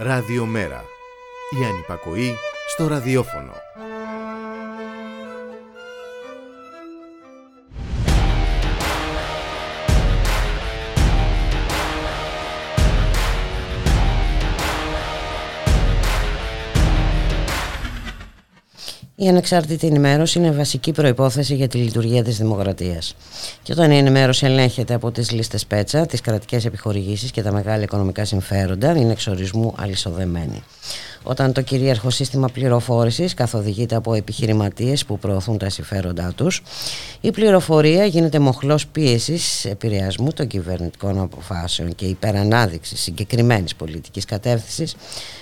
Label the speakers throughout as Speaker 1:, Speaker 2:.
Speaker 1: Ραδιομέρα. Η ανυπακοή στο ραδιόφωνο.
Speaker 2: Η ανεξάρτητη ενημέρωση είναι βασική προϋπόθεση για τη λειτουργία της δημοκρατίας. Και όταν η ενημέρωση ελέγχεται από τις λίστες πέτσα, τις κρατικές επιχορηγήσεις και τα μεγάλα οικονομικά συμφέροντα, είναι εξορισμού αλυσοδεμένη. Όταν το κυρίαρχο σύστημα πληροφόρησης καθοδηγείται από επιχειρηματίες που προωθούν τα συμφέροντά τους, η πληροφορία γίνεται μοχλός πίεσης επηρεασμού των κυβερνητικών αποφάσεων και υπερανάδειξη συγκεκριμένης πολιτικής κατεύθυνσης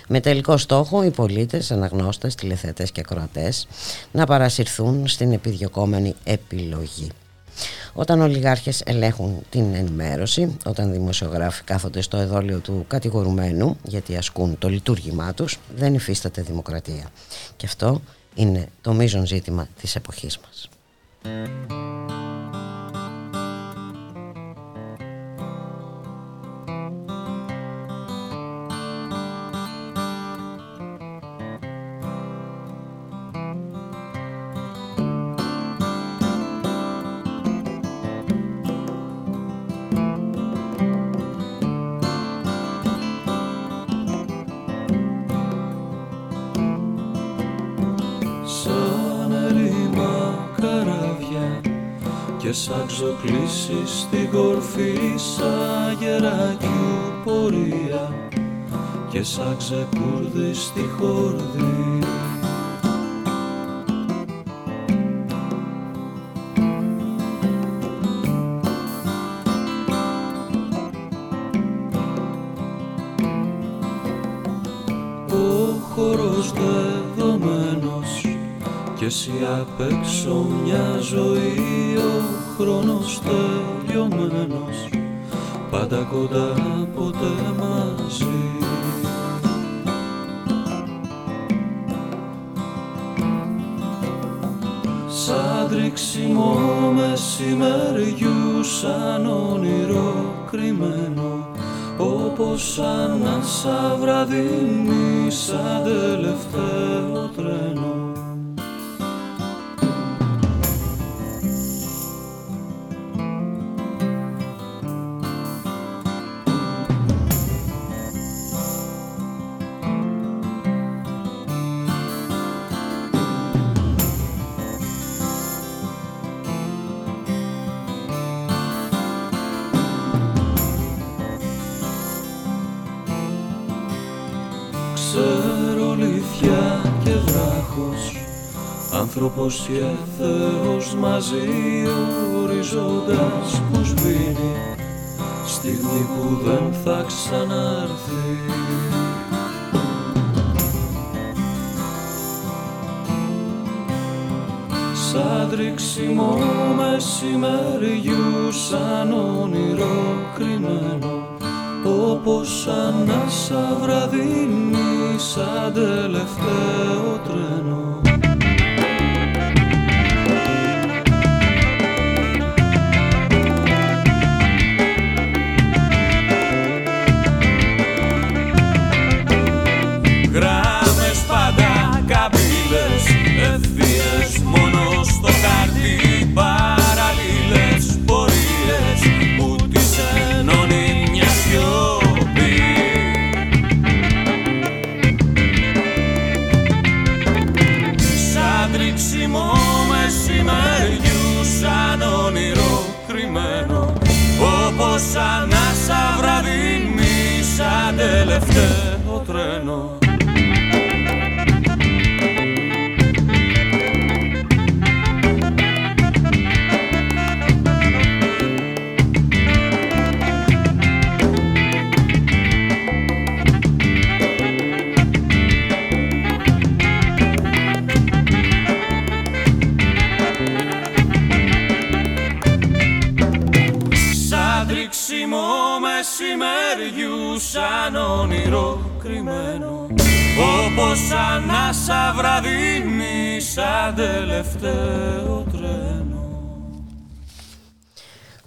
Speaker 2: με τελικό στόχο οι πολίτες, αναγνώστες, τηλεθεατές και ακροατές να παρασυρθούν στην επιδιωκόμενη επιλογή. Όταν ολιγάρχες ελέγχουν την ενημέρωση, όταν δημοσιογράφοι κάθονται στο εδόλιο του κατηγορουμένου γιατί ασκούν το λειτουργήμά τους, δεν υφίσταται δημοκρατία. Και αυτό είναι το μείζον ζήτημα της εποχής μας.
Speaker 3: Σαν ξοκλήσει στην κορφή σαν γερακιού πορεία και σαν ξεκούρδι στη χορδή. Ο χώρος δεδομένος και εσύ απ' έξω μια ζωή χρόνος τελειωμένος πάντα κοντά ποτέ μαζί. Σαν τρίξιμο μεσημεριού σαν όνειρο κρυμμένο όπως σαν να σαν βραδινή σαν τελευταίο τρένο άνθρωπος και Θεός μαζί οριζόντας που σβήνει στιγμή που δεν θα ξανάρθει. Σαν τρίξιμο μεσημεριού σαν όνειρο κρυμμένο όπως ανάσα βραδινή σαν τελευταίο τρένο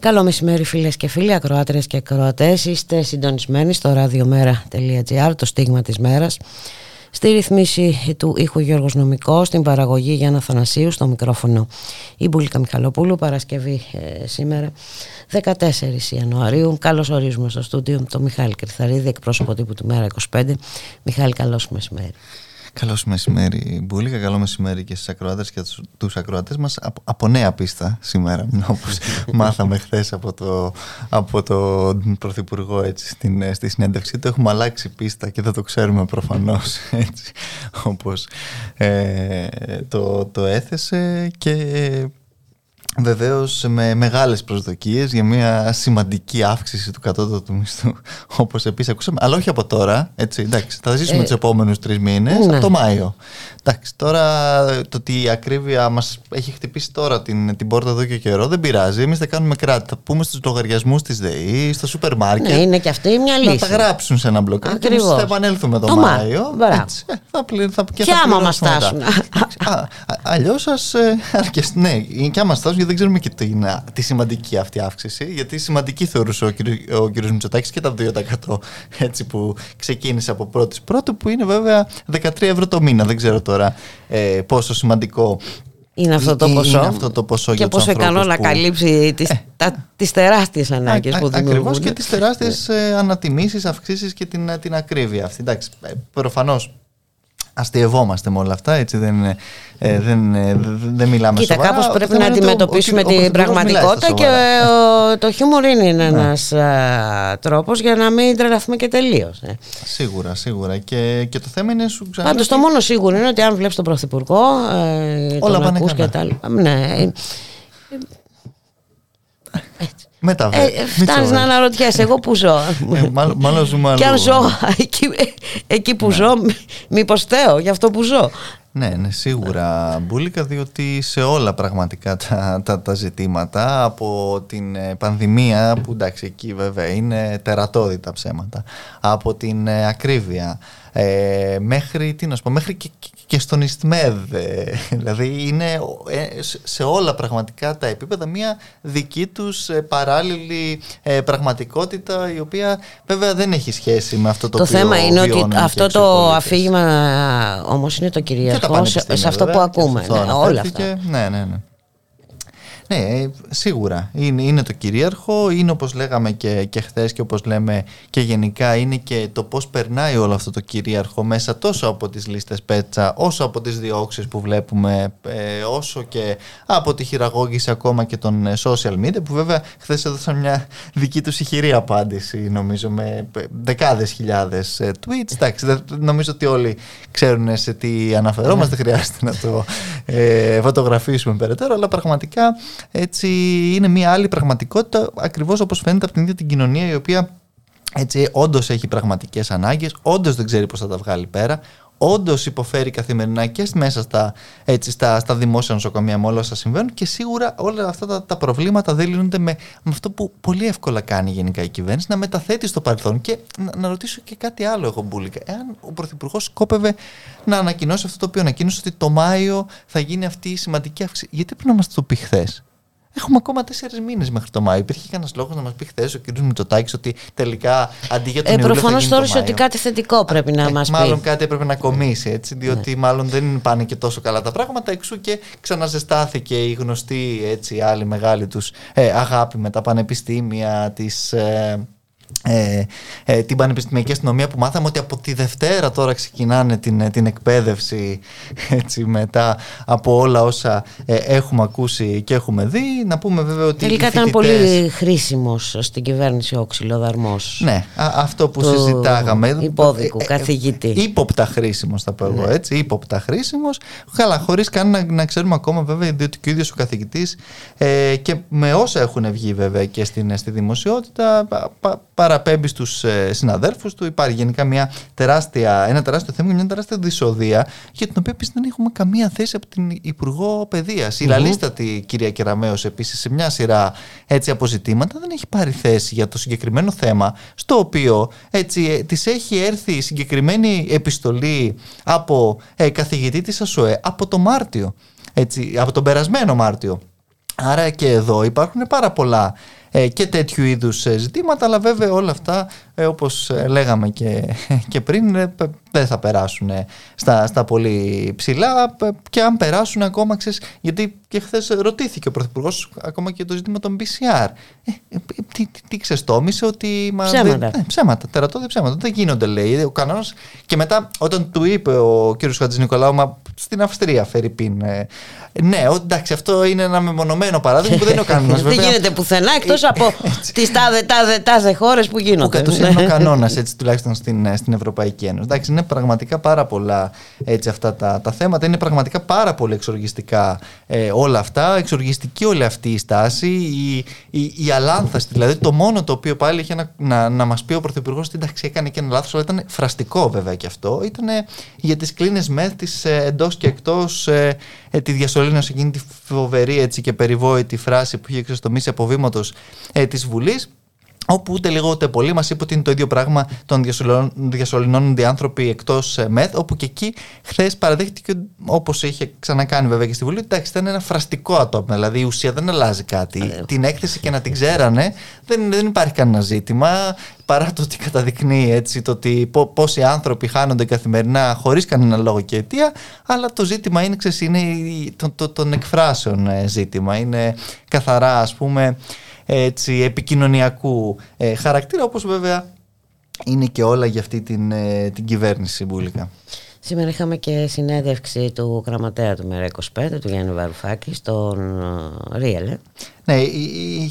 Speaker 2: Καλό μεσημέρι φίλες και φίλοι, ακροάτρες και ακροατές. Είστε συντονισμένοι στο radiomera.gr, το στίγμα της μέρας. Στη ρυθμίση του ήχου Γιώργος Νομικός, στην παραγωγή Γιάννα Θανασίου, στο μικρόφωνο η Μπουλίκα Μιχαλοπούλου, Παρασκευή ε, σήμερα, 14 Ιανουαρίου. Καλώς ορίζουμε στο στούντιο το Μιχάλη Κρυθαρίδη, εκπρόσωπο τύπου του Μέρα 25. Μιχάλη, καλώς μεσημέρι.
Speaker 4: Καλό μεσημέρι, Μπούλικα. Καλό μεσημέρι και στι ακροάτες και τους ακροατές μας από, από, νέα πίστα σήμερα. Όπως μάθαμε χθες από, το, από τον Πρωθυπουργό έτσι, στην, στη συνέντευξή του. Έχουμε αλλάξει πίστα και δεν το ξέρουμε προφανώς όπως ε, το, το έθεσε. Και Βεβαίως με μεγάλες προσδοκίες για μια σημαντική αύξηση του κατώτατου μισθού, όπως επίσης ακούσαμε. Αλλά όχι από τώρα. Έτσι, εντάξει, θα ζήσουμε ε, τους επόμενους τρεις μήνες, ναι. από το Μάιο. Εντάξει, τώρα το ότι η ακρίβεια μας έχει χτυπήσει τώρα την, την πόρτα εδώ και καιρό δεν πειράζει. Εμείς δεν κάνουμε κράτη. Θα πούμε στους λογαριασμούς της ΔΕΗ, στο σούπερ μάρκετ.
Speaker 2: Ναι, είναι και αυτή μια λύση.
Speaker 4: Να τα γράψουν σε ένα μπλοκ. Και θα επανέλθουμε το, το Μάιο.
Speaker 2: Έτσι, ε, θα πλη, θα, και, και άμα μας φτάσουν.
Speaker 4: Αλλιώς σα ε, αρκεστεί. Ναι, και άμα φτάσουν, γιατί δεν ξέρουμε και τι, τη σημαντική αυτή αύξηση. Γιατί σημαντική θεωρούσε ο κ. ο Μητσοτάκης και τα 2% έτσι που ξεκίνησε από πρώτη πρώτη, που είναι βέβαια 13 ευρώ το μήνα. Δεν ξέρω τώρα ε, πόσο σημαντικό
Speaker 2: είναι αυτό το ποσό,
Speaker 4: είναι αυτό το ποσό
Speaker 2: και πόσο ικανό να καλύψει τις, ε, τα, τις τεράστιες ανάγκες που δημιουργούν.
Speaker 4: Ακριβώς και τις τεράστιες ναι. ε, ανατιμήσεις, αυξήσεις και την, την ακρίβεια αυτή. Εντάξει, ε, προφανώς αστειευόμαστε με όλα αυτά, έτσι δεν, ε, δεν, ε, δεν μιλάμε
Speaker 2: Κοίτα,
Speaker 4: σοβαρά.
Speaker 2: κάπως πρέπει να αντιμετωπίσουμε την πραγματικότητα και το χιούμορ είναι ναι. ένας τρόπος για να μην τρελαθούμε και τελείως. Ναι.
Speaker 4: Σίγουρα, σίγουρα. Και, και το θέμα είναι σου
Speaker 2: ξανά... Πάντως το μόνο σίγουρο είναι ότι αν βλέπεις τον Πρωθυπουργό, ε, όλα τον ακούς και τα Ναι, ε,
Speaker 4: έτσι. Μεταβέ.
Speaker 2: Ε, Φτάνεις να αναρωτιέσαι, εγώ που ζω.
Speaker 4: Ε, μάλλον, μάλλον ζούμε
Speaker 2: Και αν ζω εκεί, εκεί που ναι. ζω, μήπως θέω για αυτό που ζω.
Speaker 4: Ναι, ναι, σίγουρα Μπούλικα, διότι σε όλα πραγματικά τα, τα, τα ζητήματα από την ε, πανδημία, που εντάξει εκεί βέβαια είναι τερατώδη τα ψέματα, από την ε, ακρίβεια, ε, μέχρι, τι να σου πω, μέχρι και, και στον Ιστμέδ. Ε, δηλαδή είναι ε, σε όλα πραγματικά τα επίπεδα μια δική τους παράλληλη πραγματικότητα η οποία βέβαια δεν έχει σχέση με αυτό το,
Speaker 2: το θέμα είναι ότι αυτό το αφήγημα όμως είναι το κυρίαρχο σε, αυτό που ακούμε. Ναι, όλα αυτά.
Speaker 4: Ναι, ναι, ναι. Ναι, σίγουρα. Είναι, είναι το κυρίαρχο, είναι όπως λέγαμε και, και χθες και όπως λέμε και γενικά είναι και το πώς περνάει όλο αυτό το κυρίαρχο μέσα τόσο από τις λίστες πέτσα, όσο από τις διώξεις που βλέπουμε, ε, όσο και από τη χειραγώγηση ακόμα και των ε, social media που βέβαια χθες έδωσαν μια δική τους ηχηρή απάντηση νομίζω με ε, δεκάδες χιλιάδες tweets. Εντάξει, νομίζω ότι όλοι ξέρουν σε τι αναφερόμαστε, δεν χρειάζεται να το ε, φωτογραφίσουμε περαιτέρω, αλλά πραγματικά έτσι είναι μια άλλη πραγματικότητα ακριβώς όπως φαίνεται από την ίδια την κοινωνία η οποία έτσι όντως έχει πραγματικές ανάγκες, όντως δεν ξέρει πώς θα τα βγάλει πέρα, όντως υποφέρει καθημερινά και μέσα στα, έτσι, στα, στα δημόσια νοσοκομεία με όλα όσα συμβαίνουν και σίγουρα όλα αυτά τα, τα προβλήματα δεν λύνονται με, με αυτό που πολύ εύκολα κάνει γενικά η κυβέρνηση, να μεταθέτει στο παρελθόν. Και να, να ρωτήσω και κάτι άλλο, εγώ Μπούλικα. Εάν ο Πρωθυπουργός σκόπευε να ανακοινώσει αυτό το οποίο ανακοίνωσε ότι το Μάιο θα γίνει αυτή η σημαντική αύξηση, γιατί πρέπει να μας το πει χθες; Έχουμε ακόμα τέσσερις μήνες μέχρι το Μάιο. Υπήρχε κανένας λόγος να μας πει χθες ο κ. Μητσοτάκης ότι τελικά αντί για τον ε,
Speaker 2: Προφανώς θεώρησε ότι κάτι θετικό πρέπει να ε, μας πει.
Speaker 4: Μάλλον κάτι έπρεπε να κομίσει έτσι, διότι ναι. μάλλον δεν πάνε και τόσο καλά τα πράγματα. Εξού και ξαναζεστάθηκε η γνωστή έτσι, άλλη μεγάλη τους ε, αγάπη με τα πανεπιστήμια, τις. Ε, ε, ε, την πανεπιστημιακή αστυνομία που μάθαμε ότι από τη Δευτέρα τώρα ξεκινάνε την, την εκπαίδευση έτσι, μετά από όλα όσα ε, έχουμε ακούσει και έχουμε δει. Να πούμε βέβαια ότι.
Speaker 2: Τελικά ήταν πολύ χρήσιμος στην κυβέρνηση ο ξυλοδαρμός.
Speaker 4: Ναι, αυτό που συζητάγαμε.
Speaker 2: Υπόδικου, ε, ε, καθηγητή.
Speaker 4: Ύποπτα χρήσιμος, θα πω εγώ ναι. έτσι. Ύποπτα χρήσιμος. Καλά, χωρίς καν να, να, ξέρουμε ακόμα βέβαια, διότι και ο ίδιος ο καθηγητής και με όσα έχουν βγει βέβαια και στην, στη δημοσιότητα παραπέμπει στους ε, συναδέλφου του. Υπάρχει γενικά μια τεράστια, ένα τεράστιο θέμα, μια τεράστια δυσοδεία για την οποία επίσης δεν έχουμε καμία θέση από την Υπουργό Παιδείας. Η λαλίστατη κυρία Κεραμέο επίσης σε μια σειρά έτσι αποζητήματα δεν έχει πάρει θέση για το συγκεκριμένο θέμα, στο οποίο έτσι ε, της έχει έρθει συγκεκριμένη επιστολή από ε, καθηγητή της ΑΣΟΕ από το Μάρτιο. Έτσι, από τον περασμένο Μάρτιο. Άρα και εδώ υπάρχουν πάρα πολλά ε, και τέτοιου είδους ε, ζητήματα αλλά βέβαια όλα αυτά ε, όπως λέγαμε και, και πριν δεν θα περάσουν στα, στα πολύ ψηλά και αν περάσουν ακόμα ξέρεις, γιατί και χθες ρωτήθηκε ο Πρωθυπουργός ακόμα και το ζήτημα των PCR. Ε, τι, τι, τι ξεστόμησε ότι.
Speaker 2: Μα, ψέματα.
Speaker 4: Δεν, ναι, ψέματα. Τερατώδη ψέματα. Δεν γίνονται, λέει. Ο κανόνας. Και μετά, όταν του είπε ο κ. Χατζης Νικολάου, μα στην Αυστρία, Φερρυπίν. Ε, ναι, εντάξει, αυτό είναι ένα μεμονωμένο παράδειγμα που δεν είναι ο κανόνας.
Speaker 2: δεν γίνεται πουθενά εκτός από τις τάδε, τάδε, τάδε χώρες που γίνονται.
Speaker 4: Που κατ' είναι ο κανόνας, έτσι τουλάχιστον στην, στην Ευρωπαϊκή Ένωση. Εντάξει, είναι πραγματικά πάρα πολλά έτσι, αυτά τα, τα θέματα. Είναι πραγματικά πάρα πολύ εξοργιστικά ε, όλα αυτά. Εξοργιστική όλη αυτή η στάση. Η, η, η αλάνθαστη. Δηλαδή, το μόνο το οποίο πάλι είχε να, να, να μας πει ο Πρωθυπουργός ότι εντάξει, έκανε και ένα λάθος, αλλά ήταν φραστικό βέβαια και αυτό. Ήταν για τις κλίνες μεθ τη ε, εντός και εκτός ε, ε, τη διασωλήνωση εκείνη τη φοβερή έτσι, και περιβόητη φράση που είχε ξεστομίσει από βήματος ε, της Βουλής όπου ούτε λίγο ούτε πολύ μας είπε ότι είναι το ίδιο πράγμα των διασωληνώνονται άνθρωποι εκτός ε, ΜΕΘ, όπου και εκεί χθες παραδέχτηκε, όπως είχε ξανακάνει βέβαια και στη Βουλή, εντάξει, ήταν ένα φραστικό άτομο. Δηλαδή η ουσία δεν αλλάζει κάτι. την έκθεση και να την ξέρανε δεν, δεν υπάρχει κανένα ζήτημα. Παρά το ότι καταδεικνύει έτσι το ότι πόσοι άνθρωποι χάνονται καθημερινά χωρίς κανένα λόγο και αιτία, αλλά το ζήτημα είναι, ξέρεις, είναι των εκφράσεων ε, ζήτημα. Είναι καθαρά, ας πούμε, έτσι, επικοινωνιακού ε, χαρακτήρα, όπως βέβαια είναι και όλα για αυτή την, ε, την κυβέρνηση Μπούλικα.
Speaker 2: Σήμερα είχαμε και συνέντευξη του γραμματέα του ΜΕΡΑ25, του Γιάννη Βαρουφάκη, στον Ρίελ. Ε.
Speaker 4: Ναι,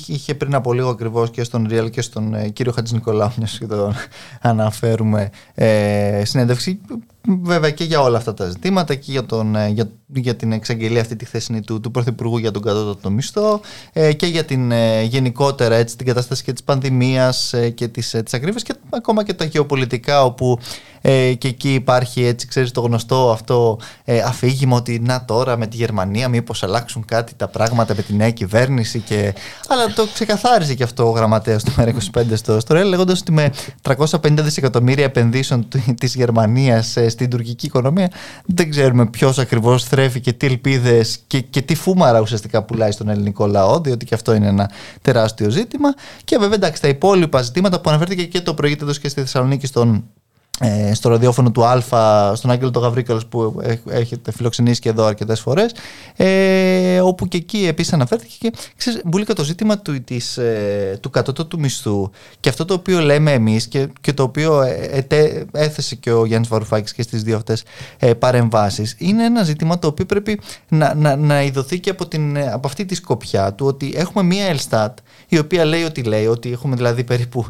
Speaker 4: είχε πριν από λίγο ακριβώς και στον Ρίελ και στον ε, κύριο Χατζης Νικολάου, μιας και τον αναφέρουμε, ε, συνέντευξη. Βέβαια και για όλα αυτά τα ζητήματα και για, τον, ε, για, για την εξαγγελία αυτή τη χθεσινή του, του Πρωθυπουργού για τον κατώτατο μισθό ε, και για την ε, γενικότερα έτσι, την κατάσταση και της πανδημίας ε, και της, ε, της και ακόμα και τα γεωπολιτικά όπου ε, και εκεί υπάρχει έτσι ξέρεις το γνωστό αυτό ε, αφήγημα ότι να τώρα με τη Γερμανία μήπως αλλάξουν κάτι τα πράγματα με τη νέα κυβέρνηση και... αλλά το ξεκαθάρισε και αυτό ο γραμματέας του ΜΕΡΑ25 στο, στο ΡΕΛ λέγοντας ότι με 350 δισεκατομμύρια επενδύσεων της Γερμανίας ε, στην τουρκική οικονομία δεν ξέρουμε ποιος ακριβώς θρέφει και τι ελπίδες και, και τι φούμαρα ουσιαστικά πουλάει στον ελληνικό λαό διότι και αυτό είναι ένα τεράστιο ζήτημα. Και βέβαια εντάξει τα υπόλοιπα ζητήματα που αναφέρθηκε και το προηγείται και στη Θεσσαλονίκη στον ε, στο ραδιόφωνο του Α, στον Άγγελο το Γαβρίκαλος που έχετε φιλοξενήσει και εδώ αρκετές φορές. Ε, όπου και εκεί επίσης αναφέρθηκε και ξέρεις, μπουλίκα το ζήτημα του, της, ε, του κατώτατου μισθού και αυτό το οποίο λέμε εμείς και, και το οποίο ε, έθεσε και ο Γιάννης Βαρουφάκης και στις δύο αυτές ε, παρεμβάσεις είναι ένα ζήτημα το οποίο πρέπει να, να, να ειδωθεί και από, την, από αυτή τη σκοπιά του ότι έχουμε μία Ελστάτ η οποία λέει ότι λέει ότι έχουμε δηλαδή περίπου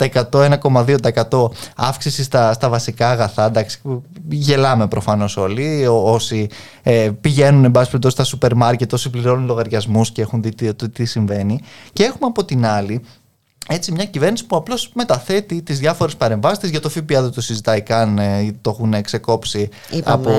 Speaker 4: 1%, 1,2% αύξησης στα, στα βασικά αγαθά. Εντάξει, γελάμε προφανώς όλοι. όσοι ε, πηγαίνουν, εν πάση περιπτώσει, στα σούπερ μάρκετ, όσοι πληρώνουν λογαριασμούς και έχουν δει τι, τι, τι συμβαίνει. Και έχουμε από την άλλη έτσι μια κυβέρνηση που απλώς μεταθέτει τις διάφορες παρεμβάσεις για το ΦΠΑ δεν το συζητάει καν, ε, το έχουν ξεκόψει
Speaker 2: από,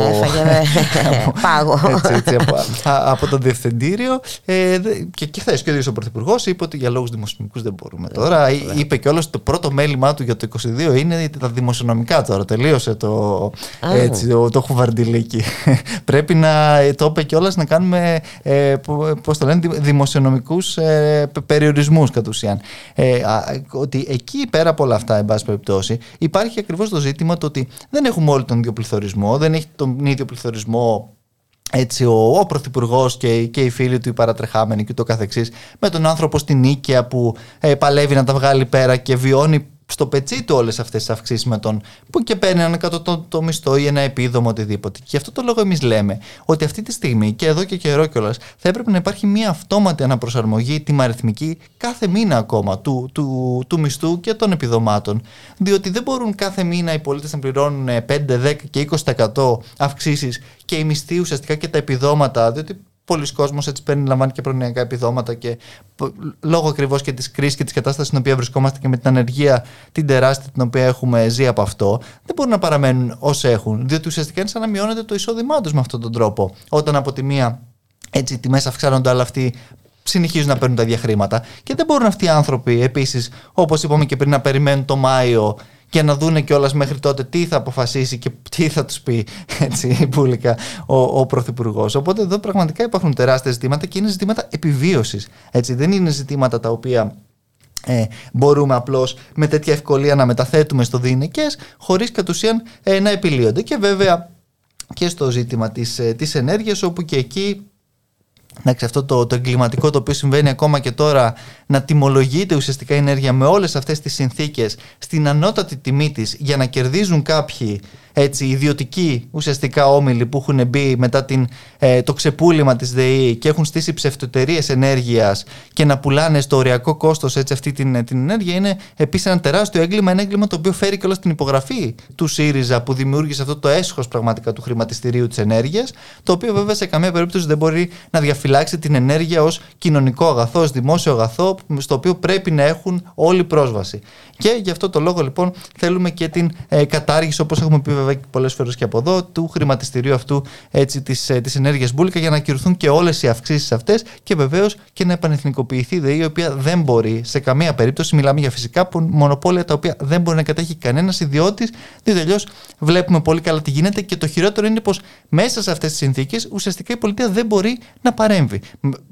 Speaker 2: πάγο.
Speaker 4: Έτσι, έτσι, από, από το Διευθυντήριο ε, και, και χθες και ο ίδιος ο Πρωθυπουργός είπε ότι για λόγους δημοσιονομικούς δεν μπορούμε τώρα. είπε και όλος το πρώτο μέλημά του για το 22 είναι τα δημοσιονομικά τώρα, τελείωσε το, έτσι, το, το χουβαρντιλίκι. Πρέπει να, το είπε και όλας να κάνουμε, ε, πώς το λένε, δημοσιονομικούς ε, περιορισμούς κατ' ουσίαν. Ε, ότι εκεί πέρα από όλα αυτά, εν πάση περιπτώσει, υπάρχει ακριβώς το ζήτημα το ότι δεν έχουμε όλοι τον ίδιο πληθωρισμό, δεν έχει τον ίδιο πληθωρισμό έτσι ο, ο Πρωθυπουργός και, και οι φίλοι του οι παρατρεχάμενοι και το καθεξής με τον άνθρωπο στην Νίκαια που ε, παλεύει να τα βγάλει πέρα και βιώνει στο πετσί του όλες αυτές τις αυξήσεις με τον. που και παίρνει ένα κάτω το, το μισθό ή ένα επίδομο οτιδήποτε. Και γι' αυτό το λόγο εμείς λέμε ότι αυτή τη στιγμή και εδώ και καιρό κιόλας θα έπρεπε να υπάρχει μια αυτόματη αναπροσαρμογή τιμαριθμική κάθε μήνα ακόμα του, του, του μισθού και των επιδομάτων. Διότι δεν μπορούν κάθε μήνα οι πολίτες να πληρώνουν 5, 10 και 20% αυξήσεις και οι μισθοί ουσιαστικά και τα επιδόματα. Διότι πολλοί κόσμοι έτσι παίρνει, λαμβάνει και προνοιακά επιδόματα και λόγω ακριβώς και της κρίσης και της κατάστασης στην οποία βρισκόμαστε και με την ανεργία την τεράστια την οποία έχουμε ζει από αυτό, δεν μπορούν να παραμένουν όσο έχουν. Διότι ουσιαστικά είναι σαν να μειώνεται το εισόδημά τους με αυτόν τον τρόπο. Όταν από τη μία έτσι οι τιμές αυξάνονται, αλλά αυτοί συνεχίζουν να παίρνουν τα ίδια χρήματα. Και δεν μπορούν αυτοί οι άνθρωποι επίσης, όπως είπαμε και πριν, να περιμένουν το Μάιο και να δούνε κιόλας μέχρι τότε τι θα αποφασίσει και τι θα τους πει έτσι, πουλικά ο, ο Πρωθυπουργός. Οπότε εδώ πραγματικά υπάρχουν τεράστια ζητήματα και είναι ζητήματα επιβίωσης. Δεν είναι ζητήματα τα οποία ε, μπορούμε απλώς με τέτοια ευκολία να μεταθέτουμε στο διηνικές χωρίς κατ' ουσίαν ε, να επιλύονται. Και βέβαια και στο ζήτημα της, ε, της ενέργειας όπου και εκεί Εντάξει, αυτό το, το εγκληματικό το οποίο συμβαίνει ακόμα και τώρα να τιμολογείται ουσιαστικά η ενέργεια με όλες αυτές τις συνθήκες στην ανώτατη τιμή της για να κερδίζουν κάποιοι έτσι, ιδιωτικοί ουσιαστικά όμιλοι που έχουν μπει μετά την, ε, το ξεπούλημα της ΔΕΗ και έχουν στήσει ψευτοτερίες ενέργειας και να πουλάνε στο οριακό κόστος έτσι, αυτή την, την ενέργεια είναι επίσης ένα τεράστιο έγκλημα, ένα έγκλημα το οποίο φέρει και όλα στην υπογραφή του ΣΥΡΙΖΑ που δημιούργησε αυτό το έσχος πραγματικά του χρηματιστηρίου της ενέργειας το οποίο βέβαια σε καμία περίπτωση δεν μπορεί να διαφυλάξει την ενέργεια ως κοινωνικό αγαθό, ως δημόσιο αγαθό στο οποίο πρέπει να έχουν όλη πρόσβαση. Και γι' αυτό το λόγο λοιπόν θέλουμε και την ε, κατάργηση όπως έχουμε πει βέβαια πολλές φορές και από εδώ, του χρηματιστηρίου αυτού τη της, ε, της ενέργειας μπουλικα για να ακυρωθούν και όλες οι αυξήσεις αυτές και βεβαίως και να επανεθνικοποιηθεί η ΔΕΗ, η οποία δεν μπορεί σε καμία περίπτωση, μιλάμε για φυσικά μονοπόλια τα οποία δεν μπορεί να κατέχει κανένας ιδιώτης, διότι αλλιώς βλέπουμε πολύ καλά τι γίνεται και το χειρότερο είναι πως μέσα σε αυτές τις συνθήκες ουσιαστικά η πολιτεία δεν μπορεί να παρέμβει.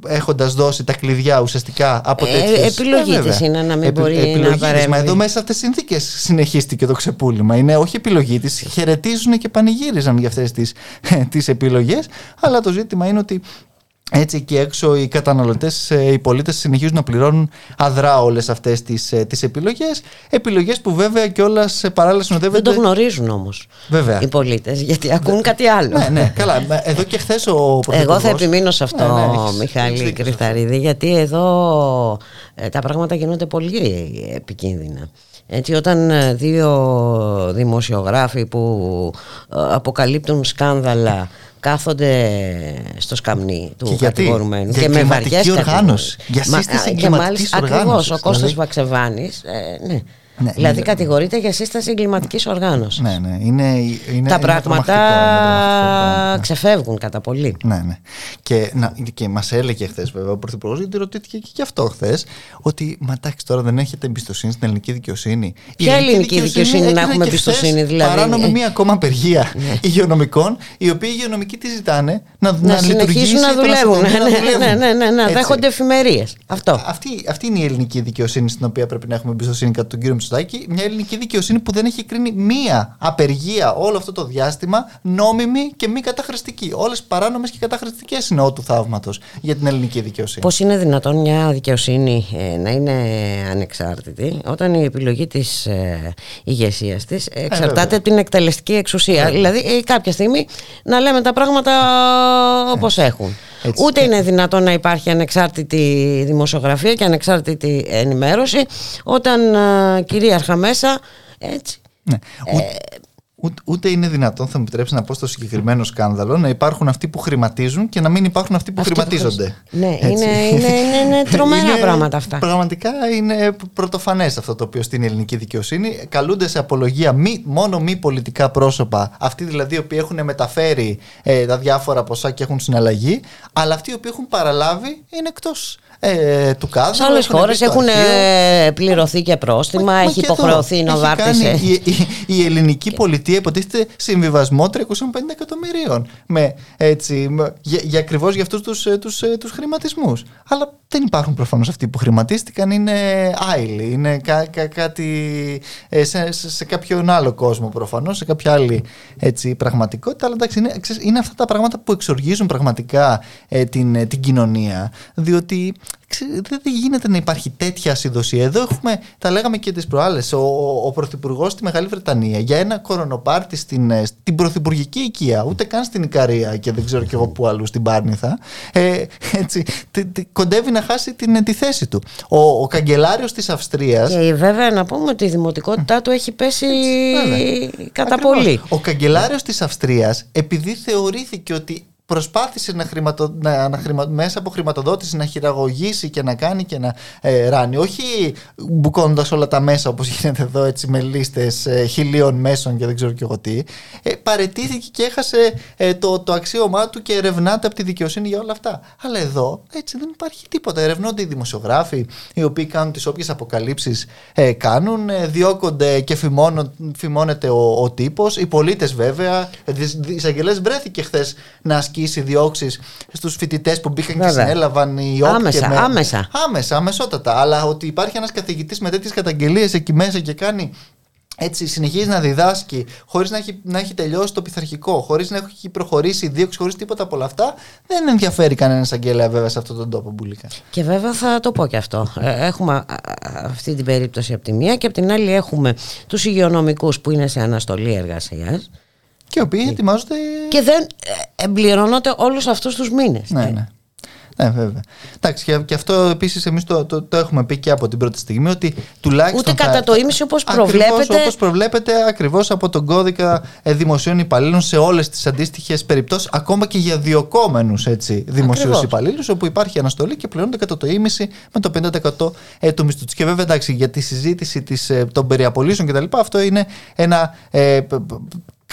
Speaker 4: Έχοντας δώσει τα κλειδιά ουσιαστικά από τέτοιε.
Speaker 2: Ε, επιλογή ε, τη είναι να μην μπορεί να παρέμβει. Μα
Speaker 4: εδώ μέσα σε αυτές τις συνθήκες συνεχίστηκε το ξεπούλημα. Είναι όχι επιλογή της, χαιρετίζουν και πανηγύριζαν για αυτές τις, τις επιλογές αλλά το ζήτημα είναι ότι έτσι και έξω οι καταναλωτές, ε, οι πολίτες συνεχίζουν να πληρώνουν αδρά όλες αυτές τις, ε, τις επιλογές. Επιλογές που βέβαια και όλα σε παράλληλα συνοδεύονται.
Speaker 2: Δεν το γνωρίζουν όμως βέβαια. οι πολίτες γιατί ακούν κάτι άλλο.
Speaker 4: Ναι, ναι, καλά. Εδώ και χθες ο
Speaker 2: Εγώ θα επιμείνω σε αυτό, ναι, ναι, Μιχάλη Κρυθαρίδη, γιατί εδώ ε, τα πράγματα γίνονται πολύ επικίνδυνα. Έτσι όταν ε, δύο δημοσιογράφοι που ε, αποκαλύπτουν σκάνδαλα κάθονται στο σκαμνί του
Speaker 4: και
Speaker 2: κατηγορουμένου
Speaker 4: και με βαριές οργάνωση. Για
Speaker 2: σύσταση και μάλιστα ακριβώς ο Κώστας δηλαδή... Βαξεβάνης ε, ναι, ναι, δηλαδή ναι, κατηγορείται για σύσταση εγκληματικής οργάνωσης.
Speaker 4: Ναι, ναι. Είναι, είναι,
Speaker 2: Τα πράγματα ναι. ξεφεύγουν κατά πολύ.
Speaker 4: Ναι, ναι. Και, να, και μας έλεγε χθες, βέβαια, ο Πρωθυπουργός, γιατί ρωτήθηκε και γι' αυτό χθες, ότι μα εντάξει, τώρα δεν έχετε εμπιστοσύνη στην ελληνική δικαιοσύνη.
Speaker 2: Ποια ελληνική δικαιοσύνη, δικαιοσύνη να έχουμε εμπιστοσύνη, δηλαδή;
Speaker 4: Παράνομη μία ακόμα απεργία ναι. υγειονομικών, οι οποίοι οι υγειονομικοί τι ζητάνε
Speaker 2: να, να,
Speaker 4: να
Speaker 2: συνεχίσουν να δουλεύουν. Ναι, ναι, ναι, ναι, να δέχονται εφημερίες.
Speaker 4: Αυτή, αυτή είναι η ελληνική δικαιοσύνη στην οποία πρέπει να έχουμε εμπιστοσύνη κατά τον κύριο Μητσοτάκη, μια ελληνική δικαιοσύνη που δεν έχει κρίνει μία απεργία όλο αυτό το διάστημα νόμιμη και μη καταχρηστική. Όλες παράνομες και καταχρηστικές είναι ό του θαύματος για την ελληνική δικαιοσύνη.
Speaker 2: Πώς είναι δυνατόν μια δικαιοσύνη ε, να είναι ανεξάρτητη όταν η επιλογή της ε, ηγεσίας της εξαρτάται από την εκτελεστική εξουσία; Δηλαδή ε, κάποια στιγμή να λέμε τα πράγματα όπως έχουν. Έτσι. Ούτε είναι δυνατόν να υπάρχει ανεξάρτητη δημοσιογραφία και ανεξάρτητη ενημέρωση όταν uh, κυρίαρχα μέσα έτσι.
Speaker 4: Ναι. Ε, Ούτε, είναι δυνατόν, θα μου επιτρέψεις να πω στο συγκεκριμένο σκάνδαλο, να υπάρχουν αυτοί που χρηματίζουν και να μην υπάρχουν αυτοί που αυτοί χρηματίζονται.
Speaker 2: Ναι, είναι, είναι, είναι, είναι τρομερά πράγματα αυτά.
Speaker 4: Πραγματικά είναι πρωτοφανές αυτό το οποίο στην ελληνική δικαιοσύνη. Καλούνται σε απολογία μη, μόνο μη πολιτικά πρόσωπα, αυτοί δηλαδή οι οποίοι έχουν μεταφέρει ε, τα διάφορα ποσά και έχουν συναλλαγή, αλλά αυτοί οι οποίοι έχουν παραλάβει είναι εκτός ε, του κάδρου.
Speaker 2: Σε άλλες χώρες έχουν ε, πληρωθεί και πρόστιμα, έχει υποχρεωθεί η Νοβάρτη.
Speaker 4: Η, η, η, ελληνική πολιτεία υποτίθεται συμβιβασμό 350 εκατομμυρίων με, έτσι, με, για, για ακριβώς για αυτούς τους τους, ε, τους, τους χρηματισμούς. Αλλά δεν υπάρχουν προφανώς αυτοί που χρηματίστηκαν, είναι άειλοι, είναι κά, κά, κάτι σε, σε, σε κάποιον άλλο κόσμο προφανώς, σε κάποια άλλη έτσι, πραγματικότητα. Αλλά εντάξει, είναι, είναι αυτά τα πράγματα που εξοργίζουν πραγματικά ε, την, την κοινωνία. Διότι δεν γίνεται να υπάρχει τέτοια ασυδοσία. Εδώ έχουμε, τα λέγαμε και τις προάλλες, ο, ο, ο Πρωθυπουργός στη Μεγάλη Βρετανία για ένα κορονοπάρτι στην, ε, στην Πρωθυπουργική οικία, ούτε καν στην Ικαρία και δεν ξέρω κι εγώ πού αλλού, στην Πάρνηθα. Ε, έτσι, τε, τε, κοντεύει να χάσει την, τη θέση του. Ο, ο καγκελάριος της Αυστρία.
Speaker 2: Και βέβαια να πούμε ότι η δημοτικότητά του έχει πέσει έτσι, κατά πολύ.
Speaker 4: Ο καγκελάριος της Αυστρίας, επειδή θεωρήθηκε ότι προσπάθησε να, χρηματο, να, να χρημα, μέσα από χρηματοδότηση να χειραγωγήσει και να κάνει και να ε, ράνει. Όχι μπουκώνοντας όλα τα μέσα όπως γίνεται εδώ έτσι με λίστες ε, χιλίων μέσων και δεν ξέρω και εγώ τι. Ε, παρετήθηκε και έχασε ε, το, το αξίωμά του και ερευνάται από τη δικαιοσύνη για όλα αυτά. Αλλά εδώ έτσι δεν υπάρχει τίποτα. Ερευνώνται οι δημοσιογράφοι οι οποίοι κάνουν τις όποιες αποκαλύψεις ε, κάνουν, ε, διώκονται και φημώνεται ο, ο τύπος. Οι πολίτες βέβαια, οι εισαγγελές βρέθηκε χθες να ασκήσει διώξεις στους φοιτητές που μπήκαν Βέβαια. και συνέλαβαν οι όποιοι.
Speaker 2: Άμεσα,
Speaker 4: με...
Speaker 2: άμεσα.
Speaker 4: Άμεσα, αμεσότατα. Αλλά ότι υπάρχει ένας καθηγητής με τέτοιες καταγγελίες εκεί μέσα και κάνει έτσι συνεχίζει να διδάσκει χωρίς να έχει, να έχει τελειώσει το πειθαρχικό, χωρίς να έχει προχωρήσει η δίωξη, χωρίς τίποτα από όλα αυτά, δεν ενδιαφέρει κανένας αγγέλια βέβαια σε αυτόν τον τόπο μπουλίκα.
Speaker 2: Και βέβαια θα το πω και αυτό. Ε, έχουμε αυτή την περίπτωση από τη μία και από την άλλη έχουμε τους υγειονομικούς που είναι σε αναστολή εργασίας
Speaker 4: και οι οποίοι ετοιμάζονται.
Speaker 2: Και δεν ε, εμπληρώνονται όλους αυτούς τους μήνες.
Speaker 4: Ναι, ναι. Ναι, βέβαια. Εντάξει, και αυτό επίσης εμείς το, το, το, έχουμε πει και από την πρώτη στιγμή ότι τουλάχιστον.
Speaker 2: Ούτε κατά το ίμιση όπως προβλέπετε.
Speaker 4: Όπως προβλέπετε ακριβώς από τον κώδικα ε, δημοσίων υπαλλήλων σε όλες τις αντίστοιχες περιπτώσεις, ακόμα και για διοκόμενου δημοσίους υπαλλήλους, όπου υπάρχει αναστολή και πληρώνονται κατά το ίμιση με το 50% ε, του μισθού Και βέβαια εντάξει, για τη συζήτηση της, ε, των περιαπολίσεων κτλ. Αυτό είναι ένα ε,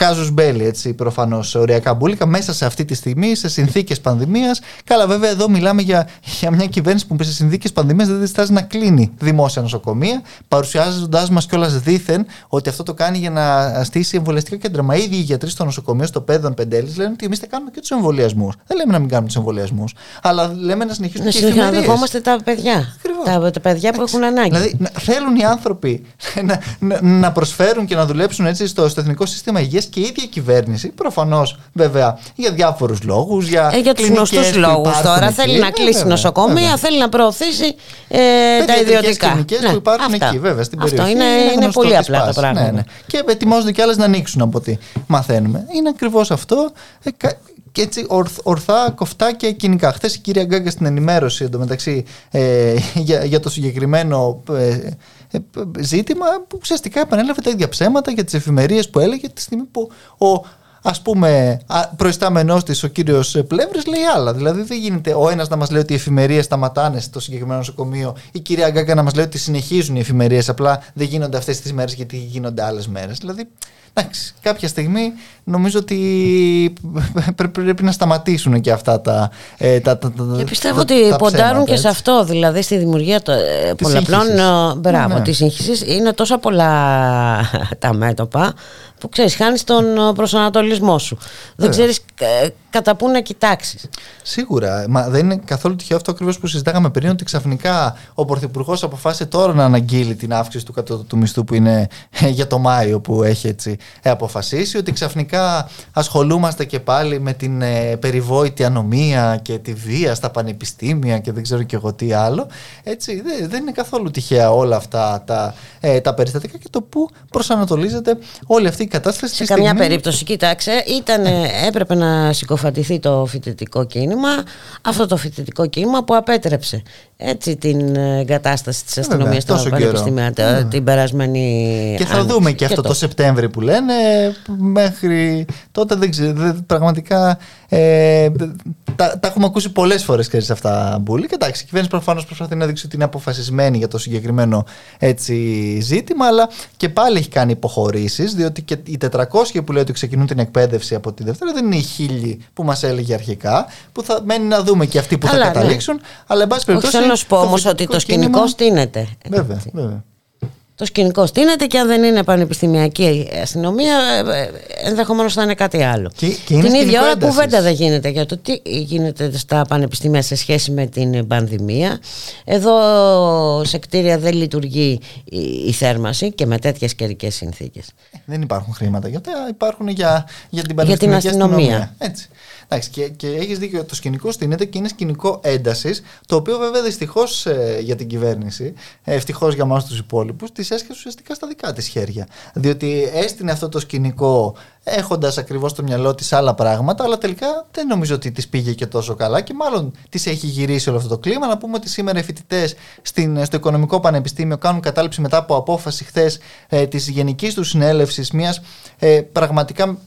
Speaker 4: Κάζου μπέλι, έτσι προφανώς οριακά μπουλικα, μέσα σε αυτή τη στιγμή, σε συνθήκες πανδημίας. Καλά, βέβαια, εδώ μιλάμε για, για μια κυβέρνηση που σε συνθήκες πανδημίας δεν διστάζει να κλείνει δημόσια νοσοκομεία, παρουσιάζοντάς μας κιόλας δήθεν ότι αυτό το κάνει για να στήσει εμβολιαστικά κέντρα. Μα ήδη οι γιατροί στο νοσοκομείο, στο Πέδον Πεντέλης, λένε ότι εμείς θα κάνουμε και τους εμβολιασμούς. Δεν λέμε να μην κάνουμε τους εμβολιασμούς, αλλά λέμε να συνεχίσουμε
Speaker 2: να
Speaker 4: και
Speaker 2: Να δεχόμαστε τα παιδιά. Τα, τα παιδιά που έχουν ανάγκη.
Speaker 4: Δηλαδή, θέλουν οι άνθρωποι να, να, να προσφέρουν και να δουλέψουν έτσι στο, στο εθνικό σύστημα υγείας και η ίδια κυβέρνηση, προφανώς βέβαια για διάφορους λόγους. Για,
Speaker 2: ε, για τους γνωστούς λόγους τώρα. Θέλει να κλείσει νοσοκομεία, θέλει να προωθήσει ε, τα ιδιωτικά.
Speaker 4: κλινικές ναι, που υπάρχουν αυτά. εκεί, βέβαια, στην
Speaker 2: Αυτό περιοχή. είναι, είναι, είναι πολύ απλά τα πράγματα. Ναι, ναι.
Speaker 4: Και ετοιμάζονται κι άλλες να ανοίξουν από ό,τι μαθαίνουμε. Είναι ακριβώς αυτό. Ε, και έτσι ορθ, ορθά, κοφτά και κοινικά. Χθες η κυρία Γκάγκα στην ενημέρωση εντωμεταξύ ε, για, για το συγκεκριμένο ε, ε, ζήτημα που ουσιαστικά επανέλαβε τα ίδια ψέματα για τις εφημερίες που έλεγε τη στιγμή που ο ας πούμε προϊστάμενός της ο κύριος Πλεύρης λέει άλλα. Δηλαδή δεν γίνεται ο ένας να μας λέει ότι οι εφημερίες σταματάνε στο συγκεκριμένο νοσοκομείο η κυρία Γκάγκα να μας λέει ότι συνεχίζουν οι εφημερίες απλά δεν γίνονται αυτές τις μέρες γιατί γίνονται άλλες μέρες. Δηλαδή Εντάξει, κάποια στιγμή νομίζω ότι πρέπει να σταματήσουν και αυτά τα.
Speaker 2: Ε, τα, τα, τα και πιστεύω τα, ότι ποντάρουν και σε αυτό, δηλαδή στη δημιουργία το, ε, πολλαπλών. Ε, μπράβο, ναι, ναι. της σύγχυσης. Είναι τόσα πολλά τα μέτωπα που ξέρεις, χάνεις τον προσανατολισμό σου. Δεν ξέρεις κατά πού να κοιτάξεις.
Speaker 4: Σίγουρα. Μα δεν είναι καθόλου τυχαίο αυτό ακριβώς που συζητάγαμε πριν, ότι ξαφνικά ο Πρωθυπουργός αποφάσισε τώρα να αναγγείλει την αύξηση του κατώτατου μισθού που είναι για το Μάιο που έχει έτσι αποφασίσει, ότι ξαφνικά ασχολούμαστε και πάλι με την ε, περιβόητη ανομία και τη βία στα πανεπιστήμια και δεν ξέρω και εγώ τι άλλο. Έτσι, δεν είναι καθόλου τυχαία όλα αυτά τα, ε, τα περιστατικά και το πού προσανατολίζεται όλη αυτή η κατάσταση.
Speaker 2: Σε καμιά περίπτωση, κοίταξε, ήταν, έπρεπε να συκοφαντηθεί το φοιτητικό κίνημα, αυτό το φοιτητικό κίνημα που απέτρεψε έτσι την εγκατάσταση της αστυνομίας στα πανεπιστήμια ναι. την περασμένη
Speaker 4: Και θα δούμε και, αυτό το... το Σεπτέμβρη που λένε μέχρι τότε δεν ξέρω πραγματικά ε, τα, τα έχουμε ακούσει πολλές φορές σε αυτά μπουλή. Και εντάξει, η κυβέρνηση προφανώς προσπαθεί να δείξει ότι είναι αποφασισμένη για το συγκεκριμένο έτσι, ζήτημα, αλλά και πάλι έχει κάνει υποχωρήσεις, διότι και οι 400 που λέει ότι ξεκινούν την εκπαίδευση από τη Δευτέρα δεν είναι οι χίλιοι που μας έλεγε αρχικά, που θα μένει να δούμε και αυτοί που θα ναι. καταλήξουν. Αλλά εν πάση περιπτώσει.
Speaker 2: Θέλω να σου πω όμως ότι το σκηνικό στείνεται.
Speaker 4: Βέβαια, βέβαια
Speaker 2: το σκηνικό στείνεται και αν δεν είναι πανεπιστημιακή αστυνομία, ε, ε, ενδεχομένως θα είναι κάτι άλλο.
Speaker 4: Και,
Speaker 2: την ίδια ώρα κουβέντα δεν γίνεται για το τι γίνεται στα πανεπιστήμια σε σχέση με την πανδημία. Εδώ σε κτίρια δεν λειτουργεί η θέρμαση και με τέτοιες καιρικές συνθήκες.
Speaker 4: Δεν υπάρχουν χρήματα για υπάρχουν για, για την πανεπιστημιακή για την αστυνομία. αστυνομία. Έτσι. Εντάξει, και, και έχεις δίκιο. Το σκηνικό στείνεται και είναι σκηνικό έντασης, το οποίο βέβαια δυστυχώς ε, για την κυβέρνηση, ε, ευτυχώς για εμά τους υπόλοιπους, της έσχεσε ουσιαστικά στα δικά της χέρια. Διότι έστεινε αυτό το σκηνικό έχοντας ακριβώς στο μυαλό της άλλα πράγματα, αλλά τελικά δεν νομίζω ότι της πήγε και τόσο καλά και μάλλον της έχει γυρίσει όλο αυτό το κλίμα. Να πούμε ότι σήμερα οι φοιτητές στο Οικονομικό Πανεπιστήμιο κάνουν κατάληψη μετά από απόφαση χθες ε, της Γενικής του Συνέλευσης, μιας ε, πραγματικά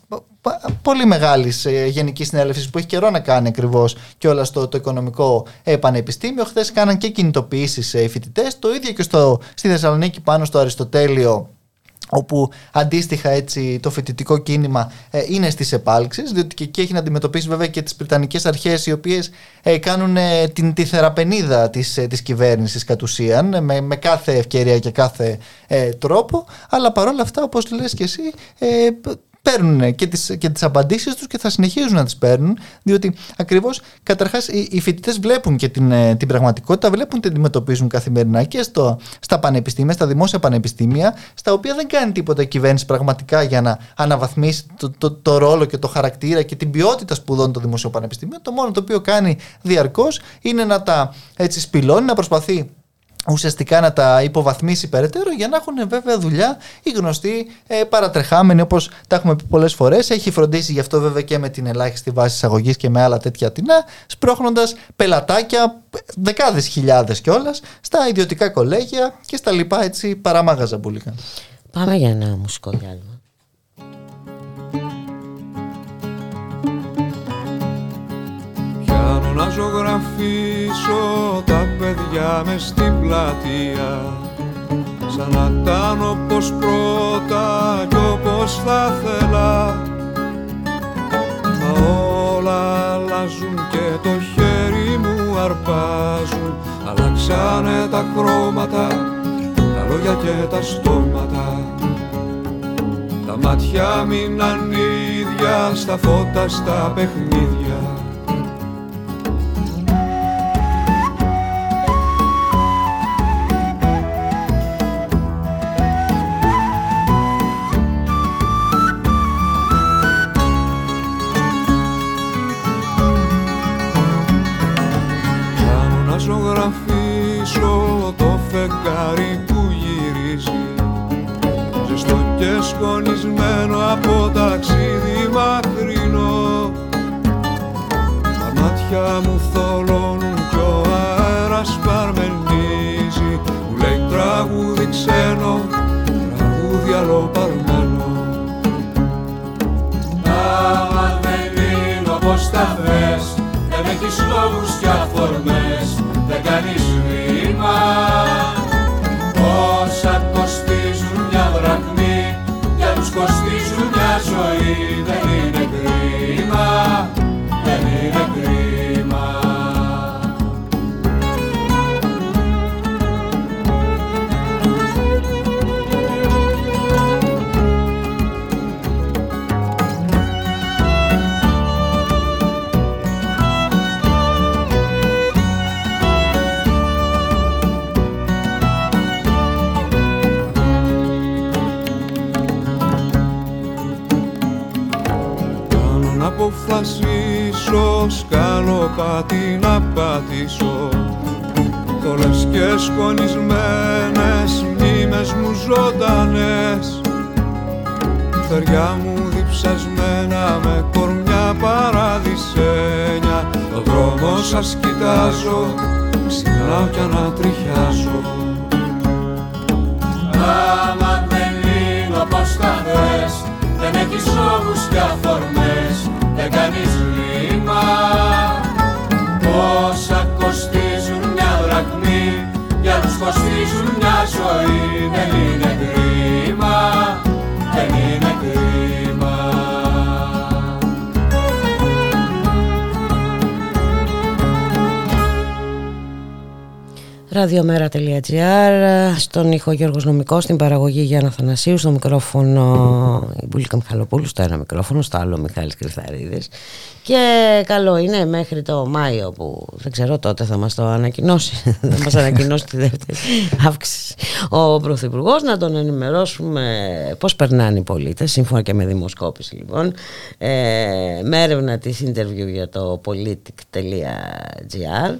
Speaker 4: πολύ μεγάλης ε, γενικής συνέλευσης που έχει καιρό να κάνει ακριβώς και όλα στο το οικονομικό ε, πανεπιστήμιο. Χθες κάναν και κινητοποιήσεις οι φοιτητές. Το ίδιο και στο, στη Θεσσαλονίκη πάνω στο Αριστοτέλειο όπου αντίστοιχα έτσι το φοιτητικό κίνημα ε, είναι στις επάλξεις διότι και εκεί έχει να αντιμετωπίσει βέβαια και τις Βρετανικές αρχές οι οποίες ε, κάνουν ε, την, τη θεραπενίδα της, της κυβέρνησης κατ' ουσίαν με, με κάθε ευκαιρία και κάθε τρόπο. Αλλά παρόλα αυτά όπως λες και εσύ παίρνουν και τις, και τις απαντήσεις τους και θα συνεχίζουν να τις παίρνουν διότι ακριβώς καταρχάς οι, οι φοιτητές βλέπουν και την, ε, την πραγματικότητα βλέπουν τι αντιμετωπίζουν καθημερινά και στο, στα πανεπιστήμια, στα δημόσια πανεπιστήμια στα οποία δεν κάνει τίποτα η κυβέρνηση πραγματικά για να αναβαθμίσει το, το, το, ρόλο και το χαρακτήρα και την ποιότητα σπουδών των δημοσίων πανεπιστήμιων το μόνο το οποίο κάνει διαρκώς είναι να τα έτσι σπηλώνει, να προσπαθεί ουσιαστικά να τα υποβαθμίσει περαιτέρω για να έχουν βέβαια δουλειά οι γνωστοί ε, παρατρεχάμενοι όπως τα έχουμε πει πολλές φορές. Έχει φροντίσει γι' αυτό βέβαια και με την ελάχιστη βάση εισαγωγής και με άλλα τέτοια τεινά σπρώχνοντας πελατάκια δεκάδες χιλιάδες κιόλας στα ιδιωτικά κολέγια και στα λοιπά έτσι παράμαγαζα μπουλίκα
Speaker 2: Πάμε για ένα μουσικό διάλειμμα
Speaker 5: να ζωγραφίσω τα παιδιά μες στην πλατεία. Σαν να ήταν όπως πρώτα κι όπως θα θέλα. Μα όλα αλλάζουν και το χέρι μου αρπάζουν. Αλλάξανε τα χρώματα τα λόγια και τα στόματα. Τα μάτια μείναν ίδια στα φώτα στα παιχνίδια και σκονισμένο από ταξίδι μακρινό. Τα μάτια μου θολώνουν κι ο αέρας παρμενίζει. Μου λέει τραγούδι ξένο, τραγούδι αλλοπαρμένο
Speaker 6: Άμα δεν είναι όπως τα θες Δεν έχεις λόγους και αφορμές Δεν κάνεις βήμα Για τους κοστίζουν μια ζωή
Speaker 5: αποφασίσω σκαλοπάτι να πατήσω. Θολές και σκονισμένες μνήμες μου ζωντανές. Θεριά μου διψασμένα με κορμιά παραδεισένια Το δρόμο σας κοιτάζω, ξυπνάω κι ανατριχιάζω
Speaker 6: ζωή δεν
Speaker 2: Ραδιομέρα.gr Στον ήχο Γιώργος Νομικός Στην παραγωγή Γιάννα Θανασίου Στο μικρόφωνο η Μπουλίκα Μιχαλοπούλου Στο ένα μικρόφωνο Στο άλλο Μιχάλης Κρυθαρίδης. Και καλό είναι μέχρι το Μάιο Που δεν ξέρω τότε θα μας το ανακοινώσει Θα μας ανακοινώσει τη δεύτερη αύξηση. Ο Πρωθυπουργός Να τον ενημερώσουμε Πώς περνάνε οι πολίτες Σύμφωνα και με δημοσκόπηση λοιπόν ε, Με έρευνα της interview για το politic.gr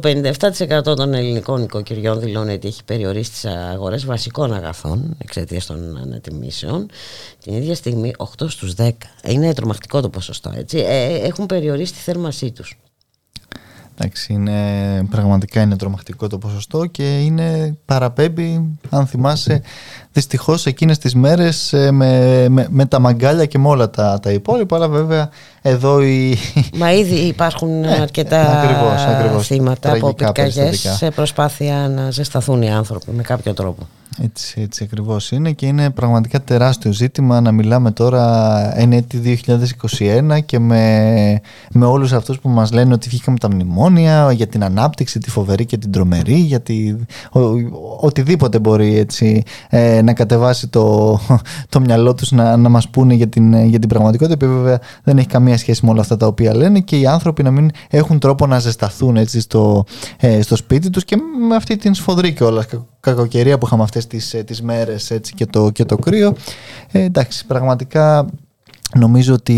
Speaker 2: το 57% των Ελληνικών ελληνικών νοικοκυριών δηλώνει ότι έχει περιορίσει τις αγορές βασικών αγαθών εξαιτίας των ανατιμήσεων. Την ίδια στιγμή 8 στους 10, είναι τρομακτικό το ποσοστό έτσι, ε, έχουν περιορίσει τη θέρμασή τους.
Speaker 4: Εντάξει, είναι, πραγματικά είναι τρομακτικό το ποσοστό και είναι παραπέμπει, αν θυμάσαι, δυστυχώς εκείνες τις μέρες ε, με, με, με, τα μαγκάλια και με όλα τα, τα υπόλοιπα, αλλά βέβαια εδώ η...
Speaker 2: Μα ήδη υπάρχουν ε, αρκετά ακριβώς, ακριβώς, θύματα από πυρκαγιές σε προσπάθεια να ζεσταθούν οι άνθρωποι με κάποιο τρόπο.
Speaker 4: Έτσι, έτσι ακριβώς είναι και είναι πραγματικά τεράστιο ζήτημα να μιλάμε τώρα εν έτη 2021 και με, με όλους αυτούς που μας λένε ότι βγήκαμε τα μνημόνια για την ανάπτυξη, τη φοβερή και την τρομερή γιατί ο, οτιδήποτε μπορεί έτσι ε, να κατεβάσει το, το μυαλό τους να, να μας πούνε για την, για την πραγματικότητα που βέβαια δεν έχει καμία σχέση με όλα αυτά τα οποία λένε και οι άνθρωποι να μην έχουν τρόπο να ζεσταθούν έτσι στο, ε, στο σπίτι τους και με αυτή την σφοδρή κιόλας κακοκαιρία που είχαμε αυτές τις, ε, τις μέρες έτσι, και, το, και το κρύο. Ε, εντάξει, πραγματικά Νομίζω ότι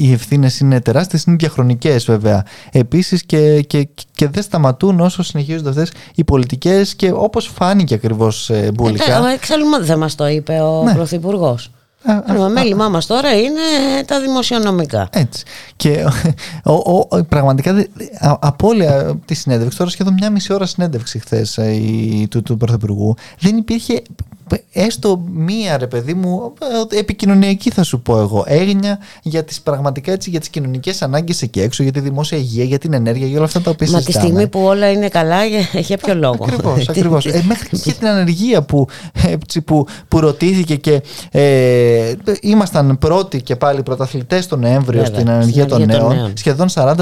Speaker 4: οι ευθύνες είναι τεράστιες, είναι διαχρονικές βέβαια. Επίσης και, και, και δεν σταματούν όσο συνεχίζονται αυτές οι πολιτικές και όπως φάνηκε ακριβώς ε, μπουλικά.
Speaker 2: Ε, εξάλλου δεν μας το είπε ο ναι. Πρωθυπουργός. Το μέλημά μας τώρα είναι τα δημοσιονομικά.
Speaker 4: Έτσι. Και ο, ο, πραγματικά από όλη της συνέντευξης, τώρα σχεδόν μια μισή ώρα συνέντευξη χθες του, του Πρωθυπουργού, δεν υπήρχε έστω μία ρε παιδί μου επικοινωνιακή θα σου πω εγώ. Έγνοια για τις πραγματικά έτσι για τις κοινωνικές ανάγκες εκεί έξω για τη δημόσια υγεία, για την ενέργεια για όλα αυτά τα οποία
Speaker 2: Μα τη στιγμή που όλα είναι καλά για ποιο λόγο;
Speaker 4: Ακριβώς, ακριβώς. ε, μέχρι και την ανεργία που, έτσι, που, που ρωτήθηκε και ε, ήμασταν πρώτοι και πάλι πρωταθλητές τον Νοέμβριο στην ανεργία των νέων, νέων, σχεδόν 40%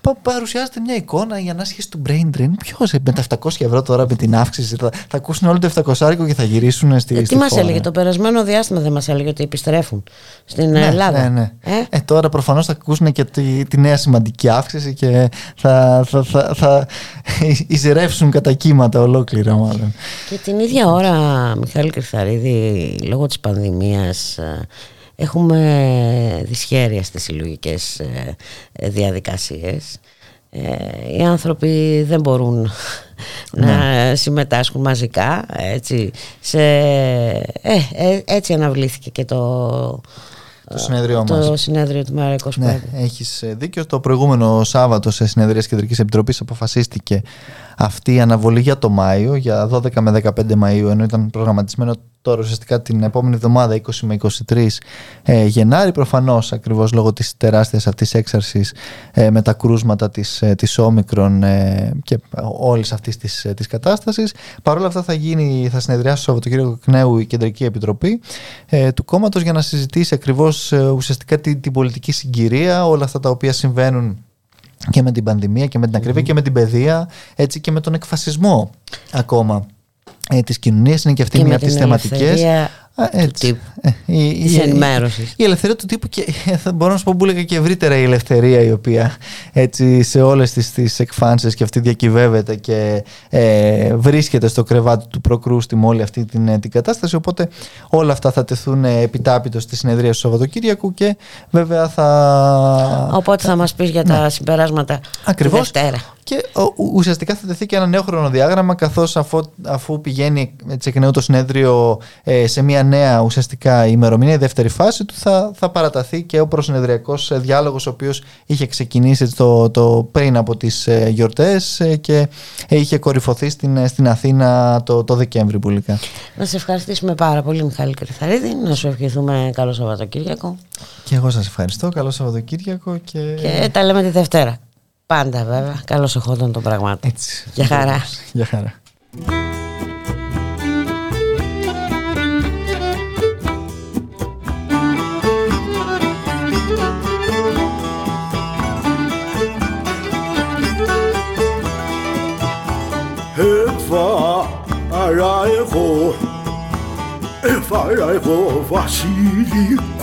Speaker 4: πα, παρουσιάζεται μια εικόνα για ανάσχεση του brain drain. Ποιος με τα 700 ευρώ τώρα με την αύξηση θα, θα ακούσουν όλο το 700 και θα γυρίσουν στη, ε,
Speaker 2: Τι μας έλεγε το περασμένο διάστημα, δεν μας έλεγε ότι επιστρέφουν στην
Speaker 4: ναι,
Speaker 2: Ελλάδα;
Speaker 4: Ναι, ναι. Ε; ε τώρα προφανώς θα ακούσουν και τη, τη, νέα σημαντική αύξηση και θα, θα, θα, θα εισρεύσουν κατά κύματα ολόκληρα μάλλον.
Speaker 2: Και την ίδια ώρα, Μιχάλη Κρυθαρίδη, λόγω της πανδημίας ε, έχουμε δυσχέρεια στις συλλογικές ε, διαδικασίες ε, οι άνθρωποι δεν μπορούν να ναι. συμμετάσχουν μαζικά έτσι, σε, ε, ε, έτσι αναβλήθηκε και το,
Speaker 4: το συνέδριο
Speaker 2: το μας. συνέδριο του ΜΕΡΑ 25.
Speaker 4: Ναι, έχεις δίκιο. Το προηγούμενο Σάββατο σε συνεδρία Κεντρικής Επιτροπής αποφασίστηκε αυτή η αναβολή για το Μάιο, για 12 με 15 Μαΐου, ενώ ήταν προγραμματισμένο τώρα ουσιαστικά την επόμενη εβδομάδα 20 με 23 ε, Γενάρη προφανώς ακριβώς λόγω της τεράστιας αυτής έξαρσης ε, με τα κρούσματα της, ε, της όμικρον ε, και όλης αυτής της, ε, της κατάστασης. Παρ' όλα αυτά θα γίνει, θα συνεδριάσει στο Σαββατοκύριακο Κνέου η Κεντρική Επιτροπή ε, του κόμματος για να συζητήσει ακριβώς ουσιαστικά την, την πολιτική συγκυρία όλα αυτά τα οποία συμβαίνουν και με την πανδημία και με την ακρίβεια και με την παιδεία έτσι και με τον εκφασισμό ακόμα ε, της κοινωνίας είναι και αυτή μια από τις θεματικές
Speaker 2: έτσι. Ε, η, η, ενημέρωσης.
Speaker 4: Η, ελευθερία του τύπου και θα μπορώ να σου πω που έλεγα και ευρύτερα η ελευθερία η οποία έτσι σε όλες τις, τις εκφάνσεις και αυτή διακυβεύεται και ε, βρίσκεται στο κρεβάτι του προκρούστη με όλη αυτή την, την κατάσταση οπότε όλα αυτά θα τεθούν επιτάπητος στη συνεδρία του Σαββατοκύριακου και βέβαια θα...
Speaker 2: Οπότε θα μας πεις για τα ναι. συμπεράσματα Ακριβώς. τη Δευτέρα.
Speaker 4: Και ουσιαστικά θα τεθεί και ένα νέο χρονοδιάγραμμα καθώς αφού, αφού πηγαίνει έτσι εκ νέου το συνέδριο ε, σε μια νέα ουσιαστικά ημερομηνία, η δεύτερη φάση του θα, θα παραταθεί και ο προσυνεδριακός ε, διάλογος ο οποίος είχε ξεκινήσει το, το πριν από τις ε, γιορτές ε, και είχε κορυφωθεί στην, στην Αθήνα το, το Δεκέμβρη πουλικά.
Speaker 2: Να σε ευχαριστήσουμε πάρα πολύ Μιχάλη Κρυθαρίδη, να σου ευχηθούμε καλό Σαββατοκύριακο.
Speaker 4: Και εγώ σας ευχαριστώ, καλό Σαββατοκύριακο και...
Speaker 2: Και τα λέμε τη Δευτέρα. Πάντα βέβαια. Καλώς εχόταν το πράγμα.
Speaker 4: Έτσι.
Speaker 2: Για χαρά.
Speaker 4: Για χαρά. Εφάρα εγώ, εφάρα εγώ βασιλικούς
Speaker 7: βασιλικούς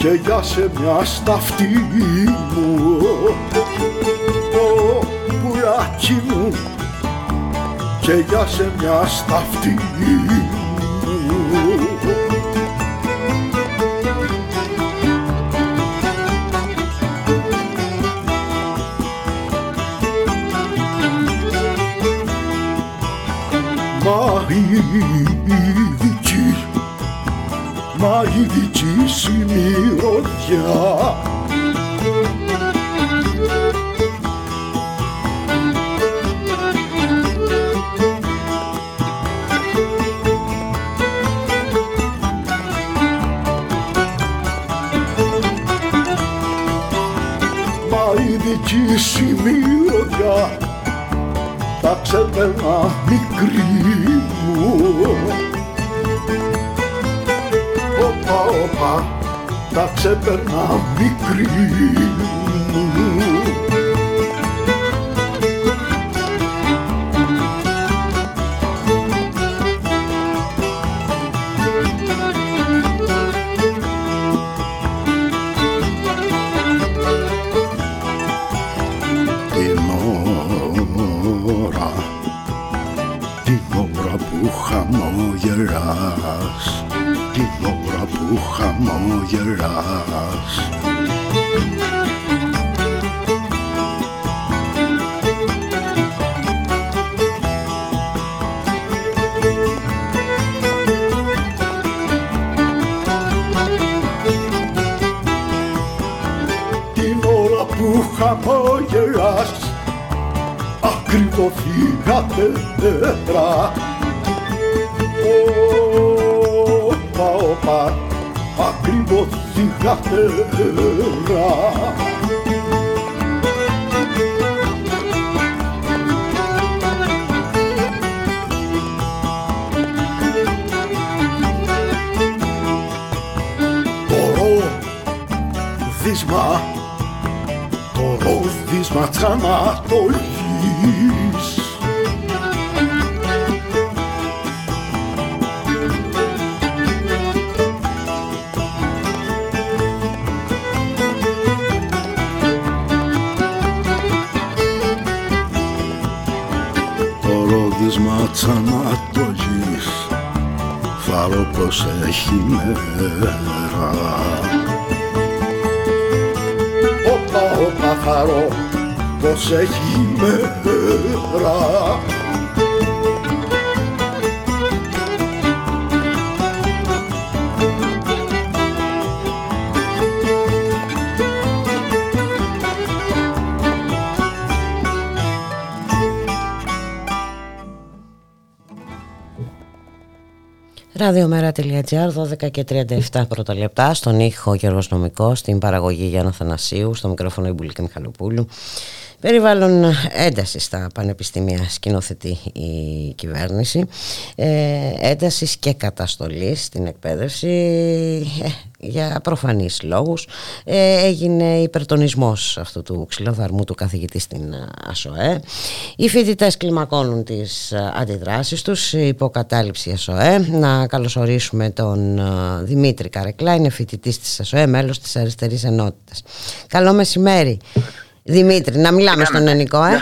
Speaker 7: και για σε μια σταυτή μου ο πουλάκι μου. Και για σε μια σταυτή μου. Μα η δική, μα η δική σου 呀。
Speaker 2: Ραδιομέρα.gr 12 και 37 πρώτα λεπτά στον ήχο Γιώργος Νομικός στην παραγωγή Γιάννα Θανασίου στο μικρόφωνο Ιμπουλή και Μιχαλοπούλου. Περιβάλλον ένταση στα πανεπιστήμια σκηνοθετεί η κυβέρνηση. Ε, έντασης και καταστολής στην εκπαίδευση. Ε, για προφανείς λόγους. Ε, έγινε υπερτονισμός αυτού του ξυλοδαρμού του καθηγητή στην ΑΣΟΕ. Οι φοιτητές κλιμακώνουν τις αντιδράσεις τους. Υποκατάληψη ΑΣΟΕ. Να καλωσορίσουμε τον Δημήτρη Καρεκλά. Είναι φοιτητής της ΑΣΟΕ μέλος της Αριστερής Ενότητας. Καλό μεσημέρι Δημήτρη, να μιλάμε στον Ενικό, ε.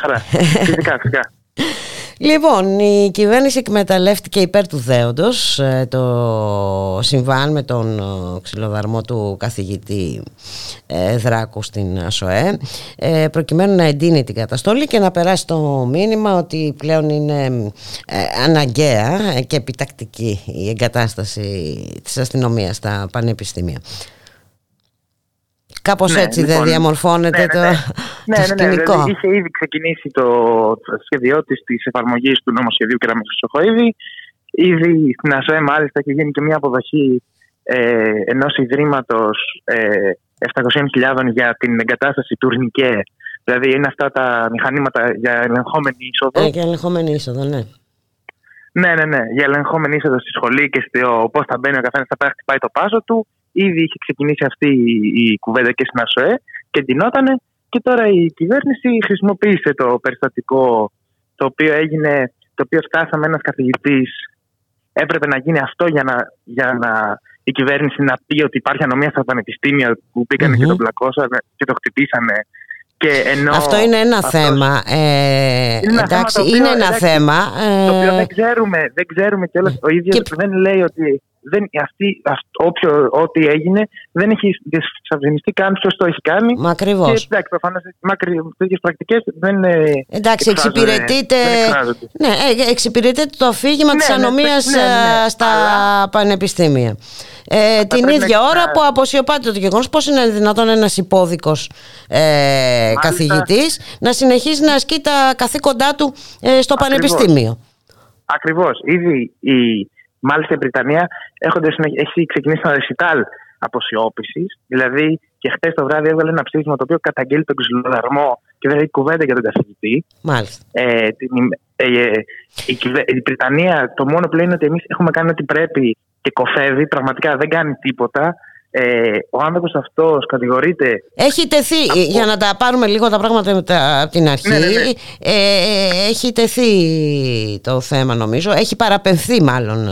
Speaker 8: Φυσικά, φυσικά.
Speaker 2: Λοιπόν, η κυβέρνηση εκμεταλλεύτηκε υπέρ του δέοντος ε, το συμβάν με τον ξυλοδαρμό του καθηγητή ε, Δράκου στην ΑΣΟΕ ε, προκειμένου να εντείνει την καταστολή και να περάσει το μήνυμα ότι πλέον είναι αναγκαία και επιτακτική η εγκατάσταση της αστυνομίας στα πανεπιστήμια. Κάπως ναι, έτσι λοιπόν, δεν διαμορφώνεται
Speaker 8: ναι,
Speaker 2: το,
Speaker 8: ναι,
Speaker 2: το
Speaker 8: ναι,
Speaker 2: σκηνικό.
Speaker 8: Ναι, είχε ήδη ξεκινήσει το, το σχέδιό της της εφαρμογής του νομοσχεδίου Κεραμεσοσοχοίδη. Ήδη στην ΑΣΟΕ, μάλιστα, έχει γίνει και μια αποδοχή ε, ενός ιδρύματος ε, 700.000 για την εγκατάσταση του ΡΝΙΚΕ. Δηλαδή, είναι αυτά τα μηχανήματα για ελεγχόμενη είσοδο.
Speaker 2: Ε, για ελεγχόμενη είσοδο, ναι.
Speaker 8: Ναι, ναι, ναι. Για ελεγχόμενη είσοδο στη σχολή και στο πώς θα μπαίνει ο καθένας, θα πάει χτυπάει το πάζο του. Ήδη είχε ξεκινήσει αυτή η κουβέντα και στην ΑΣΟΕ και εντυνότανε. Και τώρα η κυβέρνηση χρησιμοποίησε το περιστατικό το οποίο έγινε, το οποίο φτάσαμε ένας καθηγητής έπρεπε να γίνει αυτό για να, για να η κυβέρνηση να πει ότι υπάρχει ανομία στα πανεπιστήμια που μπηκαν και τον πλακώσανε και το χτυπήσανε. Και ενώ
Speaker 2: Αυτό είναι ένα
Speaker 8: αυτός-
Speaker 2: θέμα. Ε,
Speaker 8: είναι ένα
Speaker 2: εντάξει,
Speaker 8: θέμα το οποίο,
Speaker 2: είναι ένα
Speaker 8: εντάξει,
Speaker 2: θέμα.
Speaker 8: το οποίο
Speaker 2: ε,
Speaker 8: δεν ξέρουμε, δεν ξέρουμε κιόλας. Ο ίδιος
Speaker 2: και-
Speaker 8: δεν λέει ότι δεν, αυτή, αυτό, όποιο, ό,τι έγινε δεν έχει διασαφινιστεί καν ποιος το έχει κάνει.
Speaker 2: Μα ακριβώς.
Speaker 8: Και εντάξει, προφανώς τέτοιες πρακτικές δεν. ε,
Speaker 2: Εντάξει,
Speaker 8: εκφράζονται-
Speaker 2: εξυπηρετείται,
Speaker 8: δεν εκφράζονται.
Speaker 2: ναι, ε, εξυπηρετείται το αφήγημα
Speaker 8: Ναι,
Speaker 2: της
Speaker 8: ναι,
Speaker 2: ανομίας
Speaker 8: ναι, ναι, ναι.
Speaker 2: ε, στα
Speaker 8: Αλλά-
Speaker 2: πανεπιστήμια. Ε, την
Speaker 8: πρέπει
Speaker 2: ίδια
Speaker 8: να-
Speaker 2: ώρα
Speaker 8: να-
Speaker 2: που αποσιωπάται το γεγονός πώς είναι δυνατόν ένας υπόδικος ε, καθηγητής να συνεχίζει να ασκεί τα καθήκοντά του ε, στο
Speaker 8: Ακριβώς.
Speaker 2: πανεπιστήμιο;
Speaker 8: Ακριβώς. Ήδη η, μάλιστα η Βρυτανία έχοντας, συνεχ- έχει ξεκινήσει ένα ρεσιτάλ αποσιώπησης. Δηλαδή και χτες το βράδυ έβγαλε ένα ψήφισμα το οποίο καταγγέλει τον ξυλοδαρμό και δεν έχει κουβέντα για τον καθηγητή.
Speaker 2: Μάλιστα.
Speaker 8: Ε, την, ημ- ε, ε, η, κυβε- η Βρυτανία το μόνο που λέει είναι ότι εμείς έχουμε κάνει ό,τι πρέπει και κοφεύει. Πραγματικά δεν κάνει τίποτα. Ε, ο άνθρωπος αυτός κατηγορείται.
Speaker 2: Έχει τεθεί, για να τα πάρουμε λίγο τα πράγματα με τα- από την αρχή,
Speaker 8: Ναι, ναι, ναι.
Speaker 2: Ε, έχει τεθεί το θέμα νομίζω, έχει παραπεμφθεί μάλλον.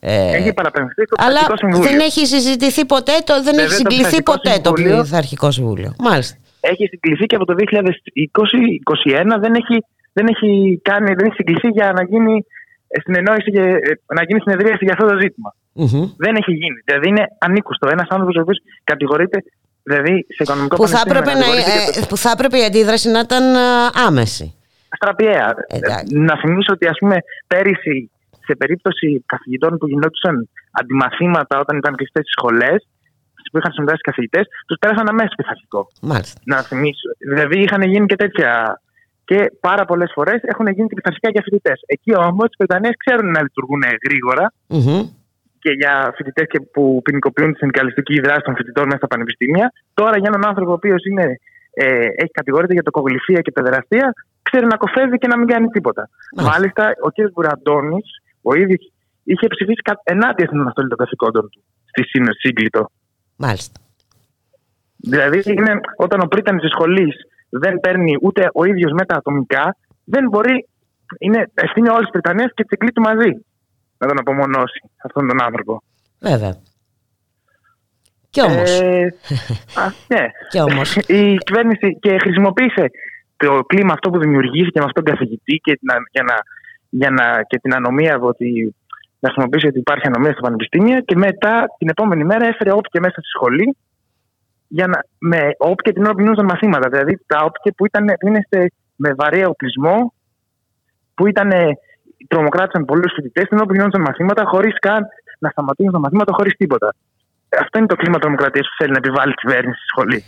Speaker 2: ε,
Speaker 8: έχει παραπεμφθεί στο
Speaker 2: αλλά
Speaker 8: Πειθαρχικό Συμβούλιο.
Speaker 2: δεν έχει συζητηθεί ποτέ, το, δεν
Speaker 8: Βέβαια,
Speaker 2: έχει
Speaker 8: το
Speaker 2: συγκληθεί
Speaker 8: Πειθαρχικό
Speaker 2: ποτέ το
Speaker 8: Συμβούλιο-
Speaker 2: Πειθαρχικό Συμβούλιο. Μάλιστα.
Speaker 8: Έχει συγκληθεί και από το 2020-2021 δεν έχει, δεν έχει, κάνει, δεν έχει συγκληθεί για να γίνει ε, συνεννόηση και ε, να γίνει συνεδρίαση για αυτό το ζήτημα.
Speaker 2: Μμμ.
Speaker 8: Δεν έχει γίνει. Δηλαδή είναι ανήκουστο. Ένας άνθρωπος ο οποίος κατηγορείται δηλαδή, σε οικονομικό
Speaker 2: Που θα,
Speaker 8: πανεπιστήμιο
Speaker 2: έπρεπε να,
Speaker 8: κατηγορείται για το-
Speaker 2: ε, που θα έπρεπε η αντίδραση να ήταν ε, άμεση.
Speaker 8: Αστραπιαία.
Speaker 2: Εντάξει.
Speaker 8: Να θυμίσω ότι ας πούμε πέρυσι σε περίπτωση καθηγητών που γινόντουσαν αντιμαθήματα όταν ήταν κλειστές στι σχολές, που είχαν συμμετάσχει καθηγητές, τους πέρασαν αμέσως πειθαρχικό.
Speaker 2: Μάλιστα.
Speaker 8: Να θυμίσω. Δηλαδή είχαν γίνει και τέτοια. Και πάρα πολλές φορές έχουν γίνει και πειθαρχικά για φοιτητές. Εκεί όμως οι Βρετανίε ξέρουν να λειτουργούν γρήγορα
Speaker 2: Μμμ.
Speaker 8: Και για φοιτητές που ποινικοποιούν τη συνδικαλιστική δράση των φοιτητών μέσα στα πανεπιστήμια. Τώρα για έναν άνθρωπο ο οποίος ε, έχει κατηγορείται για τοκογλυφία και παιδεραστία, ξέρει να κοφεύει και να μην κάνει τίποτα.
Speaker 2: Μάλιστα.
Speaker 8: Μάλιστα, ο κ. Μπουραντώνης, ο ίδιος, είχε ψηφίσει κα- ενάντια στην αναστολή των καθηκόντων του στη σύνο- σύγκλιτο.
Speaker 2: Μάλιστα.
Speaker 8: Δηλαδή, είναι, όταν ο πρίτανης της σχολής δεν παίρνει ούτε ο ίδιος με τα ατομικά, δεν μπορεί. Είναι ευθύνη όλης της Βρετανίας και της Εγκλήτου μαζί να τον απομονώσει αυτόν τον άνθρωπο.
Speaker 2: Βέβαια. Κι όμως,
Speaker 8: Ε, α, ναι.
Speaker 2: κι όμως.
Speaker 8: Η κυβέρνηση και χρησιμοποίησε το κλίμα αυτό που δημιουργήθηκε με αυτόν τον καθηγητή και την, α- για να, για να, και την ανομία ότι να χρησιμοποιήσει ότι υπάρχει ανομία στα πανεπιστήμια και μετά την επόμενη μέρα έφερε όπια μέσα στη σχολή για να, με όπια την ώρα που γινόταν μαθήματα. Δηλαδή τα όπια που ήταν, είναι σε- με βαρύ οπλισμό που ήταν τρομοκράτησαν πολλούς φοιτητές την ώρα που γινόταν μαθήματα χωρίς καν να σταματήσουν τα μαθήματα χωρίς τίποτα. Αυτό είναι το κλίμα τρομοκρατίας που θέλει να επιβάλλει η κυβέρνηση στη σχολή.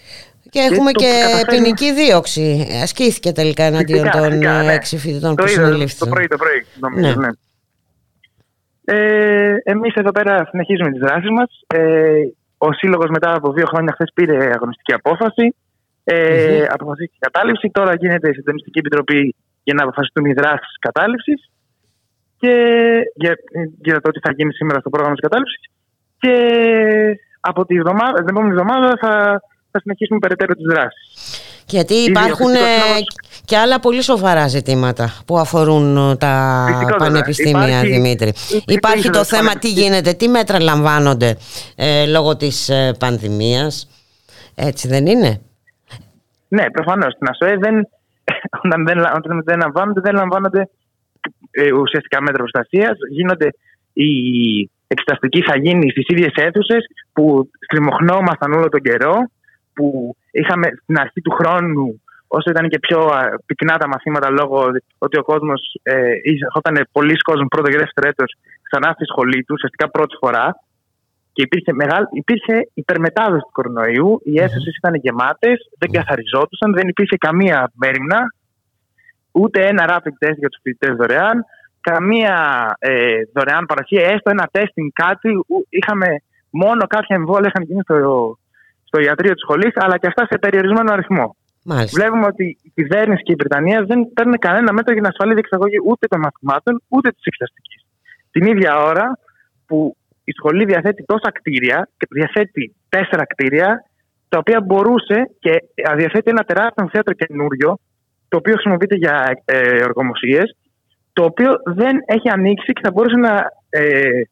Speaker 2: Και έχουμε
Speaker 8: το
Speaker 2: και
Speaker 8: καταφέρνουμε-
Speaker 2: ποινική δίωξη. Ασκήθηκε τελικά εναντίον
Speaker 8: Φυσικά,
Speaker 2: των
Speaker 8: φυσικά,
Speaker 2: ε,
Speaker 8: ναι.
Speaker 2: έξι φοιτητών
Speaker 8: Το
Speaker 2: που
Speaker 8: είδα το
Speaker 2: συνελήφθησαν.
Speaker 8: πρωί, το πρωί, νομίζω,
Speaker 2: Ναι.
Speaker 8: ναι. Ε, εμείς εδώ πέρα συνεχίζουμε τις δράσεις μας. Ε, ο Σύλλογος μετά από δύο χρόνια χθες πήρε αγωνιστική απόφαση. Ε, Αποφασίστηκε η κατάληψη. Τώρα γίνεται η Συντονιστική Επιτροπή για να αποφασιστούν οι δράσεις κατάληψης και για, για το τι θα γίνει σήμερα στο πρόγραμμα της κατάληψης. Και από τη εβδομάδα, την επόμενη εβδομάδα θα, θα συνεχίσουμε περαιτέρω τις δράσεις.
Speaker 2: Γιατί
Speaker 8: Ήδη
Speaker 2: υπάρχουν
Speaker 8: ο
Speaker 2: ε,
Speaker 8: φυσικός λόγος-
Speaker 2: και άλλα πολύ σοβαρά ζητήματα που αφορούν ε, τα
Speaker 8: Φυσικότατα.
Speaker 2: πανεπιστήμια,
Speaker 8: Υπάρχει-
Speaker 2: Δημήτρη.
Speaker 8: υπήρχε
Speaker 2: Υπάρχει το
Speaker 8: το
Speaker 2: θέμα τι
Speaker 8: πανεπιστήμιο.
Speaker 2: γίνεται, τι μέτρα λαμβάνονται ε, λόγω της ε, πανδημίας. Έτσι δεν είναι;
Speaker 8: Ναι, προφανώς. Στην ΑΣΟΕ δεν, όταν δεν, λα- όταν δεν λαμβάνονται, δεν λαμβάνονται ε, ουσιαστικά μέτρα προστασίας. Γίνονται. Η εξεταστική θα γίνει στις ίδιες αίθουσες που στριμωχνόμασταν όλο τον καιρό, που είχαμε στην αρχή του χρόνου, όσο ήταν και πιο α, πυκνά τα μαθήματα, λόγω ότι ο κόσμος ε, ερχόταν πολλοί κόσμο πρώτο και δεύτερο έτος ξανά στη σχολή του, ουσιαστικά πρώτη φορά, και υπήρχε, μεγάλη, υπήρχε υπερμετάδοση του κορονοϊού. Οι αίθουσες ήταν γεμάτες, δεν καθαριζόντουσαν, δεν υπήρχε καμία μέρημνα, ούτε ένα rapid test για τους φοιτητές δωρεάν, καμία ε, δωρεάν παροχή, έστω ένα testing κάτι. ου- Είχαμε μόνο κάποια εμβόλια είχαν γίνει στο, στο ιατρείο της σχολής, αλλά και αυτά σε περιορισμένο αριθμό.
Speaker 2: Μάλιστα.
Speaker 8: Βλέπουμε ότι η κυβέρνηση και η Βρετανία δεν παίρνουν κανένα μέτρο για να ασφαλεί διεξαγωγή ούτε των μαθημάτων ούτε της εξεταστικής. Την ίδια ώρα που η σχολή διαθέτει τόσα κτίρια και διαθέτει τέσσερα κτίρια, τα οποία μπορούσε και διαθέτει ένα τεράστιο θέατρο καινούριο, το οποίο χρησιμοποιείται για ε, εργομοσίες, το οποίο δεν έχει ανοίξει και θα μπορούσε να ε,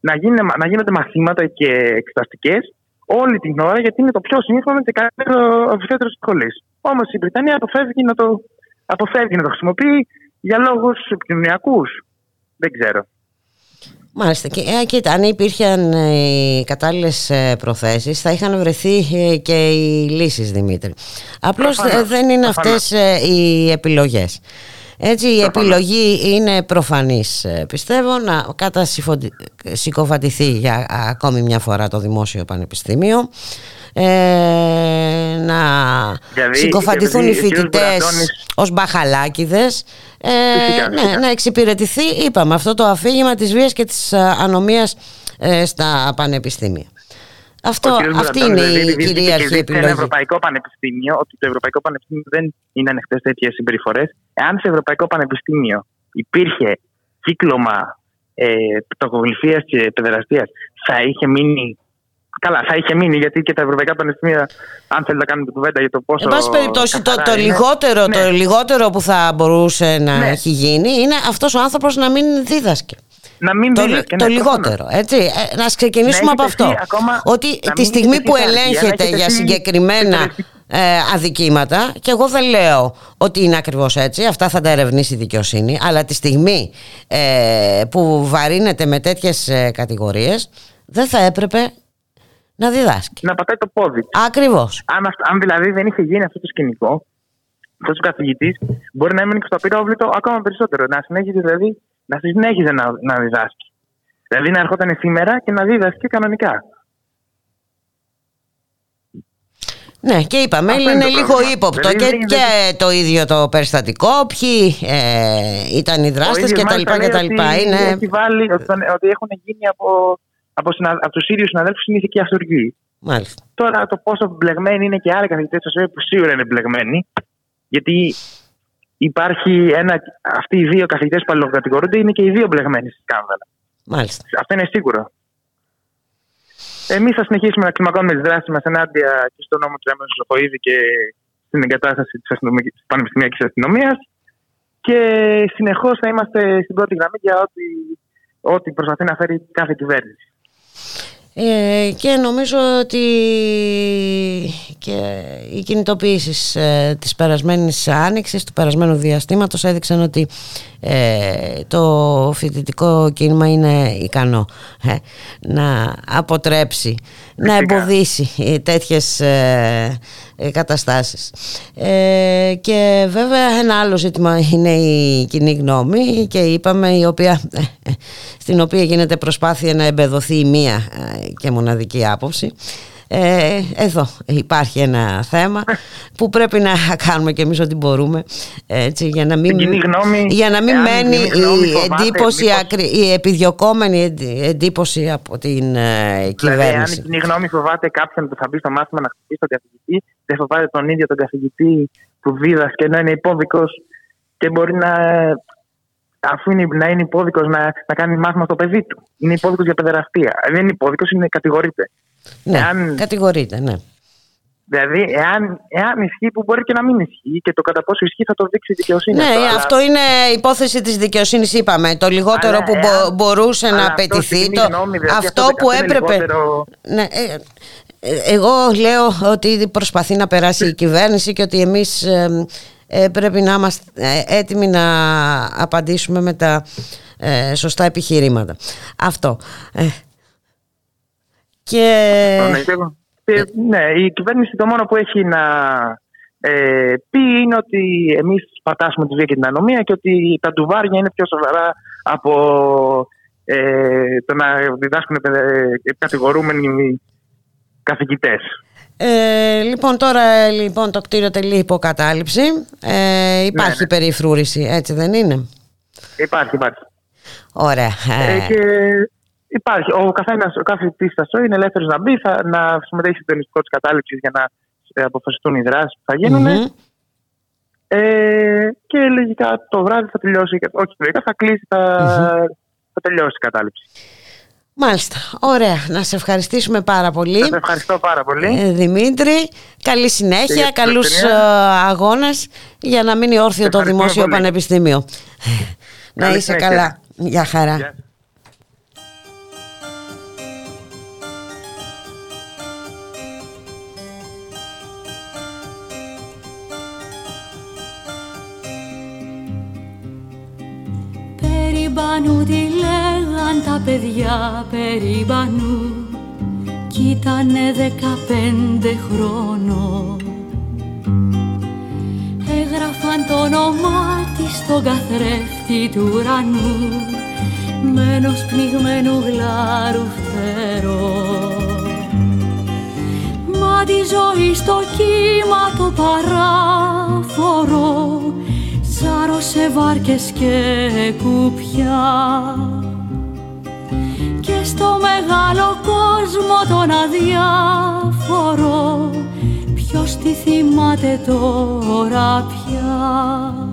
Speaker 8: να, γίνε, να γίνονται μαθήματα και εξεταστικές όλη την ώρα, γιατί είναι το πιο σύγχρονο και καλύτερο οφειλέτερο της σχολής. Όμως η Βρετανία αποφεύγει να, το, αποφεύγει να το χρησιμοποιεί για λόγους επικοινωνιακούς. Δεν ξέρω.
Speaker 2: Μάλιστα. Και, ε, κοίτα, αν υπήρχαν ε, οι κατάλληλες προθέσεις, θα είχαν βρεθεί ε, και οι λύσεις, Δημήτρη. Απλώς δεν είναι αυτές οι επιλογές. Έτσι η επιλογή είναι προφανής πιστεύω να κατασυκοφατηθεί για ακόμη μια φορά το Δημόσιο Πανεπιστήμιο ε, να δηλαδή, συκοφαντηθούν οι φοιτητές ως μπαχαλάκιδες ε, ναι, να εξυπηρετηθεί είπαμε αυτό το αφήγημα της βίας και της ε, ανομίας ε, στα πανεπιστήμια. Αυτό, αυτή είναι η κυρίαρχη επιλογή.
Speaker 8: Ένα Ευρωπαϊκό Πανεπιστήμιο, ότι το Ευρωπαϊκό Πανεπιστήμιο δεν είναι ανοιχτές τέτοιες συμπεριφορές. Εάν σε Ευρωπαϊκό Πανεπιστήμιο υπήρχε κύκλωμα ε, πτωχογλυφία και παιδεραστία, θα είχε μείνει Καλά, θα είχε μείνει γιατί και τα ευρωπαϊκά πανεπιστήμια, αν θέλετε να κάνετε κουβέντα για το πόσο.
Speaker 2: Εν πάση περιπτώσει, το, το, λιγότερο, το ναι. λιγότερο που θα μπορούσε να ναι. έχει γίνει είναι αυτός ο άνθρωπος να μην δίδασκε.
Speaker 8: Να μην
Speaker 2: το,
Speaker 8: δίδασκε,
Speaker 2: το ναι, λιγότερο. Έτσι. Ε, να ξεκινήσουμε από αυτό. ότι τη στιγμή που ελέγχεται για συγκεκριμένα ε, αδικήματα και εγώ δεν λέω ότι είναι ακριβώς έτσι αυτά θα τα ερευνήσει η δικαιοσύνη αλλά τη στιγμή ε, που βαρύνεται με τέτοιες ε, κατηγορίες δεν θα έπρεπε να διδάσκει.
Speaker 8: Να πατάει το πόδι.
Speaker 2: Ακριβώς.
Speaker 8: Αν, αν δηλαδή δεν είχε γίνει αυτό το σκηνικό, αυτός ο καθηγητής μπορεί να έμεινε και στο απειρόβλητο ακόμα περισσότερο. Να συνέχιζε δηλαδή να συνέχιζε να, να διδάσκει. Δηλαδή να ερχόταν σήμερα και να δίδασκε κανονικά.
Speaker 2: Ναι, και είπαμε, είναι, είναι λίγο ύποπτο δηλαδή, και, και το ίδιο το περιστατικό, ποιοι ε, ήταν οι δράστες και τα λοιπά και τα λοιπά.
Speaker 8: Ότι, είναι... έχει βάλει, ότι, ότι έχουν γίνει από από, συνα... από τους ίδιους συναδέλφους είναι ηθική αυτοργή.
Speaker 2: Μάλιστα.
Speaker 8: Τώρα το πόσο μπλεγμένοι είναι και άλλοι καθηγητές στο που σίγουρα είναι μπλεγμένοι, γιατί υπάρχει ένα. Αυτοί οι δύο καθηγητές που αλληλοκατηγορούνται είναι και οι δύο μπλεγμένοι στη σκάνδαλα.
Speaker 2: Μάλιστα.
Speaker 8: Αυτό είναι σίγουρο. Εμείς θα συνεχίσουμε να κλιμακώνουμε τις δράσεις μας ενάντια και στον νόμο του Έμενου Ζωχοίδη και στην εγκατάσταση της πανεπιστημιακής αστυνομίας. Και συνεχώς θα είμαστε στην πρώτη γραμμή για ό,τι, ό,τι προσπαθεί να φέρει κάθε κυβέρνηση.
Speaker 2: Ε, και νομίζω ότι και οι κινητοποιήσεις ε, της περασμένης άνοιξης, του περασμένου διαστήματος έδειξαν ότι ε, το φοιτητικό κίνημα είναι ικανό ε, να αποτρέψει, να εμποδίσει τέτοιες καταστάσεις. και βέβαια ένα άλλο ζήτημα είναι η κοινή γνώμη και είπαμε η οποία, στην οποία γίνεται προσπάθεια να εμπεδοθεί η μία και μοναδική άποψη ε, εδώ υπάρχει ένα θέμα που πρέπει να κάνουμε και εμείς ό,τι μπορούμε έτσι, για να μην, για να μην μένει η, εντύπωση, η επιδιωκόμενη εντύπωση από την ε, κυβέρνηση. Δηλαδή
Speaker 8: αν η κοινή γνώμη φοβάται κάποιον που θα μπει στο μάθημα να χτυπήσει τον καθηγητή δεν φοβάται τον ίδιο τον καθηγητή που δίδασκε ενώ είναι υπόδικος και μπορεί να αφού είναι, να είναι υπόδικος να, να κάνει μάθημα στο παιδί του. Είναι υπόδικος για παιδεραστία. Δεν είναι υπόδικος, είναι κατηγορείται.
Speaker 2: Ναι, εάν, κατηγορείται, ναι.
Speaker 8: Δηλαδή, εάν, εάν ισχύει που μπορεί και να μην ισχύει και το κατά πόσο ισχύει θα το δείξει η δικαιοσύνη.
Speaker 2: Ναι, αυτό, είναι υπόθεση της δικαιοσύνης είπαμε. Το λιγότερο που μπορούσε να απαιτηθεί. Το, αυτό που έπρεπε. Ναι, ε, ε, εγώ λέω ότι προσπαθεί να περάσει η κυβέρνηση και ότι εμείς ε, πρέπει να είμαστε έτοιμοι να απαντήσουμε με τα σωστά επιχειρήματα. Αυτό.
Speaker 8: Και... ναι, η κυβέρνηση το μόνο που έχει να ε, πει είναι ότι εμείς πατάσουμε τη βία και την ανομία και ότι τα ντουβάρια είναι πιο σοβαρά από ε, το να διδάσκουν ε, κατηγορούμενοι καθηγητές.
Speaker 2: Ε, λοιπόν τώρα λοιπόν το κτίριο τελεί υποκατάληψη ε, υπάρχει ναι, ναι. περιφρούρηση έτσι δεν είναι;
Speaker 8: Υπάρχει υπάρχει
Speaker 2: Ωραία
Speaker 8: ε, και Υπάρχει. Ο καθένας, ο κάθε πίσταστο είναι ελεύθερος να μπει, θα, να συμμετέχει στο νηστικό της κατάληψης για να ε, αποφασιστούν οι δράσεις που θα γινουν Ε, και λογικά το βράδυ θα τελειώσει, όχι λογικά θα κλείσει, θα, θα τελειώσει η κατάληψη.
Speaker 2: Μάλιστα. Ωραία. Να σε ευχαριστήσουμε πάρα πολύ.
Speaker 8: Σας ευχαριστώ πάρα πολύ.
Speaker 2: Ε, Δημήτρη, καλή συνέχεια, καλούς ε, αγώνες για να μείνει όρθιο το Δημόσιο Πανεπιστήμιο. να είσαι καλά. Γεια χαρά.
Speaker 9: Περίμπανου τι λέγαν τα παιδιά περίμπανου. Κι ήτανε δεκαπέντε χρόνων έγραφαν το όνομά της στον καθρέφτη του ουρανού. Με ενός πνιγμένου γλάρου φτερό. Μα τη ζωή στο κύμα το παράφορο σάρωσε βάρκες και κουπιά. Και στο μεγάλο κόσμο τον αδιάφορο ποιος τη θυμάται τώρα πια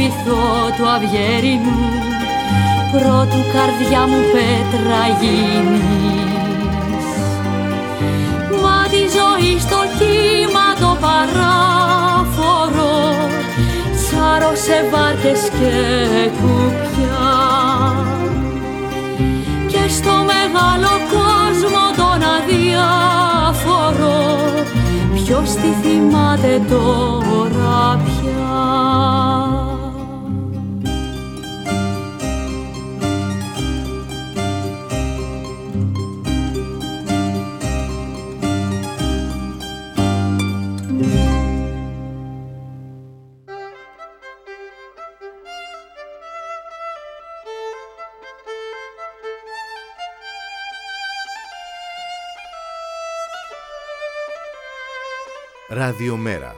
Speaker 9: βυθό του αυγερινού πρώτου καρδιά μου πέτρα γίνεις. Μα τη ζωή στο κύμα το παράφορο σάρωσε βάρκες και κουπιά. Και στο μεγάλο κόσμο τον αδιάφορο ποιος τη θυμάται τώρα πια;
Speaker 1: Ραδιομέρα.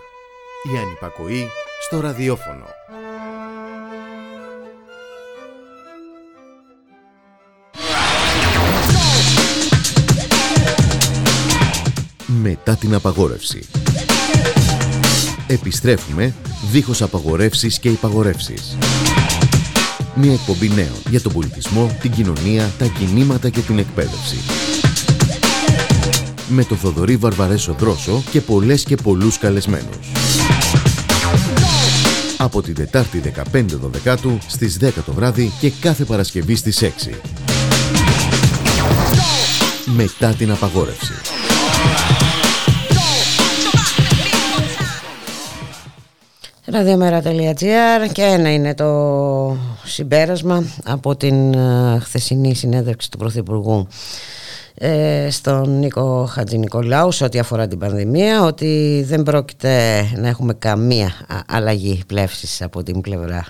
Speaker 1: Η ανυπακοή στο ραδιόφωνο. Μετά την απαγόρευση. Επιστρέφουμε δίχως απαγορεύσεις και υπαγορεύσεις. Μια εκπομπή νέων για τον πολιτισμό, την κοινωνία, τα κινήματα και την εκπαίδευση με το Θοδωρή Βαρβαρέσο Δρόσο και πολλές και πολλούς καλεσμένους. Από την Τετάρτη 15 Δεκάτου στις 10 το βράδυ και κάθε Παρασκευή στις 6. Μετά την απαγόρευση.
Speaker 2: Ραδιομέρα.gr και ένα είναι το συμπέρασμα από την ε, χθεσινή συνέντευξη του Πρωθυπουργού ε, στον Νίκο Χατζηνικολάου σε ό,τι αφορά την πανδημία ότι δεν πρόκειται να έχουμε καμία αλλαγή πλεύσης από την πλευρά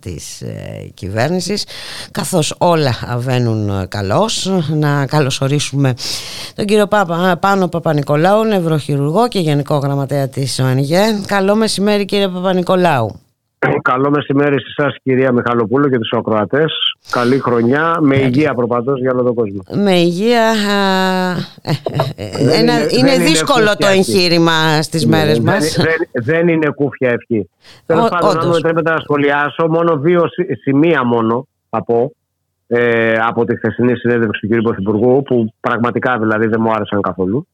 Speaker 2: της ε, κυβέρνησης καθώς όλα βαίνουν καλώς. Να καλωσορίσουμε τον κύριο Πάπα, Πάνο Παπα-Νικολάου νευροχειρουργό και γενικό γραμματέα της ΟΝΓ. Καλό μεσημέρι κύριε Παπα-Νικολάου
Speaker 10: Καλό μεσημέρι σε εσάς, κυρία Μιχαλοπούλου και τους ακροατές. Καλή χρονιά, με υγεία προπαντός για όλο τον κόσμο.
Speaker 2: Με υγεία. Ε, ε, είναι, είναι δύσκολο το εγχείρημα στις ναι, μέρες μας.
Speaker 10: Δεν, είναι κούφια ευχή. Τέλος πάντων, αν μου επιτρέπετε να σχολιάσω, μόνο δύο σημεία μόνο θα πω ε, από τη χθεσινή συνέντευξη του κ. Πρωθυπουργού, που πραγματικά δηλαδή δεν μου άρεσαν καθόλου.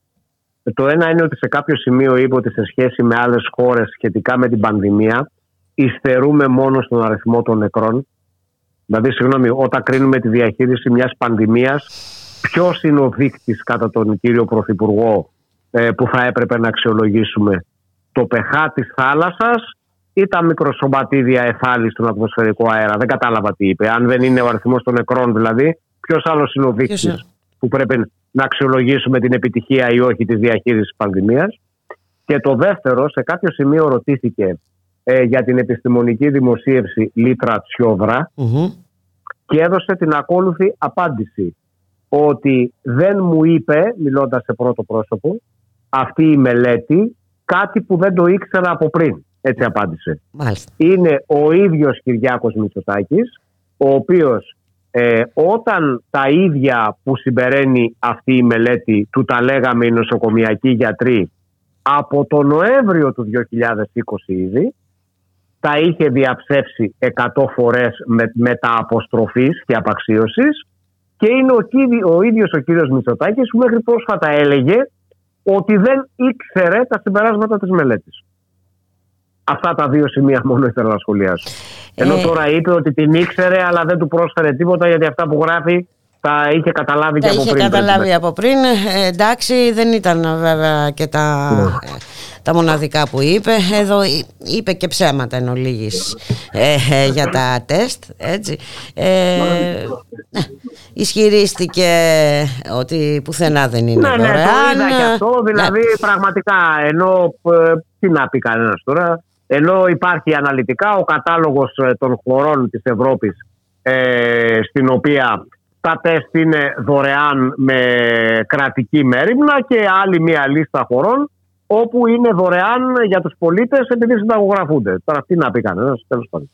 Speaker 10: Το ένα είναι ότι σε κάποιο σημείο είπε ότι σε σχέση με άλλες χώρες σχετικά με την πανδημία υστερούμε μόνο στον αριθμό των νεκρών. Δηλαδή, συγγνώμη, όταν κρίνουμε τη διαχείριση μιας πανδημίας, ποιος είναι ο δείκτης κατά τον κύριο Πρωθυπουργό ε, που θα έπρεπε να αξιολογήσουμε; Το πεχά της θάλασσας ή τα μικροσωματίδια εθάλη στον ατμοσφαιρικό αέρα; Δεν κατάλαβα τι είπε. Αν δεν είναι ο αριθμός των νεκρών δηλαδή, ποιος άλλος είναι ο δείκτης που πρέπει να αξιολογήσουμε την επιτυχία ή όχι της διαχείρισης της πανδημίας; Και το δεύτερο, σε κάποιο σημείο ρωτήθηκε ε, για την επιστημονική δημοσίευση Λίτρα και έδωσε την ακόλουθη απάντηση ότι δεν μου είπε, μιλώντας σε πρώτο πρόσωπο, αυτή η μελέτη κάτι που δεν το ήξερα από πριν. Έτσι απάντησε. Είναι ο ίδιος Κυριάκος Μητσοτάκης, ο οποίος ε, όταν τα ίδια που συμπεραίνει αυτή η μελέτη του τα λέγαμε οι νοσοκομιακοί γιατροί από το Νοέμβριο του 2020 ήδη τα είχε διαψεύσει 100 φορές με, τα αποστροφής και απαξίωσης και είναι ο, ο ίδιος ο κύριος Μητσοτάκης που μέχρι πρόσφατα έλεγε ότι δεν ήξερε τα συμπεράσματα της μελέτης. Αυτά τα δύο σημεία μόνο ήθελα να σχολιάσω. Ενώ ε... τώρα είπε ότι την ήξερε αλλά δεν του πρόσφερε τίποτα γιατί αυτά που γράφει τα είχε καταλάβει και από
Speaker 2: είχε
Speaker 10: πριν.
Speaker 2: είχε καταλάβει από πριν. Ε, εντάξει δεν ήταν βέβαια και τα... Ναι τα μοναδικά που είπε. Εδώ είπε και ψέματα εν ολίγης ε, ε, για τα τεστ. Έτσι. Ε, ναι. Ισχυρίστηκε ότι πουθενά δεν είναι ναι, δωρεάν.
Speaker 10: Ναι, το είδα και αυτό. Δηλαδή ναι. πραγματικά ενώ ε, τι να πει κανένας τώρα. Ενώ υπάρχει αναλυτικά ο κατάλογος των χωρών της Ευρώπης ε, στην οποία τα τεστ είναι δωρεάν με κρατική μέρημνα και άλλη μία λίστα χωρών όπου είναι δωρεάν για τους πολίτες επειδή συνταγογραφούνται. Τώρα τι να πει κανένας, τέλος πάντων.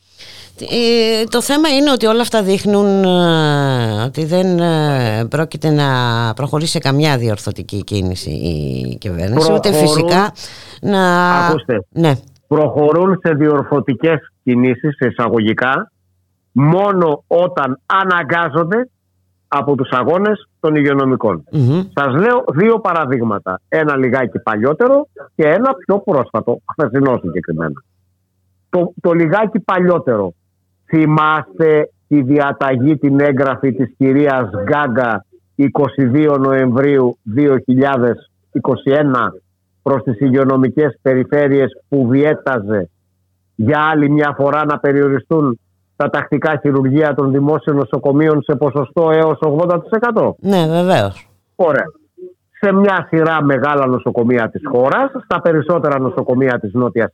Speaker 2: Ε, το θέμα είναι ότι όλα αυτά δείχνουν ε, ότι δεν ε, πρόκειται να προχωρήσει σε καμιά διορθωτική κίνηση η κυβέρνηση, ούτε φυσικά να...
Speaker 10: Ακούστε, ναι. προχωρούν σε διορθωτικές κινήσεις εισαγωγικά μόνο όταν αναγκάζονται από τους αγώνες των υγειονομικών. Mm-hmm. Σας λέω δύο παραδείγματα. Ένα λιγάκι παλιότερο και ένα πιο πρόσφατο, χθεσινό συγκεκριμένα. Το, το λιγάκι παλιότερο. Θυμάστε τη διαταγή, την έγγραφη της κυρίας Γκάγκα 22 Νοεμβρίου 2021 προς τις υγειονομικές περιφέρειες που διέταζε για άλλη μια φορά να περιοριστούν τα τακτικά χειρουργία των δημόσιων νοσοκομείων σε ποσοστό έως 80%.
Speaker 2: Ναι, βεβαίως.
Speaker 10: Ωραία. Σε μια σειρά μεγάλα νοσοκομεία της χώρας, στα περισσότερα νοσοκομεία της Νότιας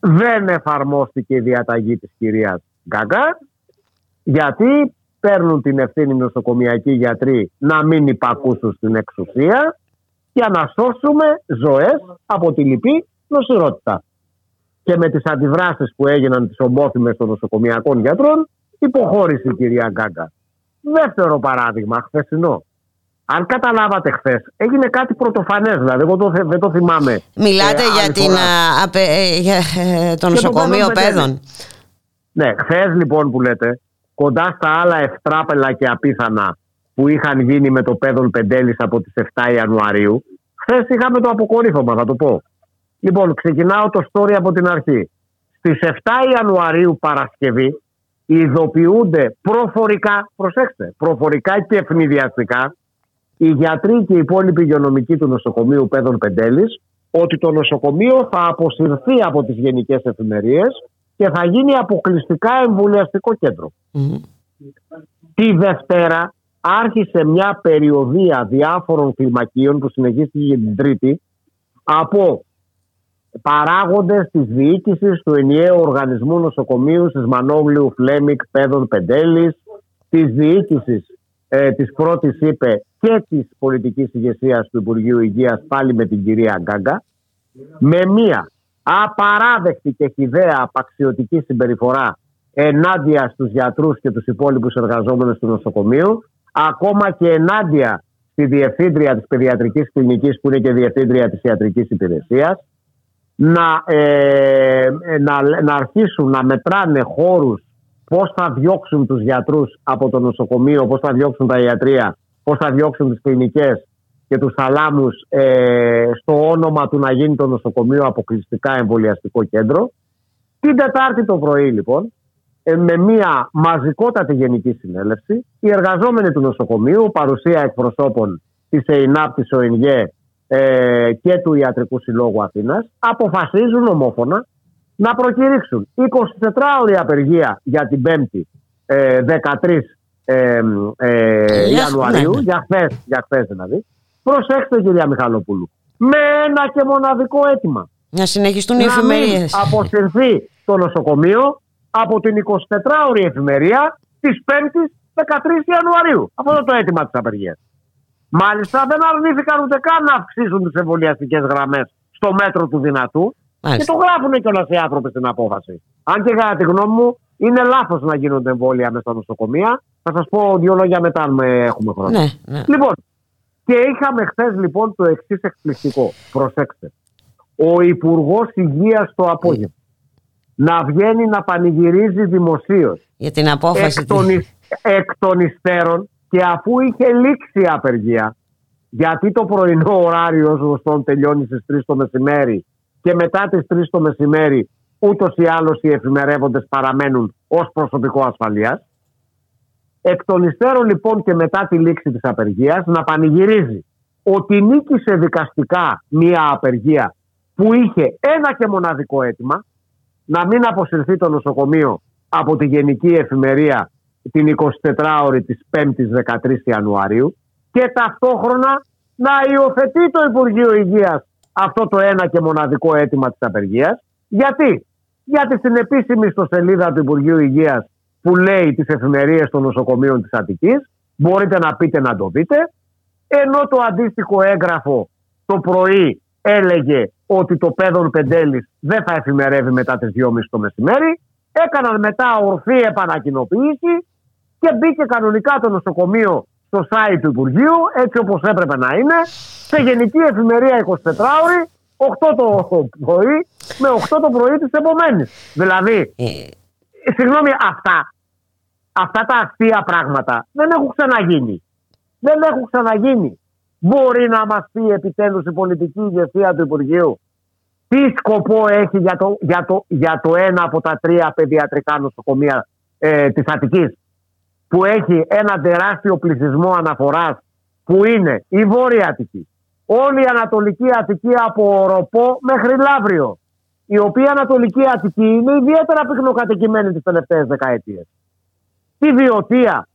Speaker 10: δεν εφαρμόστηκε η διαταγή της κυρίας Γκάγκα, γιατί παίρνουν την ευθύνη νοσοκομιακοί γιατροί να μην υπακούσουν στην εξουσία για να σώσουμε ζωές από τη λυπή νοσηρότητα και με τις αντιδράσεις που έγιναν τις ομόθυμες των νοσοκομιακών γιατρών υποχώρησε η κυρία Γκάγκα. Δεύτερο παράδειγμα, χθεσινό. Αν καταλάβατε χθες, έγινε κάτι πρωτοφανές, δηλαδή. Εγώ το, δεν το θυμάμαι.
Speaker 2: Μιλάτε ε, για, την, α, ε, για ε, το νοσοκομείο παιδών.
Speaker 10: Ναι, χθες λοιπόν που λέτε, κοντά στα άλλα ευτράπελα και απίθανα που είχαν γίνει με το παιδόν Πεντέλη από τις 7 Ιανουαρίου, χθες είχαμε το αποκορύφωμα, θα το πω. Λοιπόν, ξεκινάω το story από την αρχή. Στις 7 Ιανουαρίου Παρασκευή ειδοποιούνται προφορικά, προσέξτε, προφορικά και ευνηδιαστικά οι γιατροί και οι υπόλοιποι υγειονομικοί του νοσοκομείου Πέδων Πεντέλης ότι το νοσοκομείο θα αποσυρθεί από τις γενικές εφημερίες και θα γίνει αποκλειστικά εμβολιαστικό Τη Δευτέρα άρχισε μια περιοδία διάφορων κλιμακίων που συνεχίστηκε την Τρίτη από παράγοντες της διοίκησης του ενιαίου οργανισμού νοσοκομείου της Μανόγλιου Φλέμικ Πέδων Πεντέλης, της διοίκησης ε, της πρώτης είπε και της πολιτικής ηγεσίας του Υπουργείου Υγείας πάλι με την κυρία Γκάγκα, με μία απαράδεκτη και χιδαία απαξιωτική συμπεριφορά ενάντια στους γιατρούς και τους υπόλοιπους εργαζόμενους του νοσοκομείου, ακόμα και ενάντια στη διευθύντρια της παιδιατρικής κλινικής που είναι και διευθύντρια της ιατρικής υπηρεσίας, να, ε, να, να αρχίσουν να μετράνε χώρους πώς θα διώξουν τους γιατρούς από το νοσοκομείο, πώς θα διώξουν τα ιατρία, πώς θα διώξουν τις κλινικές και τους θαλάμους ε, στο όνομα του να γίνει το νοσοκομείο αποκλειστικά εμβολιαστικό κέντρο. Την Τετάρτη το πρωί λοιπόν ε, με μια μαζικότατη γενική συνέλευση οι εργαζόμενοι του νοσοκομείου, παρουσία εκπροσώπων της ΕΙΝΑΠ, της ΟΕΝΓΕ ε, και του Ιατρικού Συλλόγου Αθήνας αποφασίζουν ομόφωνα να προκηρύξουν 24 ώρια απεργία για την 5η 13 ε, ε, Ιανουαρίου, ναι, ναι. για χθες για χθες δηλαδή. Προσέξτε κυρία Μιχαλοπούλου, με ένα και μοναδικό αίτημα.
Speaker 2: Να συνεχιστούν οι εφημερίες.
Speaker 10: Να αποσυρθεί το νοσοκομείο από την 24ωρη εφημερία της 5η 13 Ιανουαρίου. Αυτό είναι το αίτημα της απεργίας. Μάλιστα δεν αρνήθηκαν ούτε καν να αυξήσουν τις εμβολιαστικές γραμμές στο μέτρο του δυνατού. Μάλιστα. Και το γράφουν κιόλας οι άνθρωποι στην απόφαση. Αν και κατά τη γνώμη μου είναι λάθος να γίνονται εμβόλια μέσα στα νοσοκομεία. Θα σας πω δύο λόγια μετά, αν έχουμε χρόνο.
Speaker 2: Ναι, ναι.
Speaker 10: Λοιπόν, και είχαμε χθες λοιπόν το εξής εκπληκτικό. Προσέξτε. Ο Υπουργός Υγείας το απόγευμα να βγαίνει να πανηγυρίζει δημοσίως.
Speaker 2: Για την απόφαση
Speaker 10: εκ των, εκ των υστέρων και αφού είχε λήξει η απεργία, γιατί το πρωινό ωράριο όσο γνωστόν τελειώνει στις 3 το μεσημέρι και μετά τις 3 το μεσημέρι ούτως ή άλλως οι εφημερεύοντες παραμένουν ως προσωπικό ασφαλείας. Εκ των υστέρων λοιπόν και μετά τη λήξη της απεργίας να πανηγυρίζει ότι νίκησε δικαστικά μία απεργία που είχε ένα και μοναδικό αίτημα να μην αποσυρθεί το νοσοκομείο από τη Γενική Εφημερία την 24ωρη της 5ης 13 Ιανουαρίου και ταυτόχρονα να υιοθετεί το Υπουργείο Υγείας αυτό το ένα και μοναδικό αίτημα της απεργίας. Γιατί; Γιατί στην επίσημη ιστοσελίδα του Υπουργείου Υγείας που λέει τις εφημερίες των νοσοκομείων της Αττικής μπορείτε να πείτε να το δείτε ενώ το αντίστοιχο έγγραφο το πρωί έλεγε ότι το παιδόν Πεντέλης δεν θα εφημερεύει μετά τις 2.30 το μεσημέρι. Έκαναν μετά ορθή επανακοινοποίηση και μπήκε κανονικά το νοσοκομείο στο site του Υπουργείου, έτσι όπως έπρεπε να είναι, σε γενική εφημερία 24 ώρη, 8 το πρωί με 8 το πρωί της επομένης. Δηλαδή, ε. συγγνώμη, αυτά, αυτά τα αστεία πράγματα δεν έχουν ξαναγίνει. Δεν έχουν ξαναγίνει. Μπορεί να μας πει επιτέλους η πολιτική ηγεσία του Υπουργείου τι σκοπό έχει για το, για το, για το ένα από τα τρία παιδιατρικά νοσοκομεία ε, της Αττικής; Που έχει ένα τεράστιο πληθυσμό αναφοράς που είναι η Βόρεια Αττική, όλη η Ανατολική Αττική από Οροπό μέχρι Λαύριο η οποία Ανατολική Αττική είναι ιδιαίτερα πυκνοκατοικημένη τις τελευταίες δεκαετίες. Τη Βιωτία,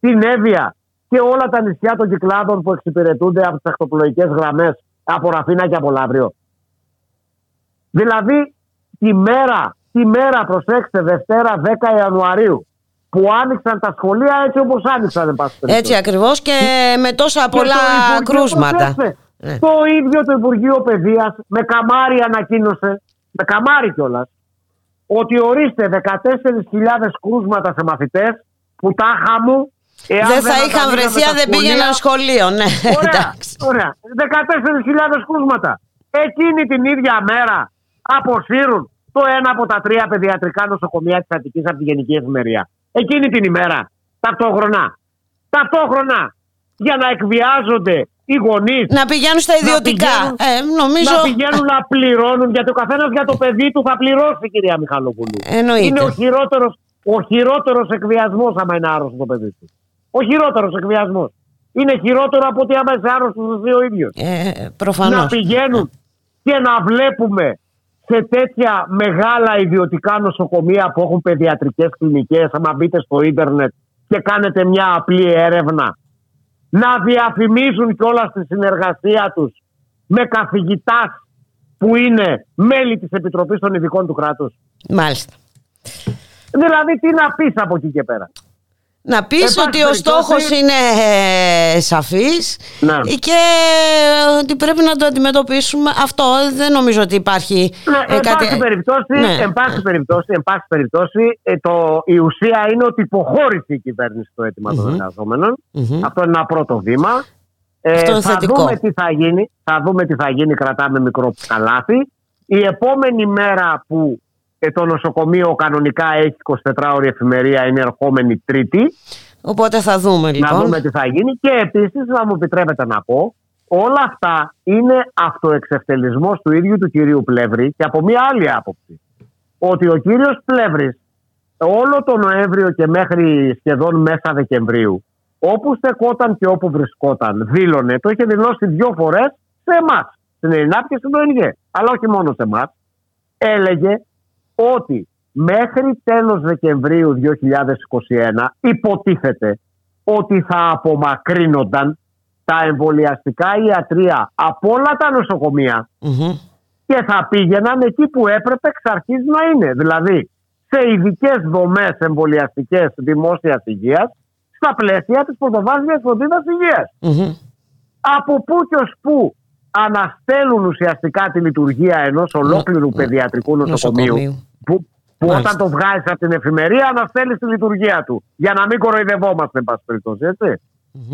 Speaker 10: την Εύβοια, και όλα τα νησιά των κυκλάδων που εξυπηρετούνται από τις ακτοπλοϊκές γραμμές από Ραφίνα και από Λαύριο. Δηλαδή, τη μέρα, τη μέρα, προσέξτε, Δευτέρα 10 Ιανουαρίου, που άνοιξαν τα σχολεία έτσι όπως άνοιξαν, εν πάση
Speaker 2: Έτσι ακριβώς και με τόσα πολλά κρούσματα.
Speaker 10: Ναι. Το ίδιο το Υπουργείο Παιδείας με καμάρι ανακοίνωσε, με καμάρι κιόλας, ότι ορίστε 14.000 κρούσματα σε μαθητές που τάχα μου
Speaker 2: δεν θα είχαν βρεθεί αν δεν πήγαιναν σχολείο, ναι.
Speaker 10: Ωραία, ωραία. 14.000 κρούσματα. Εκείνη την ίδια μέρα αποσύρουν το ένα από τα τρία παιδιατρικά νοσοκομεία της Αττικής από τη Γενική Εφημερία. Εκείνη την ημέρα. Ταυτόχρονα. Ταυτόχρονα. Για να εκβιάζονται οι γονείς.
Speaker 2: Να πηγαίνουν στα ιδιωτικά. Να πηγαίνουν, ε, νομίζω...
Speaker 10: να, πηγαίνουν να πληρώνουν. Γιατί ο καθένας για το παιδί του θα πληρώσει, κυρία Μιχαλοπούλου.
Speaker 2: Εννοείται.
Speaker 10: Είναι ο χειρότερο ο χειρότερος εκβιασμός άμα είναι άρρωστος το παιδί του. Ο χειρότερος εκβιασμός. Είναι χειρότερο από ότι άμα είσαι άρρωστος εσύ ο ίδιο.
Speaker 2: Ε, προφανώς.
Speaker 10: Να πηγαίνουν και να βλέπουμε σε τέτοια μεγάλα ιδιωτικά νοσοκομεία που έχουν παιδιατρικές κλινικές, άμα μπείτε στο ίντερνετ και κάνετε μια απλή έρευνα, να διαφημίζουν κιόλας τη συνεργασία τους με καθηγητάς που είναι μέλη της Επιτροπής των Ειδικών του κράτους.
Speaker 2: Μάλιστα.
Speaker 10: Δηλαδή τι να πεις από εκεί και πέρα.
Speaker 2: Να πεις ότι ο στόχος είναι ε, σαφής
Speaker 10: ναι.
Speaker 2: και ότι πρέπει να το αντιμετωπίσουμε αυτό. Δεν νομίζω ότι υπάρχει
Speaker 10: ναι, ε, κάτι... Εν περιπτώσει, ναι. εν πάση περιπτώσει, εν πάση περιπτώσει ε, το, η ουσία είναι ότι υποχώρησε η κυβέρνηση στο αίτημα mm-hmm. των εργαζομενων Αυτό είναι ένα πρώτο βήμα.
Speaker 2: Ε,
Speaker 10: θα δούμε τι θα γίνει. Θα δούμε τι θα γίνει. Κρατάμε μικρό καλάθι. Η επόμενη μέρα που ε, το νοσοκομείο κανονικά έχει 24 ώρη εφημερία, είναι ερχόμενη Τρίτη.
Speaker 2: Οπότε θα δούμε λοιπόν.
Speaker 10: Να δούμε τι θα γίνει. Και επίσης, να μου επιτρέπετε να πω, όλα αυτά είναι αυτοεξευτελισμός του ίδιου του κυρίου Πλεύρη και από μία άλλη άποψη. Ότι ο κύριος Πλεύρης όλο τον Νοέμβριο και μέχρι σχεδόν μέσα Δεκεμβρίου, όπου στεκόταν και όπου βρισκόταν, δήλωνε, το είχε δηλώσει δύο φορές σε εμάς, στην Ελληνά και στην ΟΕΝΓΕ, αλλά όχι μόνο σε εμάς, έλεγε ότι μέχρι τέλος Δεκεμβρίου 2021 υποτίθεται ότι θα απομακρύνονταν τα εμβολιαστικά ιατρία από όλα τα νοσοκομεια και θα πήγαιναν εκεί που έπρεπε εξ αρχής να είναι. Δηλαδή σε ειδικές δομές εμβολιαστικές δημόσιας υγείας στα πλαίσια της πρωτοβάθμιας φροντίδας Από πού και ως πού αναστέλουν ουσιαστικά τη λειτουργία ενός ολόκληρου παιδιατρικού νοσοκομείου. Που, που όταν το βγάζεις από την εφημερία, αναστέλεις τη λειτουργία του. Για να μην κοροϊδευόμαστε, εν πάση περιπτώσει,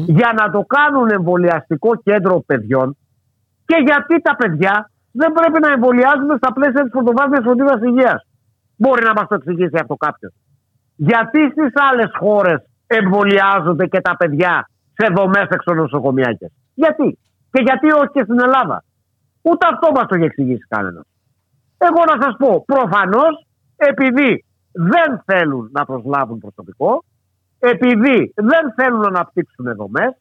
Speaker 10: Για να το κάνουν εμβολιαστικό κέντρο παιδιών και γιατί τα παιδιά δεν πρέπει να εμβολιάζονται στα πλαίσια της πρωτοβάθμιας φροντίδας υγείας. Μπορεί να μας το εξηγήσει αυτό κάποιος. Γιατί στις άλλες χώρες εμβολιάζονται και τα παιδιά σε δομές εξονοσοκομιακέ. Γιατί; Και γιατί όχι και στην Ελλάδα. Ούτε αυτό μας το έχει εξηγήσει κανένας. Εγώ να σας πω, προφανώς επειδή δεν θέλουν να προσλάβουν προσωπικό, επειδή δεν θέλουν να αναπτύξουν δομές,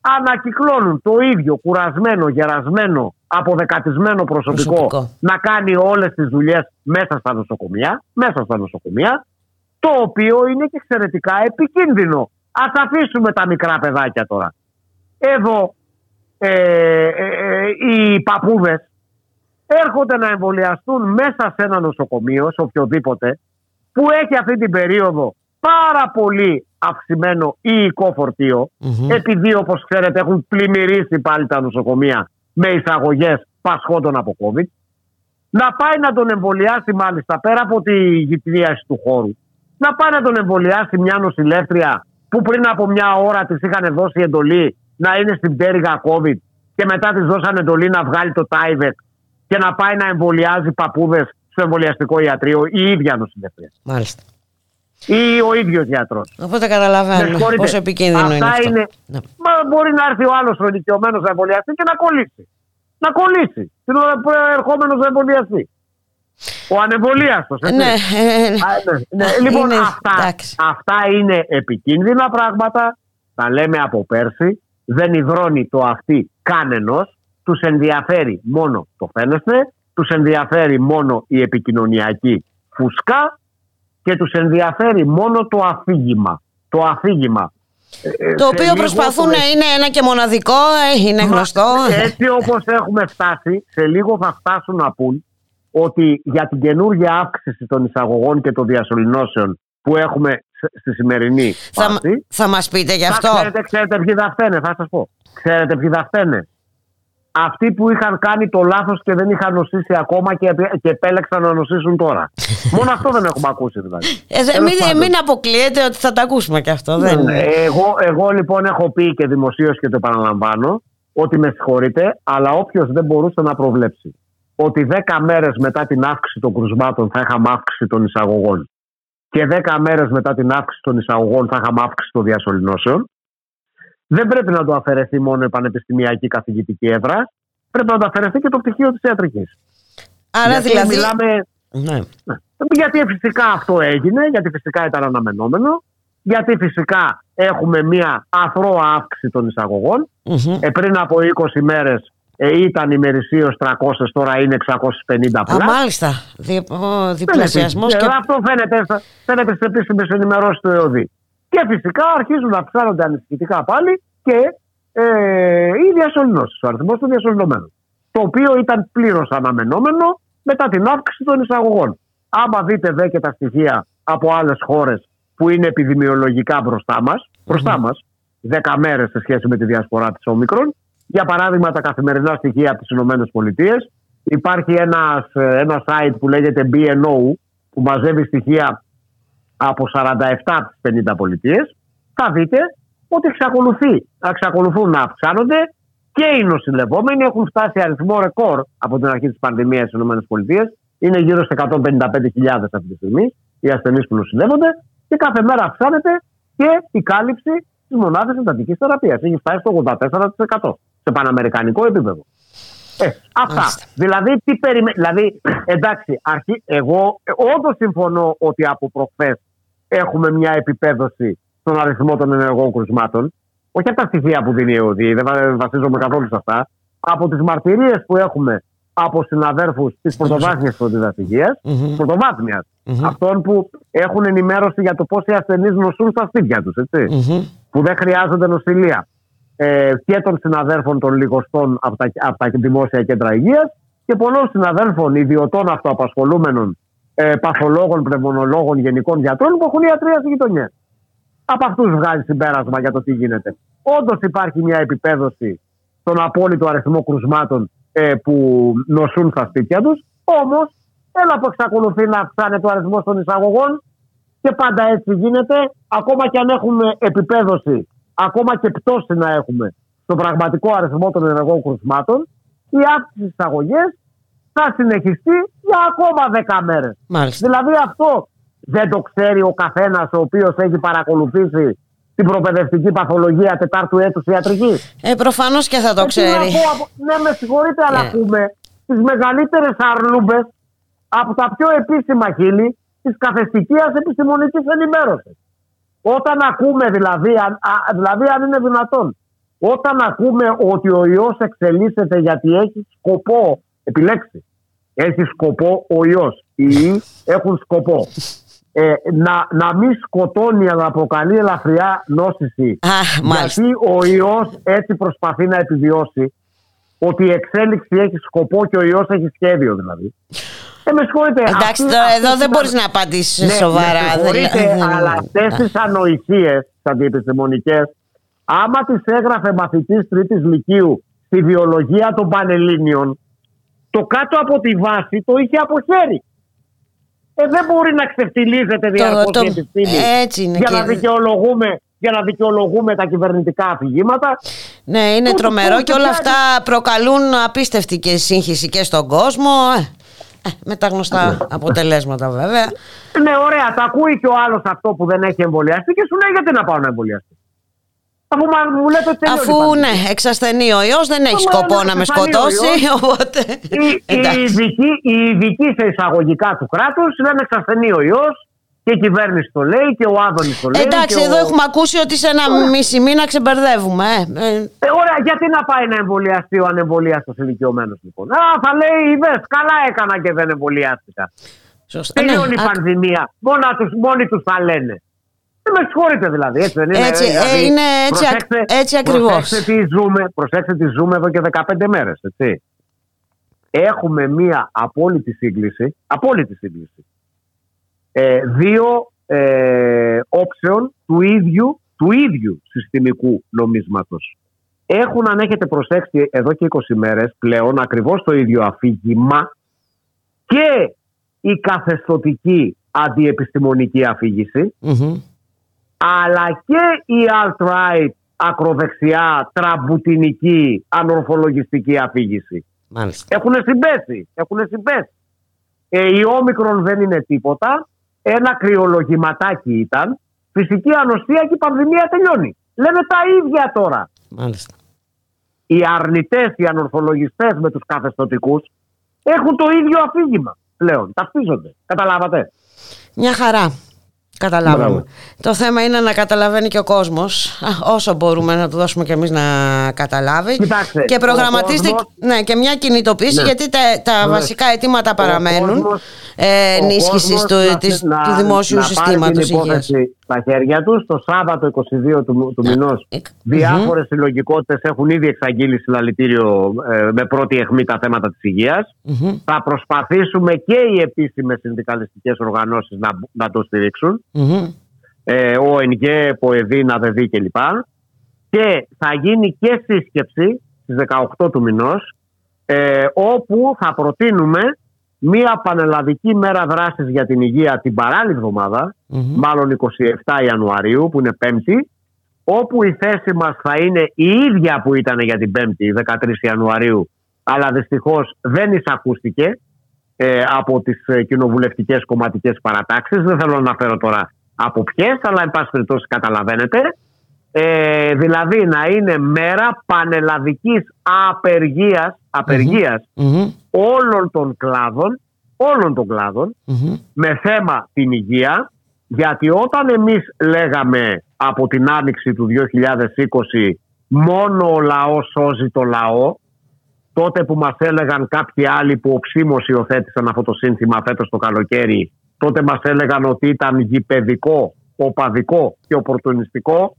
Speaker 10: ανακυκλώνουν το ίδιο κουρασμένο, γερασμένο, αποδεκατισμένο προσωπικό, να κάνει όλες τις δουλειές μέσα στα νοσοκομεία, μέσα στα νοσοκομεία, το οποίο είναι και εξαιρετικά επικίνδυνο. Ας αφήσουμε τα μικρά παιδάκια τώρα. Εδώ ε, ε, ε, οι παππούδες έρχονται να εμβολιαστούν μέσα σε ένα νοσοκομείο, σε οποιοδήποτε, που έχει αυτή την περίοδο πάρα πολύ αυξημένο υλικό επειδή όπως ξέρετε έχουν πλημμυρίσει πάλι τα νοσοκομεία με εισαγωγές πασχόντων από COVID. Να πάει να τον εμβολιάσει μάλιστα πέρα από τη γυτνίαση του χώρου. Να πάει να τον εμβολιάσει μια νοσηλεύτρια που πριν από μια ώρα της είχαν δώσει εντολή να είναι στην πτέρυγα COVID και μετά της δώσαν εντολή να βγάλει το Τάιβεκ και να πάει να εμβολιάζει παππούδες στο εμβολιαστικό ιατρείο η ίδια νοσηλεύτρια.
Speaker 2: Μάλιστα
Speaker 10: ή ο ίδιος γιατρός.
Speaker 2: Οπότε καταλαβαίνουμε πόσο επικίνδυνο είναι αυτό. Είναι...
Speaker 10: Ναι. Μα μπορεί να έρθει ο άλλος ο δικαιωμένο να εμβολιαστεί και να κολλήσει. Να κολλήσει. Την ώρα που ερχόμενος να εμβολιαστεί. Ο ανεμβολίαστος.
Speaker 2: Ναι, ναι,
Speaker 10: ναι, ναι. Λοιπόν, αυτά, αυτά είναι επικίνδυνα πράγματα. Τα λέμε από πέρσι. Δεν υδρώνει το αυτή κανενό. Τους ενδιαφέρει μόνο το φαίνεστε. Τους ενδιαφέρει μόνο η επικοινωνιακή φουσκά και τους ενδιαφέρει μόνο το αφήγημα. Το αφήγημα.
Speaker 2: Ε, το οποίο προσπαθούν να είναι ένα και μοναδικό, ε, είναι γνωστό.
Speaker 10: Έτσι όπως έχουμε φτάσει, σε λίγο θα φτάσουν να πούν ότι για την καινούργια αύξηση των εισαγωγών και των διασωληνώσεων που έχουμε στη σημερινή
Speaker 2: θα, φάση, θα μας πείτε γι' αυτό.
Speaker 10: Ξέρετε, ξέρετε ποιοι θα φταίνε, θα σας πω. Ξέρετε ποιοι θα φταίνε αυτοί που είχαν κάνει το λάθος και δεν είχαν νοσήσει ακόμα και, και επέλεξαν να νοσήσουν τώρα. Μόνο αυτό δεν έχουμε ακούσει δηλαδή.
Speaker 2: Ε, μην, μην αποκλείεται ότι θα τα ακούσουμε και αυτό. Δεν...
Speaker 10: Ναι, εγώ, εγώ λοιπόν έχω πει και δημοσίως και το επαναλαμβάνω ότι με συγχωρείτε, αλλά όποιος δεν μπορούσε να προβλέψει ότι 10 μέρες μετά την αύξηση των κρουσμάτων θα είχαμε αύξηση των εισαγωγών και 10 μέρες μετά την αύξηση των εισαγωγών θα είχαμε αύξηση των διασωληνώσεων, δεν πρέπει να το αφαιρεθεί μόνο η πανεπιστημιακή καθηγητική έδρα, πρέπει να το αφαιρεθεί και το πτυχίο της ιατρικής.
Speaker 2: Άρα γιατί δηλαδή.
Speaker 10: Μιλάμε... Ναι. Γιατί φυσικά αυτό έγινε, γιατί φυσικά ήταν αναμενόμενο, γιατί φυσικά έχουμε μία αθρώα αύξηση των εισαγωγών. Ε, πριν από 20 μέρες ε, ήταν ημερησίω 300, τώρα είναι 650
Speaker 2: πλά. Α, μάλιστα. Δι, διπλασιασμός.
Speaker 10: Και... Αυτό φαίνεται, φαίνεται στις επίσημες ενημερώσεις του ΕΟΔΗ. Και φυσικά αρχίζουν να αυξάνονται ανησυχητικά πάλι και ε, οι διασωληνώσεις, ο αριθμός των διασωληνωμένων. Το οποίο ήταν πλήρως αναμενόμενο μετά την αύξηση των εισαγωγών. Άμα δείτε δε και τα στοιχεία από άλλες χώρες που είναι επιδημιολογικά μπροστά μας, μπροστά μας, 10 μέρες σε σχέση με τη διασπορά της Όμικρον. Για παράδειγμα, τα καθημερινά στοιχεία από τις ΗΠΑ. Υπάρχει ένας, ένα site που λέγεται BNO, που μαζεύει στοιχεία από 47 από τις 50 πολιτείες, θα δείτε ότι εξακολουθεί, εξακολουθούν να αυξάνονται και οι νοσηλευόμενοι έχουν φτάσει αριθμό ρεκόρ από την αρχή της πανδημίας στις ΗΠΑ. Είναι γύρω στα 155.000 αυτή τη στιγμή οι ασθενείς που νοσηλεύονται και κάθε μέρα αυξάνεται και η κάλυψη της μονάδας εντατικής θεραπείας. Έχει φτάσει στο 84% σε παναμερικανικό επίπεδο. Ε, αυτά. Δηλαδή, τι περιμέ... δηλαδή, εντάξει, αρχή, εγώ όντως συμφωνώ ότι από προχθές έχουμε μια επιπέδωση στον αριθμό των ενεργών κρουσμάτων. Όχι από τα στοιχεία που δίνει η ΕΟΔΗ, δεν βασίζομαι καθόλου σε αυτά. Από τις μαρτυρίες που έχουμε από συναδέρφους της πρωτοβάθμιας φροντιδαστικία, mm-hmm. πρωτοβάθμιας, mm-hmm. αυτών που έχουν ενημέρωση για το πώ οι ασθενείς νοσούν στα σπίτια τους, που δεν χρειάζονται νοσηλεία. Ε, και των συναδέρφων των λιγοστών από τα, από τα δημόσια κέντρα υγείας και πολλών συναδέλφων ιδιωτών αυτοαπασχολούμενων ε, παθολόγων, πνευμονολόγων, γενικών γιατρών που έχουν ιατρία στη γειτονιά. Από αυτούς βγάζει συμπέρασμα για το τι γίνεται. Όντως υπάρχει μια επιπέδωση στον απόλυτο αριθμό κρουσμάτων ε, που νοσούν στα σπίτια τους. Όμως, έλα που εξακολουθεί να αυξάνεται ο αριθμός των εισαγωγών και πάντα έτσι γίνεται. Ακόμα και αν έχουμε επιπέδωση, ακόμα και πτώση να έχουμε στον πραγματικό αριθμό των ενεργών κρουσμάτων, η αύξηση στις αγωγές θα συνεχιστεί για ακόμα 10 μέρες. Δηλαδή αυτό δεν το ξέρει ο καθένας ο οποίος έχει παρακολουθήσει την προπαιδευτική παθολογία τετάρτου έτους ιατρική.
Speaker 2: Ε, προφανώς και θα το ε, ξέρει.
Speaker 10: ναι, με συγχωρείτε, αλλά ε. ακούμε τις μεγαλύτερες αρλούμπες από τα πιο επίσημα χείλη της καθεστικής επιστημονικής ενημέρωσης. Όταν ακούμε δηλαδή, αν, δηλαδή αν είναι δυνατόν, όταν ακούμε ότι ο ιός εξελίσσεται γιατί έχει σκοπό, επιλέξει, έχει σκοπό ο ιός, οι ιοί έχουν σκοπό ε, να, να μην σκοτώνει αλλά να προκαλεί ελαφριά νόσηση. γιατί ο ιός έτσι προσπαθεί να επιβιώσει ότι η εξέλιξη έχει σκοπό και ο ιός έχει σχέδιο δηλαδή.
Speaker 2: Ε, με συγχωρείτε. Εντάξει, εδώ δεν μπορείς να απαντήσεις ναι, σοβαρά.
Speaker 10: Με συγχωρείτε, αλλά αυτές τις ανοησίες αντιεπιστημονικέ, άμα τις έγραφε μαθητής τρίτης Λυκείου στη βιολογία των Πανελλήνιων, το κάτω από τη βάση το είχε από χέρι. Ε, δεν μπορεί να ξεφτυλίζεται διαρκώς η επιστήμη για, να δικαιολογούμε, για να δικαιολογούμε τα κυβερνητικά αφηγήματα.
Speaker 2: Ναι, είναι τρομερό και όλα αυτά προκαλούν απίστευτη και σύγχυση και στον κόσμο. Ε, ε, με τα γνωστά ναι. αποτελέσματα βέβαια.
Speaker 10: Ναι, ωραία. Τα ακούει και ο άλλος αυτό που δεν έχει εμβολιαστεί και σου λέει γιατί να πάω να εμβολιαστεί. Αφού μου λέτε ότι
Speaker 2: Αφού ναι, εξασθενεί ο ιός, δεν έχει σκοπό να με σκοτώσει. Οπότε...
Speaker 10: Οι, ειδικοί, οι ειδικοί σε εισαγωγικά του κράτους λένε εξασθενεί ο ιός και η κυβέρνηση το λέει και ο Άδωνης το λέει.
Speaker 2: Εντάξει, εδώ έχουμε ακούσει ότι σε ένα μισή μήνα ξεμπερδεύουμε. Ε.
Speaker 10: Ε. ε. ωραία, γιατί να πάει να εμβολιαστεί ο ανεμβολιάστο ηλικιωμένος λοιπόν; Α, θα λέει, είδες, καλά έκανα και δεν εμβολιάστηκα. Σωστά. Τελειώνει ναι, η πανδημία. Μόνοι τους θα λένε. Ε, με συγχωρείτε δηλαδή, έτσι δεν είναι.
Speaker 2: Έτσι,
Speaker 10: ε, δηλαδή,
Speaker 2: είναι έτσι, προσέξτε, έτσι ακριβώς.
Speaker 10: Προσέξτε τι, ζούμε, προσέξτε τι ζούμε εδώ και 15 μέρες, έτσι. Έχουμε μία απόλυτη σύγκληση, απόλυτη σύγκληση, ε, δύο ε, όψεων του ίδιου, του ίδιου συστημικού νομίσματος. Έχουν, αν έχετε προσέξει, εδώ και 20 μέρες πλέον ακριβώς το ίδιο αφήγημα και η καθεστοτική αντιεπιστημονική αλλά και η alt-right ακροδεξιά τραμπούτινική ανορθολογιστική αφήγηση. Έχουν συμπέσει. Έχουν συμπέσει. Ε, η όμικρον δεν είναι τίποτα. Ένα κρυολογηματάκι ήταν. Φυσική ανοστία και η πανδημία τελειώνει. Λένε τα ίδια τώρα.
Speaker 2: Μάλιστα.
Speaker 10: Οι αρνητές, οι ανορθολογιστές με τους καθεστωτικούς έχουν το ίδιο αφήγημα πλέον. Ταυτίζονται. Καταλάβατε.
Speaker 2: Μια χαρά. Καταλάβαμε. Το θέμα είναι να καταλαβαίνει και ο κόσμος, όσο μπορούμε να του δώσουμε και εμείς να καταλάβει.
Speaker 10: Κοιτάξτε,
Speaker 2: και προγραμματίστε ναι, και μια κινητοποίηση, ναι. γιατί τα, τα ναι. βασικά αιτήματα παραμένουν. Ε, ενίσχυσης του, του δημόσιου συστήματος υγείας.
Speaker 10: Στα χέρια τους, το Σάββατο 22 του, του μηνός, διάφορες mm-hmm. συλλογικότητες έχουν ήδη εξαγγείλει συλλαλητήριο ε, με πρώτη αιχμή τα θέματα της υγείας. Θα προσπαθήσουμε και οι επίσημες συνδικαλιστικές οργανώσεις να, να το στηρίξουν mm-hmm. ε, ο ΕΝΓΕ, ΠΟΕΔΗ, ΝΑΔΕΔΗ κλπ. Και θα γίνει και σύσκεψη στις 18 του μηνός ε, όπου θα προτείνουμε μία πανελλαδική μέρα δράσης για την υγεία την παράλληλη εβδομάδα, μάλλον 27 Ιανουαρίου που είναι Πέμπτη, όπου η θέση μας θα είναι η ίδια που ήταν για την Πέμπτη, 13 Ιανουαρίου, αλλά δυστυχώς δεν εισακούστηκε ε, από τις ε, κοινοβουλευτικές κομματικές παρατάξεις. Δεν θέλω να αναφέρω τώρα από ποιες, αλλά εν πάση περιπτώσει καταλαβαίνετε. Ε, δηλαδή να είναι μέρα πανελλαδικής απεργίας, απεργίας όλων των κλάδων, όλων των κλαδων με θέμα την υγεία
Speaker 9: Γιατί όταν εμείς λέγαμε από την άνοιξη του 2020 μόνο ο λαός σώζει το λαό, τότε που μας έλεγαν κάποιοι άλλοι που οψίμως υιοθέτησαν αυτό το σύνθημα φέτος το καλοκαίρι, τότε μας έλεγαν ότι ήταν γηπαιδικό, οπαδικό και οπορτουνιστικό.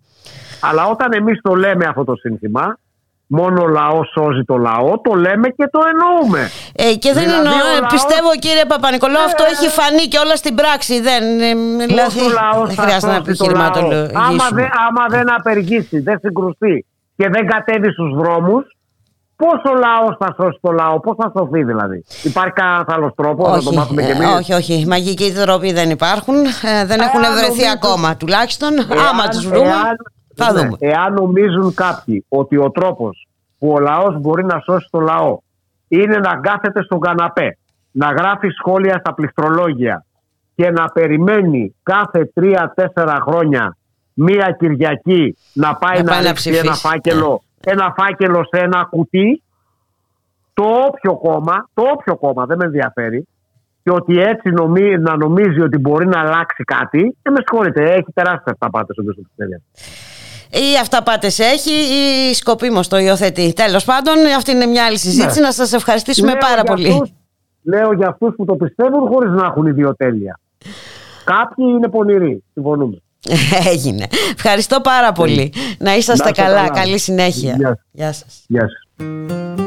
Speaker 9: Αλλά όταν εμείς το λέμε αυτό το σύνθημα, μόνο ο λαός σώζει το λαό, το λέμε και το εννοούμε.
Speaker 2: Ε, και δεν δηλαδή, εννοώ, λαός... πιστεύω κύριε Παπα-Νικολάου, αυτό ε, έχει φανεί και όλα στην πράξη. Δεν,
Speaker 9: ε, δηλαδή, δεν χρειάζεται να επιχειρηματολογήσουμε. Άμα, δεν, άμα δεν απεργήσει, δεν συγκρουστεί και δεν κατέβει στους δρόμους, Πώ ο λαός θα σώσει το λαό, πώς θα σωθεί δηλαδή. Υπάρχει κανένας άλλος τρόπος να το μάθουμε κι εμείς;
Speaker 2: όχι, όχι. Μαγικοί τρόποι δεν υπάρχουν. δεν έχουν βρεθεί ακόμα. Τουλάχιστον, άμα τους βρούμε. Θα ναι, δούμε.
Speaker 9: Εάν νομίζουν κάποιοι ότι ο τρόπος που ο λαός μπορεί να σώσει το λαό είναι να κάθεται στον καναπέ, να γράφει σχόλια στα πληκτρολόγια και να περιμένει κάθε τρία-τέσσερα χρόνια μία Κυριακή να πάει να, να ρίξει ένα φάκελο, ένα φάκελο σε ένα κουτί, το όποιο κόμμα, το όποιο κόμμα δεν με ενδιαφέρει, και ότι έτσι νομί, να νομίζει ότι μπορεί να αλλάξει κάτι, δεν με συγχωρείτε, έχει τεράστια αυταπάτε ο κ.
Speaker 2: Ή αυταπάτε έχει ή σκοπίμω το υιοθετεί. Τέλος πάντων, αυτή είναι μια άλλη συζήτηση. Ναι. Να σας ευχαριστήσουμε λέω πάρα πολύ.
Speaker 9: Αυτούς, λέω για αυτούς που το πιστεύουν χωρίς να έχουν ιδιοτέλεια. Κάποιοι είναι πονηροί. Συμφωνούμε.
Speaker 2: Έγινε. Ευχαριστώ πάρα πολύ. Να είσαστε καλά. Καλή συνέχεια. Γεια σας.
Speaker 9: Γεια σας.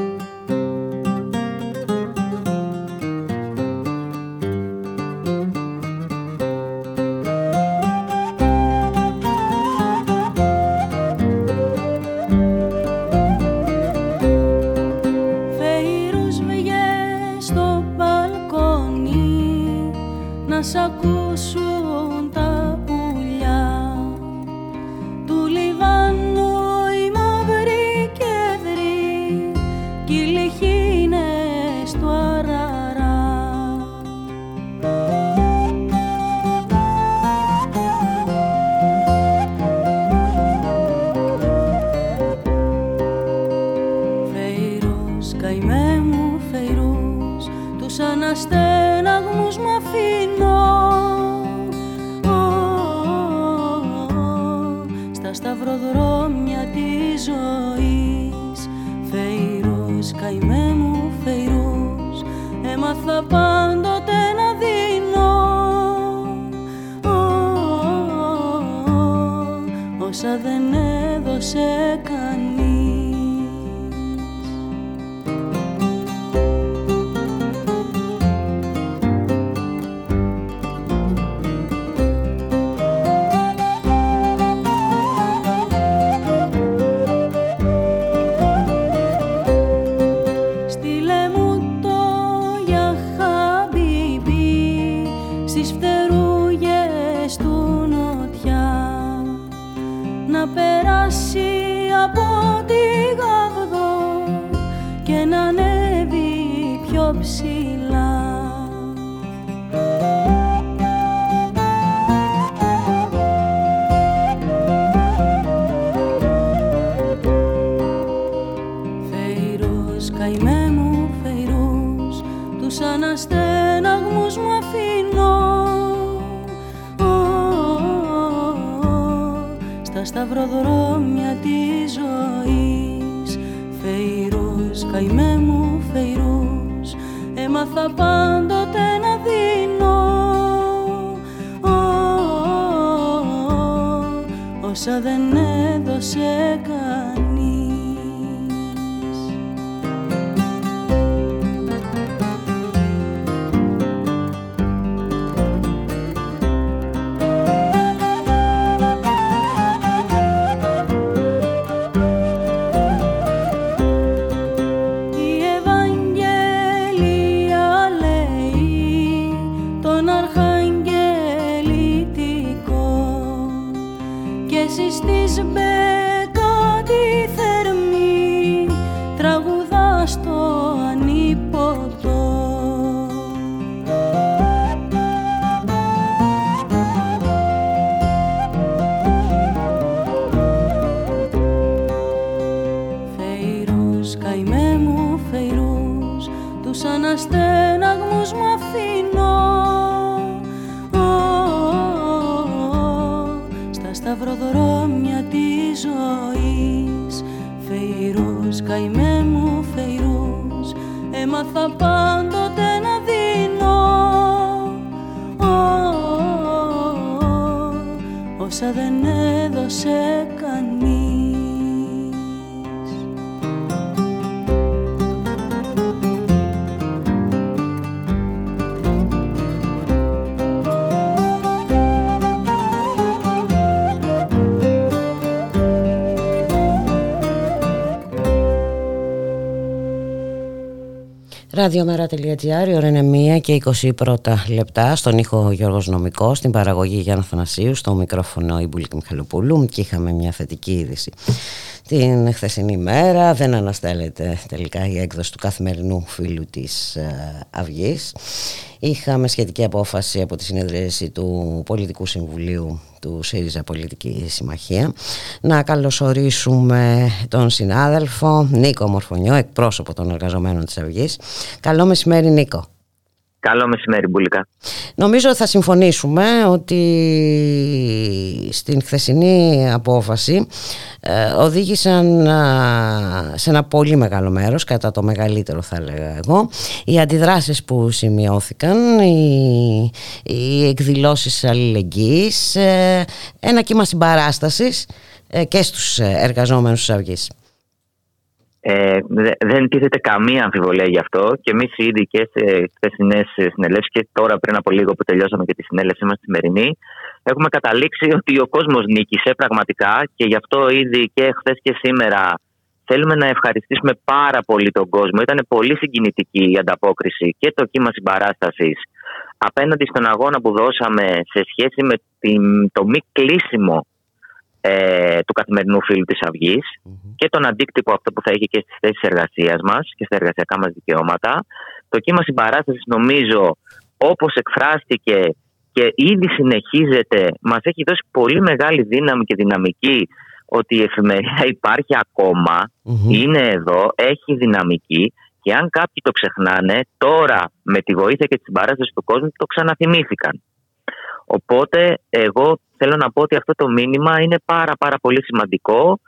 Speaker 11: δεν έδωσε σταυροδρόμια της ζωής. Φεϊρούς, καημέ μου φειρού, έμαθα πάντοτε να δίνω. Όσα δεν έδωσε κανένα
Speaker 2: Ραδιομέρα.gr, ώρα είναι 1 και 20 πρώτα λεπτά. Στον ήχο Γιώργος Νομικός, στην παραγωγή Γιάννα Θανασίου, στο μικρόφωνο η Μπουλίκη Μιχαλοπούλου και είχαμε μια θετική είδηση. Την χθεσινή μέρα δεν αναστέλλεται τελικά η έκδοση του καθημερινού φίλου της ε, Αυγής. Είχαμε σχετική απόφαση από τη συνεδρίαση του Πολιτικού Συμβουλίου του ΣΥΡΙΖΑ Πολιτική Συμμαχία. Να καλωσορίσουμε τον συνάδελφο Νίκο Μορφωνιό, εκπρόσωπο των εργαζομένων της Αυγής. Καλό μεσημέρι Νίκο.
Speaker 12: Καλό μεσημέρι, Μπουλικά.
Speaker 2: Νομίζω θα συμφωνήσουμε ότι στην χθεσινή απόφαση ε, οδήγησαν σε ένα πολύ μεγάλο μέρος, κατά το μεγαλύτερο θα έλεγα εγώ, οι αντιδράσεις που σημειώθηκαν, οι, οι εκδηλώσεις αλληλεγγύης, ε, ένα κύμα συμπαράστασης ε, και στους εργαζόμενους της Αυγής.
Speaker 12: Ε, δεν τίθεται καμία αμφιβολία γι' αυτό και εμείς ήδη και σε χθεσινές συνελεύσεις και τώρα πριν από λίγο που τελειώσαμε και τη συνέλευσή μας τη σημερινή, έχουμε καταλήξει ότι ο κόσμος νίκησε πραγματικά και γι' αυτό ήδη και χθες και σήμερα θέλουμε να ευχαριστήσουμε πάρα πολύ τον κόσμο. Ήταν πολύ συγκινητική η ανταπόκριση και το κύμα συμπαράστασης απέναντι στον αγώνα που δώσαμε σε σχέση με το μη κλείσιμο ε, του καθημερινού φίλου της αυγης και τον αντίκτυπο αυτό που θα έχει και στις θέσεις εργασίας μας και στα εργασιακά μας δικαιώματα. Το κύμα συμπαράστασης νομίζω όπως εκφράστηκε και ήδη συνεχίζεται μας έχει δώσει πολύ μεγάλη δύναμη και δυναμική ότι η εφημερία υπάρχει είναι εδώ, έχει δυναμική και αν κάποιοι το ξεχνάνε, τώρα με τη βοήθεια και τη συμπαράσταση του κόσμου το ξαναθυμήθηκαν. Οπότε εγώ θέλω να πω ότι αυτό το μήνυμα είναι πάρα πάρα πολύ σημαντικό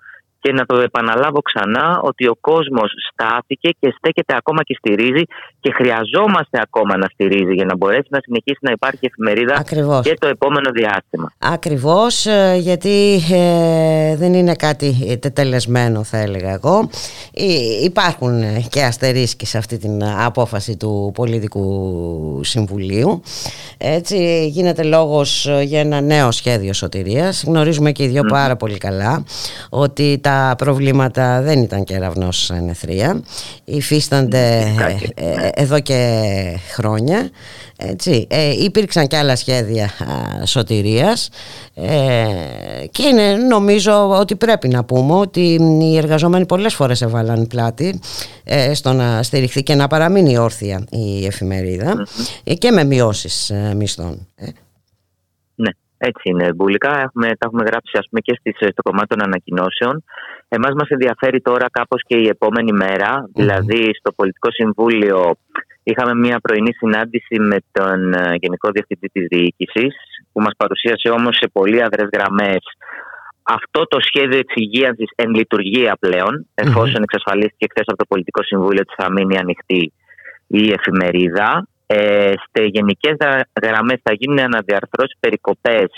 Speaker 12: και να το επαναλάβω ξανά ότι ο κόσμος στάθηκε και στέκεται ακόμα και στηρίζει και χρειαζόμαστε ακόμα να στηρίζει για να μπορέσει να συνεχίσει να υπάρχει εφημερίδα
Speaker 2: Ακριβώς.
Speaker 12: και το επόμενο διάστημα.
Speaker 2: Ακριβώς ε, γιατί ε, δεν είναι κάτι τετελεσμένο θα έλεγα εγώ. υπάρχουν και αστερίσκοι σε αυτή την απόφαση του Πολιτικού Συμβουλίου. Έτσι γίνεται λόγος για ένα νέο σχέδιο σωτηρίας. Γνωρίζουμε και οι δυο πάρα πολύ καλά ότι τα τα προβλήματα δεν ήταν κεραυνός νεθρία υφίστανται ε, ε, εδώ και χρόνια έτσι. Ε, υπήρξαν και άλλα σχέδια α, σωτηρίας ε, και είναι, νομίζω ότι πρέπει να πούμε ότι οι εργαζόμενοι πολλές φορές έβαλαν πλάτη ε, στο να στηριχθεί και να παραμείνει όρθια η εφημερίδα και με μειώσεις μισθών.
Speaker 12: Έτσι είναι, Μπουλικά. Έχουμε, τα έχουμε γράψει ας πούμε, και στις, στο κομμάτι των ανακοινώσεων. Εμάς μας ενδιαφέρει τώρα κάπως και η επόμενη Δηλαδή, στο Πολιτικό Συμβούλιο είχαμε μια πρωινή συνάντηση με τον ε, Γενικό Διευθυντή της Διοίκησης, που μας παρουσίασε όμως σε πολύ αδρές γραμμές αυτό το σχέδιο εξυγίανση εν λειτουργία πλέον, εφόσον εξασφαλίστηκε χθες από το Πολιτικό Συμβούλιο ότι θα μείνει ανοιχτή η εφημερίδα. Ε, σε γενικές γραμμές θα γίνουν αναδιαρθρώσεις περικοπές,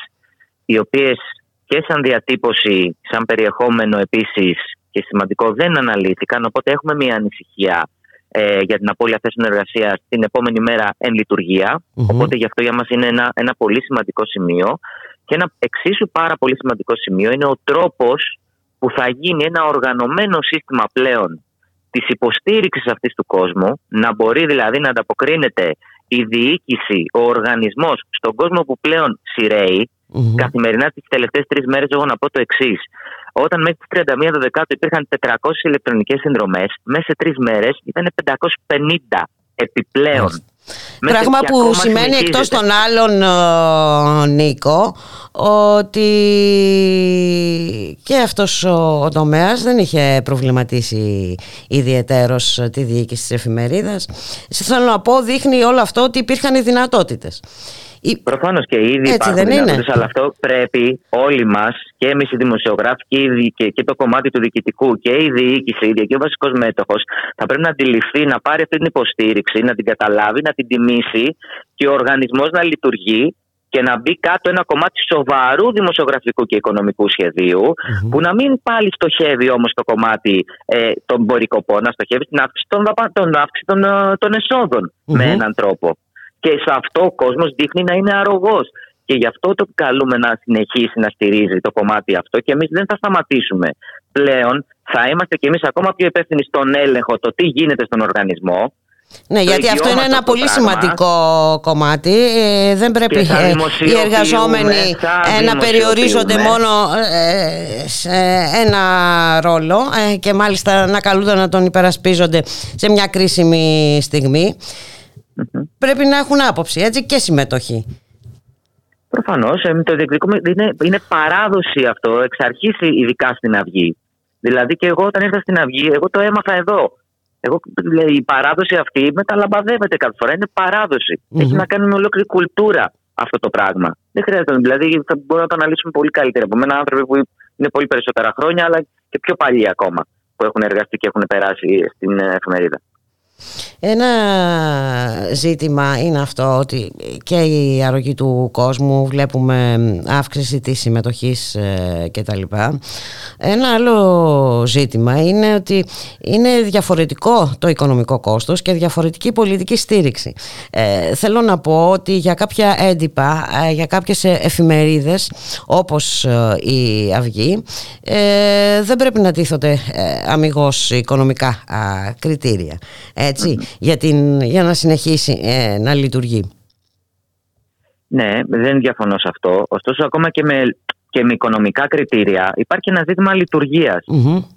Speaker 12: οι οποίες και σαν διατύπωση, σαν περιεχόμενο επίσης και σημαντικό δεν αναλύθηκαν. Οπότε έχουμε μια ανησυχία ε, για την απώλεια θέσεων εργασίας την επόμενη μέρα εν λειτουργια Οπότε γι' αυτό για μας είναι ένα, ένα πολύ σημαντικό σημείο. Και ένα εξίσου πάρα πολύ σημαντικό σημείο είναι ο τρόπος που θα γίνει ένα οργανωμένο σύστημα πλέον της υποστήριξης αυτής του κόσμου, να μπορεί δηλαδή να ανταποκρίνεται η διοίκηση, ο οργανισμός στον κόσμο που πλέον σειραίει, mm-hmm. καθημερινά τις τελευταίες τρεις μέρες, εγώ να πω το εξής. Όταν μέχρι τις 31 Δεκάτου υπήρχαν 400 ηλεκτρονικές συνδρομές, μέσα σε τρεις μέρες ήταν 550 επιπλέον.
Speaker 2: Πράγμα που σημαίνει εκτός των άλλων Νίκο ότι και αυτός ο τομέας δεν είχε προβληματίσει ιδιαιτέρως τη διοίκηση της εφημερίδας. Θέλω να πω δείχνει όλο αυτό ότι υπήρχαν οι δυνατότητες.
Speaker 12: Προφανώς και ήδη
Speaker 2: Έτσι
Speaker 12: υπάρχουν
Speaker 2: δεν είναι.
Speaker 12: δυνατότητες, αλλά αυτό πρέπει όλοι μας και εμείς οι δημοσιογράφοι και, οι δι- και, και το κομμάτι του διοικητικού και η διοίκηση, ίδια και ο βασικός μέτοχος, θα πρέπει να αντιληφθεί, να πάρει αυτή την υποστήριξη, να την καταλάβει, να την τιμήσει και ο οργανισμός να λειτουργεί και να μπει κάτω ένα κομμάτι σοβαρού δημοσιογραφικού και οικονομικού σχεδίου, που να μην πάλι στοχεύει όμως το κομμάτι ε, των πορικοπών, να στοχεύει στην αύξηση των, δαπα- των, αύξηση των, ε, των εσόδων με έναν τρόπο. Και σε αυτό ο κόσμος δείχνει να είναι αρρωγός. Και γι' αυτό το καλούμε να συνεχίσει να στηρίζει το κομμάτι αυτό και εμείς δεν θα σταματήσουμε. Πλέον θα είμαστε κι εμείς ακόμα πιο υπεύθυνοι στον έλεγχο το τι γίνεται στον οργανισμό.
Speaker 2: Ναι,
Speaker 12: Το
Speaker 2: γιατί αυτό είναι
Speaker 12: εγγυόμαστε
Speaker 2: ένα
Speaker 12: αυτό το
Speaker 2: πολύ
Speaker 12: πράγμα.
Speaker 2: σημαντικό κομμάτι. Ε, δεν πρέπει
Speaker 12: Και θα
Speaker 2: ε, οι
Speaker 12: δημοσιοποιούμε,
Speaker 2: εργαζόμενοι
Speaker 12: θα
Speaker 2: ε, να περιορίζονται
Speaker 12: δημοσιοποιούμε.
Speaker 2: μόνο ε, σε ένα ρόλο ε, και μάλιστα να καλούνται να τον υπερασπίζονται σε μια κρίσιμη στιγμή. Πρέπει να έχουν άποψη έτσι και συμμετοχή.
Speaker 12: Προφανώς, το διεκδικούμε. Είναι, είναι παράδοση αυτό εξ αρχής, ειδικά στην Αυγή. Δηλαδή και εγώ όταν ήρθα στην Αυγή, εγώ το έμαθα εδώ. Εγώ, λέει, η παράδοση αυτή μεταλαμπαδεύεται κάθε φορά. Είναι παράδοση. Έχει να κάνει με ολόκληρη κουλτούρα αυτό το πράγμα. Δεν χρειάζεται. Δηλαδή θα μπορούμε να το αναλύσουμε πολύ καλύτερα από μένα άνθρωποι που είναι πολύ περισσότερα χρόνια, αλλά και πιο παλιοί ακόμα που έχουν εργαστεί και έχουν περάσει στην ε, εφημερίδα.
Speaker 2: Ένα ζήτημα είναι αυτό ότι και η αρρωγή του κόσμου βλέπουμε αύξηση της συμμετοχής ε, και τα λοιπά. Ένα άλλο ζήτημα είναι ότι είναι διαφορετικό το οικονομικό κόστος και διαφορετική πολιτική στήριξη. Ε, θέλω να πω ότι για κάποια έντυπα, ε, για κάποιες εφημερίδες όπως ε, η Αυγή ε, δεν πρέπει να τίθονται ε, αμυγός οικονομικά α, κριτήρια έτσι, για, την, για να συνεχίσει ε, να λειτουργεί.
Speaker 12: Ναι, δεν διαφωνώ σε αυτό. Ωστόσο, ακόμα και με, και με οικονομικά κριτήρια υπάρχει ένα ζήτημα λειτουργίας.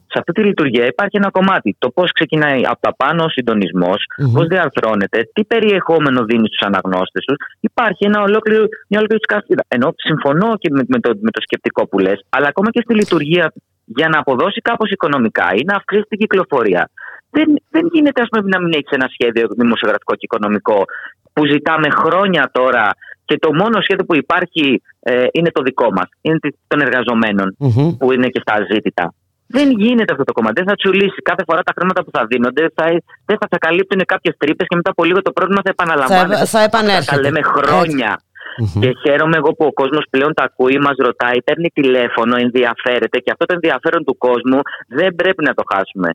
Speaker 12: Σε αυτή τη λειτουργία υπάρχει ένα κομμάτι. Το πώς ξεκινάει από τα πάνω ο συντονισμός, πώς διαρθρώνεται, τι περιεχόμενο δίνει στους αναγνώστες τους. Υπάρχει ένα ολόκληρο, μια ολόκληρη σκαφίδα. Ενώ συμφωνώ και με, με, το, με το σκεπτικό που λες, αλλά ακόμα και στη λειτουργία για να αποδώσει κάπως οικονομικά ή να αυξήσει την κυκλοφορία. Δεν, δεν γίνεται, ας πούμε, να μην έχεις ένα σχέδιο δημοσιογραφικό και οικονομικό που ζητάμε χρόνια τώρα και το μόνο σχέδιο που υπάρχει ε, είναι το δικό μας. Είναι των εργαζομένων που είναι και στα ζήτητα. Δεν γίνεται αυτό το κομμάτι. Δεν θα τσουλήσει. Κάθε φορά τα χρήματα που θα δίνονται θα, δεν θα, θα καλύπτουν κάποιες τρύπες και μετά από λίγο το πρόβλημα θα επαναλαμβάνεται.
Speaker 2: Θα, θα επανέρχεται.
Speaker 12: Τα λέμε χρόνια. Και χαίρομαι εγώ που ο κόσμος πλέον τα ακούει, μας ρωτάει, παίρνει τηλέφωνο, ενδιαφέρεται και αυτό το ενδιαφέρον του κόσμου δεν πρέπει να το χάσουμε.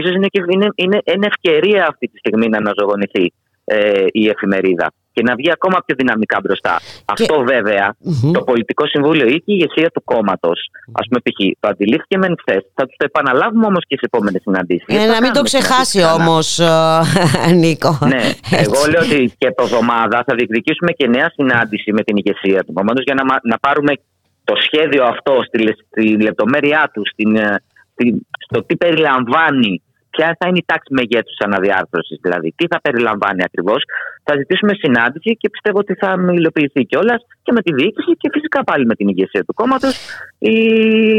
Speaker 12: Ίσως είναι, και, είναι, είναι, είναι ευκαιρία αυτή τη στιγμή να αναζωογονηθεί ε, η εφημερίδα και να βγει ακόμα πιο δυναμικά μπροστά. Αυτό βέβαια το Πολιτικό Συμβούλιο ή και η ηγεσία του κόμματος, ας πούμε, π.χ. το αντιλήφθηκε μεν χθες. Θα τους το επαναλάβουμε όμως και σε επόμενες συναντήσεις.
Speaker 2: Ε, να μην το ξεχάσει όμως, Νίκο.
Speaker 12: Ναι, εγώ λέω ότι και από εβδομάδα θα διεκδικήσουμε και νέα συνάντηση με την ηγεσία του κόμματος για να, να πάρουμε το σχέδιο αυτό στη, στη λεπτομέρειά του, στην, στην, στο τι περιλαμβάνει ποια θα είναι η τάξη μεγέθους τη αναδιάρθρωσης, δηλαδή τι θα περιλαμβάνει ακριβώς. Θα ζητήσουμε συνάντηση και πιστεύω ότι θα υλοποιηθεί κιόλας και με τη διοίκηση και φυσικά πάλι με την ηγεσία του κόμματος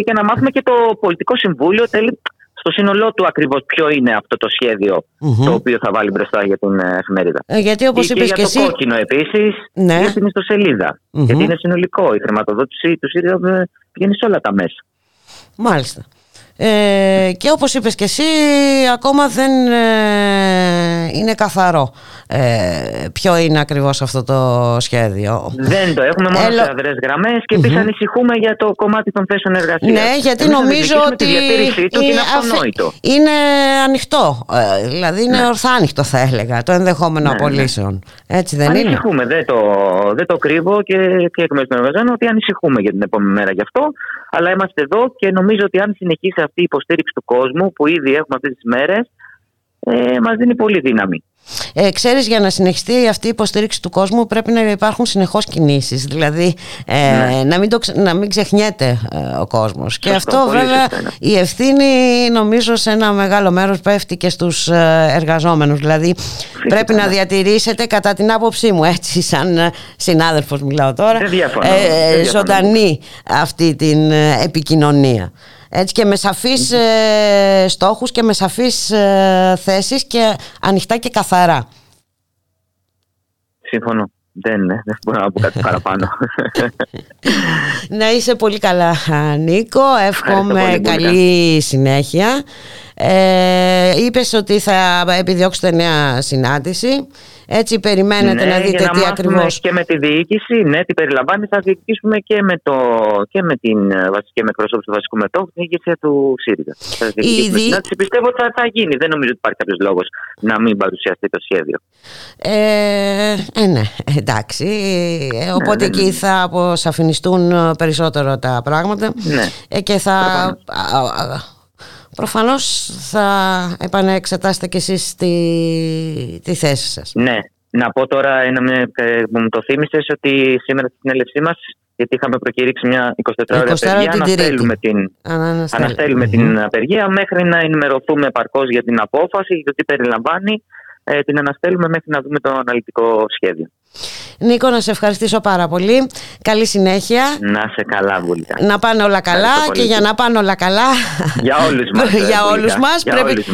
Speaker 12: για να μάθουμε και το πολιτικό συμβούλιο τέλει, στο σύνολό του ακριβώς ποιο είναι αυτό το σχεδιο το οποίο θα βάλει μπροστά για την εφημερίδα.
Speaker 2: Ε, γιατί όπως είπε και,
Speaker 12: και,
Speaker 2: εσύ.
Speaker 12: Για το κόκκινο επίσης
Speaker 2: ναι.
Speaker 12: για την ιστοσελίδα. Γιατί είναι συνολικό. Η χρηματοδότηση του ΣΥΡΙΖΑ πηγαίνει σε όλα τα μέσα.
Speaker 2: Μάλιστα. Ε, και όπως είπες και εσύ ακόμα δεν ε, είναι καθαρό. Ε, ποιο είναι ακριβώς αυτό το σχέδιο;
Speaker 12: Δεν το έχουμε μόνο Έλο... σε αδρές γραμμές και επίσης mm-hmm. ανησυχούμε για το κομμάτι των θέσεων εργασίας.
Speaker 2: Ναι γιατί
Speaker 12: Εμείς
Speaker 2: νομίζω ότι
Speaker 12: του είναι αυτονόητο.
Speaker 2: είναι ανοιχτό. Δηλαδή είναι ναι. ορθά ανοιχτό θα έλεγα το ενδεχόμενο ναι, απολύσεων. Έτσι δεν
Speaker 12: ανησυχούμε,
Speaker 2: είναι
Speaker 12: δεν το, δεν το κρύβω και, και εκ μέρους των εργαζόμενων ότι ανησυχούμε για την επόμενη μέρα γι' αυτό. Αλλά είμαστε εδώ και νομίζω ότι αν συνεχίσει αυτή η υποστήριξη του κόσμου που ήδη έχουμε αυτές τις μέρες ε, μας δίνει πολύ δύναμη.
Speaker 2: Ε, ξέρεις για να συνεχιστεί αυτή η υποστήριξη του κόσμου πρέπει να υπάρχουν συνεχώς κινήσεις. Δηλαδή ε, ναι. να, μην το, να μην ξεχνιέται ε, ο κόσμος. Σωστό, και αυτό βέβαια η ευθύνη νομίζω σε ένα μεγάλο μέρος πέφτει και στους ε, εργαζόμενους. Δηλαδή Φυσικά, πρέπει ναι. να διατηρήσετε κατά την άποψή μου έτσι σαν συνάδελφος μιλάω τώρα
Speaker 12: διαφωνώ,
Speaker 2: ε, ζωντανή αυτή την επικοινωνία έτσι και με σαφείς ε, στόχους και με σαφείς ε, θέσεις και ανοιχτά και καθαρά.
Speaker 12: Συμφωνώ. δεν, δεν μπορώ να πω κάτι παραπάνω.
Speaker 2: να είσαι πολύ καλά Νίκο, εύχομαι καλή συνέχεια. Ε, είπες ότι θα επιδιώξετε νέα συνάντηση. Έτσι περιμένετε
Speaker 12: ναι,
Speaker 2: να δείτε
Speaker 12: για να
Speaker 2: τι ακριβώς...
Speaker 12: και με τη διοίκηση, ναι, τι περιλαμβάνει, θα διοικήσουμε και με, το, και με την ε, βασική με εκπροσώπηση του βασικού μετόχου την ηγεσία του ΣΥΡΙΖΑ. Θα διοικήσουμε συνάντηση. Πιστεύω ότι θα, θα γίνει. Δεν νομίζω ότι υπάρχει κάποιος λόγος να μην παρουσιαστεί το σχέδιο.
Speaker 2: Ε, ε ναι, εντάξει. Ε, οπότε ναι, ναι, εκεί ναι. θα αποσαφινιστούν περισσότερο τα πράγματα
Speaker 12: ναι.
Speaker 2: και θα προφανώς θα επανεξετάσετε κι εσείς τη, τη θέση σας.
Speaker 12: Ναι, να πω τώρα ένα που μου το θύμισες ότι σήμερα στην συνέλευσή μας γιατί είχαμε προκηρύξει μια 24 ώρη απεργία, αναστέλουμε, την, αναστέλουμε. την απεργία μέχρι να ενημερωθούμε επαρκώς για την απόφαση, για το τι περιλαμβάνει, ε, την αναστέλουμε μέχρι να δούμε το αναλυτικό σχέδιο.
Speaker 2: Νίκο, να σε ευχαριστήσω πάρα πολύ. Καλή συνέχεια.
Speaker 12: Να σε καλά, Βουλικά.
Speaker 2: Να πάνε όλα καλά και για να πάνε όλα καλά.
Speaker 12: Για όλους μας.
Speaker 2: για όλους μας. πρέπει...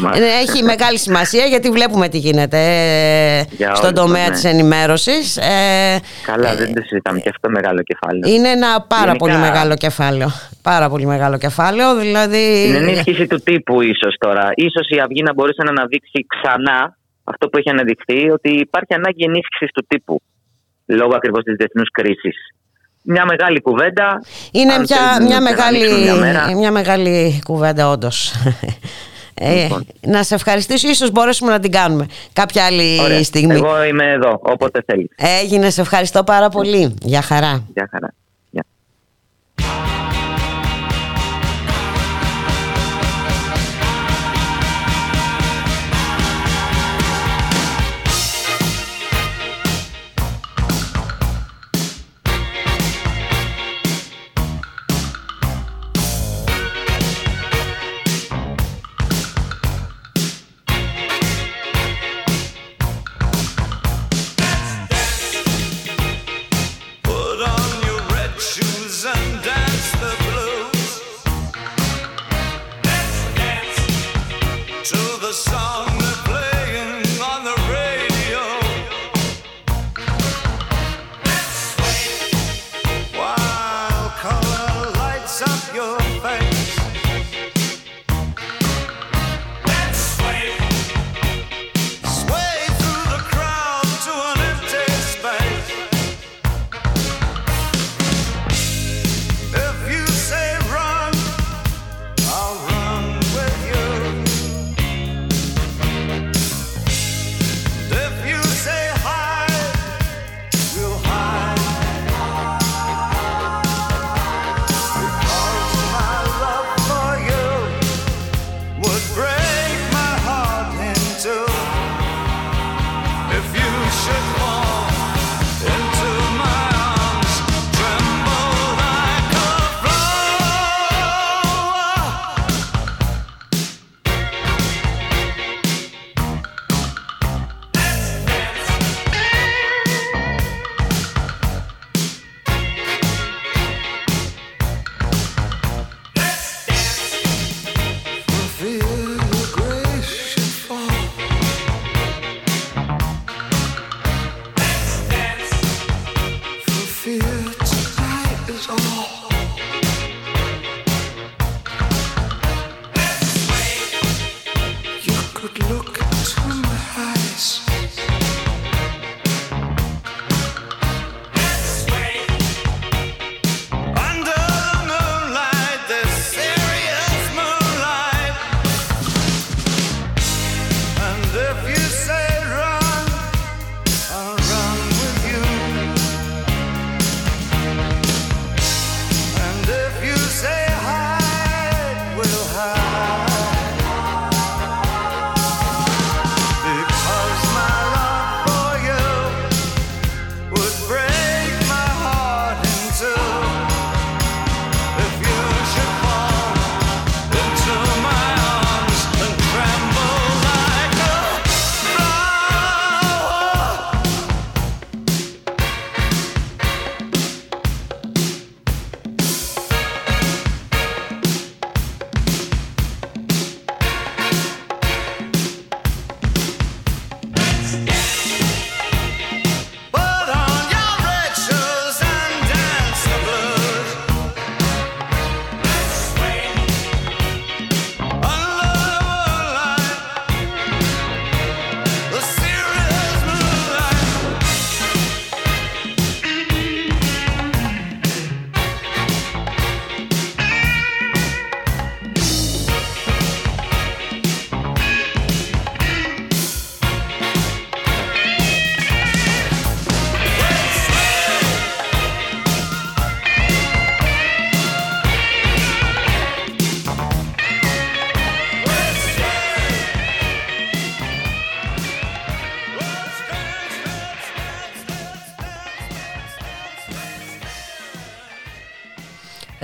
Speaker 2: Έχει μεγάλη σημασία γιατί βλέπουμε τι γίνεται ε, στον τομέα μας, ναι. της ενημέρωσης.
Speaker 12: Ε, καλά, δεν το συζητάμε και αυτό μεγάλο κεφάλαιο.
Speaker 2: Είναι ένα πάρα Γενικά... πολύ μεγάλο κεφάλαιο. Πάρα πολύ μεγάλο κεφάλαιο. Δηλαδή...
Speaker 12: Την ενίσχυση του τύπου ίσως τώρα. Ίσως η Αυγή να μπορούσε να αναδείξει ξανά αυτό που έχει αναδειχθεί ότι υπάρχει ανάγκη ενίσχυσης του τύπου λόγω ακριβώς της διεθνούς κρίσης. Μια μεγάλη κουβέντα.
Speaker 2: Είναι μια, μια, μεγάλη, μια, μεγάλη κουβέντα, όντως. Ε, λοιπόν. να σε ευχαριστήσω, ίσως μπορέσουμε να την κάνουμε κάποια άλλη Ωραία. στιγμή.
Speaker 12: Εγώ είμαι εδώ, όποτε θέλεις.
Speaker 2: Έγινε, σε ευχαριστώ πάρα πολύ. Γεια χαρά.
Speaker 12: Γεια χαρά.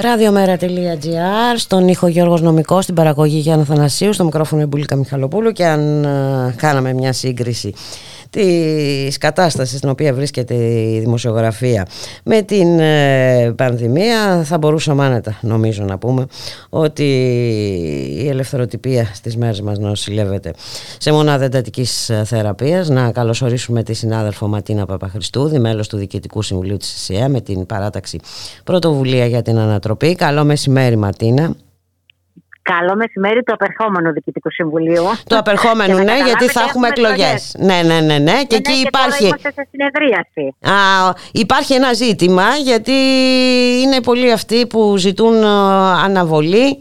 Speaker 2: Ραδιομέρα.gr, στον ήχο Γιώργος Νομικός, στην παραγωγή Γιάννα Θανασίου, στο μικρόφωνο Εμπούλικα Μιχαλοπούλου και αν uh, κάναμε μια σύγκριση της κατάστασης στην οποία βρίσκεται η δημοσιογραφία. Με την ε, πανδημία θα μπορούσαμε άνετα νομίζω να πούμε ότι η ελευθεροτυπία στις μέρες μας νοσηλεύεται σε μονάδα εντατικής θεραπείας. Να καλωσορίσουμε τη συνάδελφο Ματίνα Παπαχριστούδη μέλος του Διοικητικού Συμβουλίου της ΕΣΥΑ με την παράταξη πρωτοβουλία για την ανατροπή. Καλό μεσημέρι Ματίνα
Speaker 13: Καλό μεσημέρι του απερχόμενου Διοικητικού Συμβουλίου.
Speaker 2: Το απερχόμενο, ναι, γιατί θα έχουμε εκλογές. Ναι, ναι, ναι, ναι. Και εκεί υπάρχει.
Speaker 13: Είμαστε σε συνεδρίαση.
Speaker 2: Α, υπάρχει ένα ζήτημα, γιατί είναι πολλοί αυτοί που ζητούν ε, αναβολή.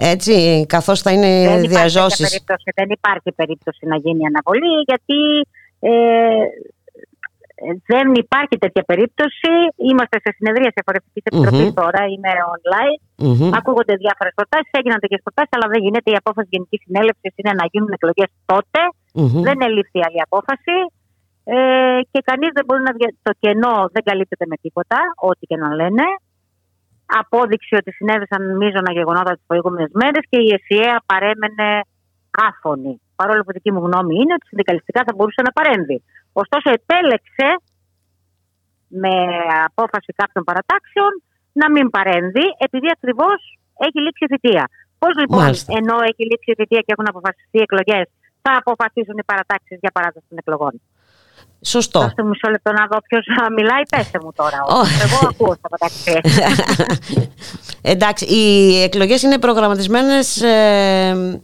Speaker 2: Έτσι, καθώς θα είναι
Speaker 13: δεν
Speaker 2: διαζώσεις.
Speaker 13: Περίπτωση, δεν υπάρχει περίπτωση να γίνει αναβολή, γιατί ε, δεν υπάρχει τέτοια περίπτωση. Είμαστε σε συνεδρία σε φορευτική επιτροπή mm-hmm. τώρα, είναι online. Mm-hmm. Ακούγονται διάφορες προτάσεις, έγιναν τέτοιες προτάσεις, αλλά δεν γίνεται. Η απόφαση Γενικής Συνέλευσης είναι να γίνουν εκλογές τότε. Mm-hmm. Δεν ελήφθη άλλη απόφαση. Ε, και κανείς δεν μπορεί να. Το κενό δεν καλύπτεται με τίποτα, ό,τι και να λένε. Απόδειξη ότι συνέβησαν μείζωνα γεγονότα τις προηγούμενες μέρες και η ΕΣΥΑ παρέμενε άφωνη. Παρόλο που δική μου γνώμη είναι ότι συνδικαλιστικά θα μπορούσε να παρέμβει. Ωστόσο επέλεξε με απόφαση κάποιων παρατάξεων να μην παρέμβει επειδή ακριβώς έχει λήξει η θητεία. Πώς λοιπόν, Μάλιστα. ενώ έχει λήξει η θητεία και έχουν αποφασιστεί εκλογές, θα αποφασίσουν οι παρατάξεις για παράταση των εκλογών;
Speaker 2: Σωστό.
Speaker 13: Δώστε μισό λεπτό να δω ποιος μιλάει, πέστε μου τώρα. Εγώ ακούω στα μεταξύ.
Speaker 2: Εντάξει, οι εκλογές είναι προγραμματισμένες ε,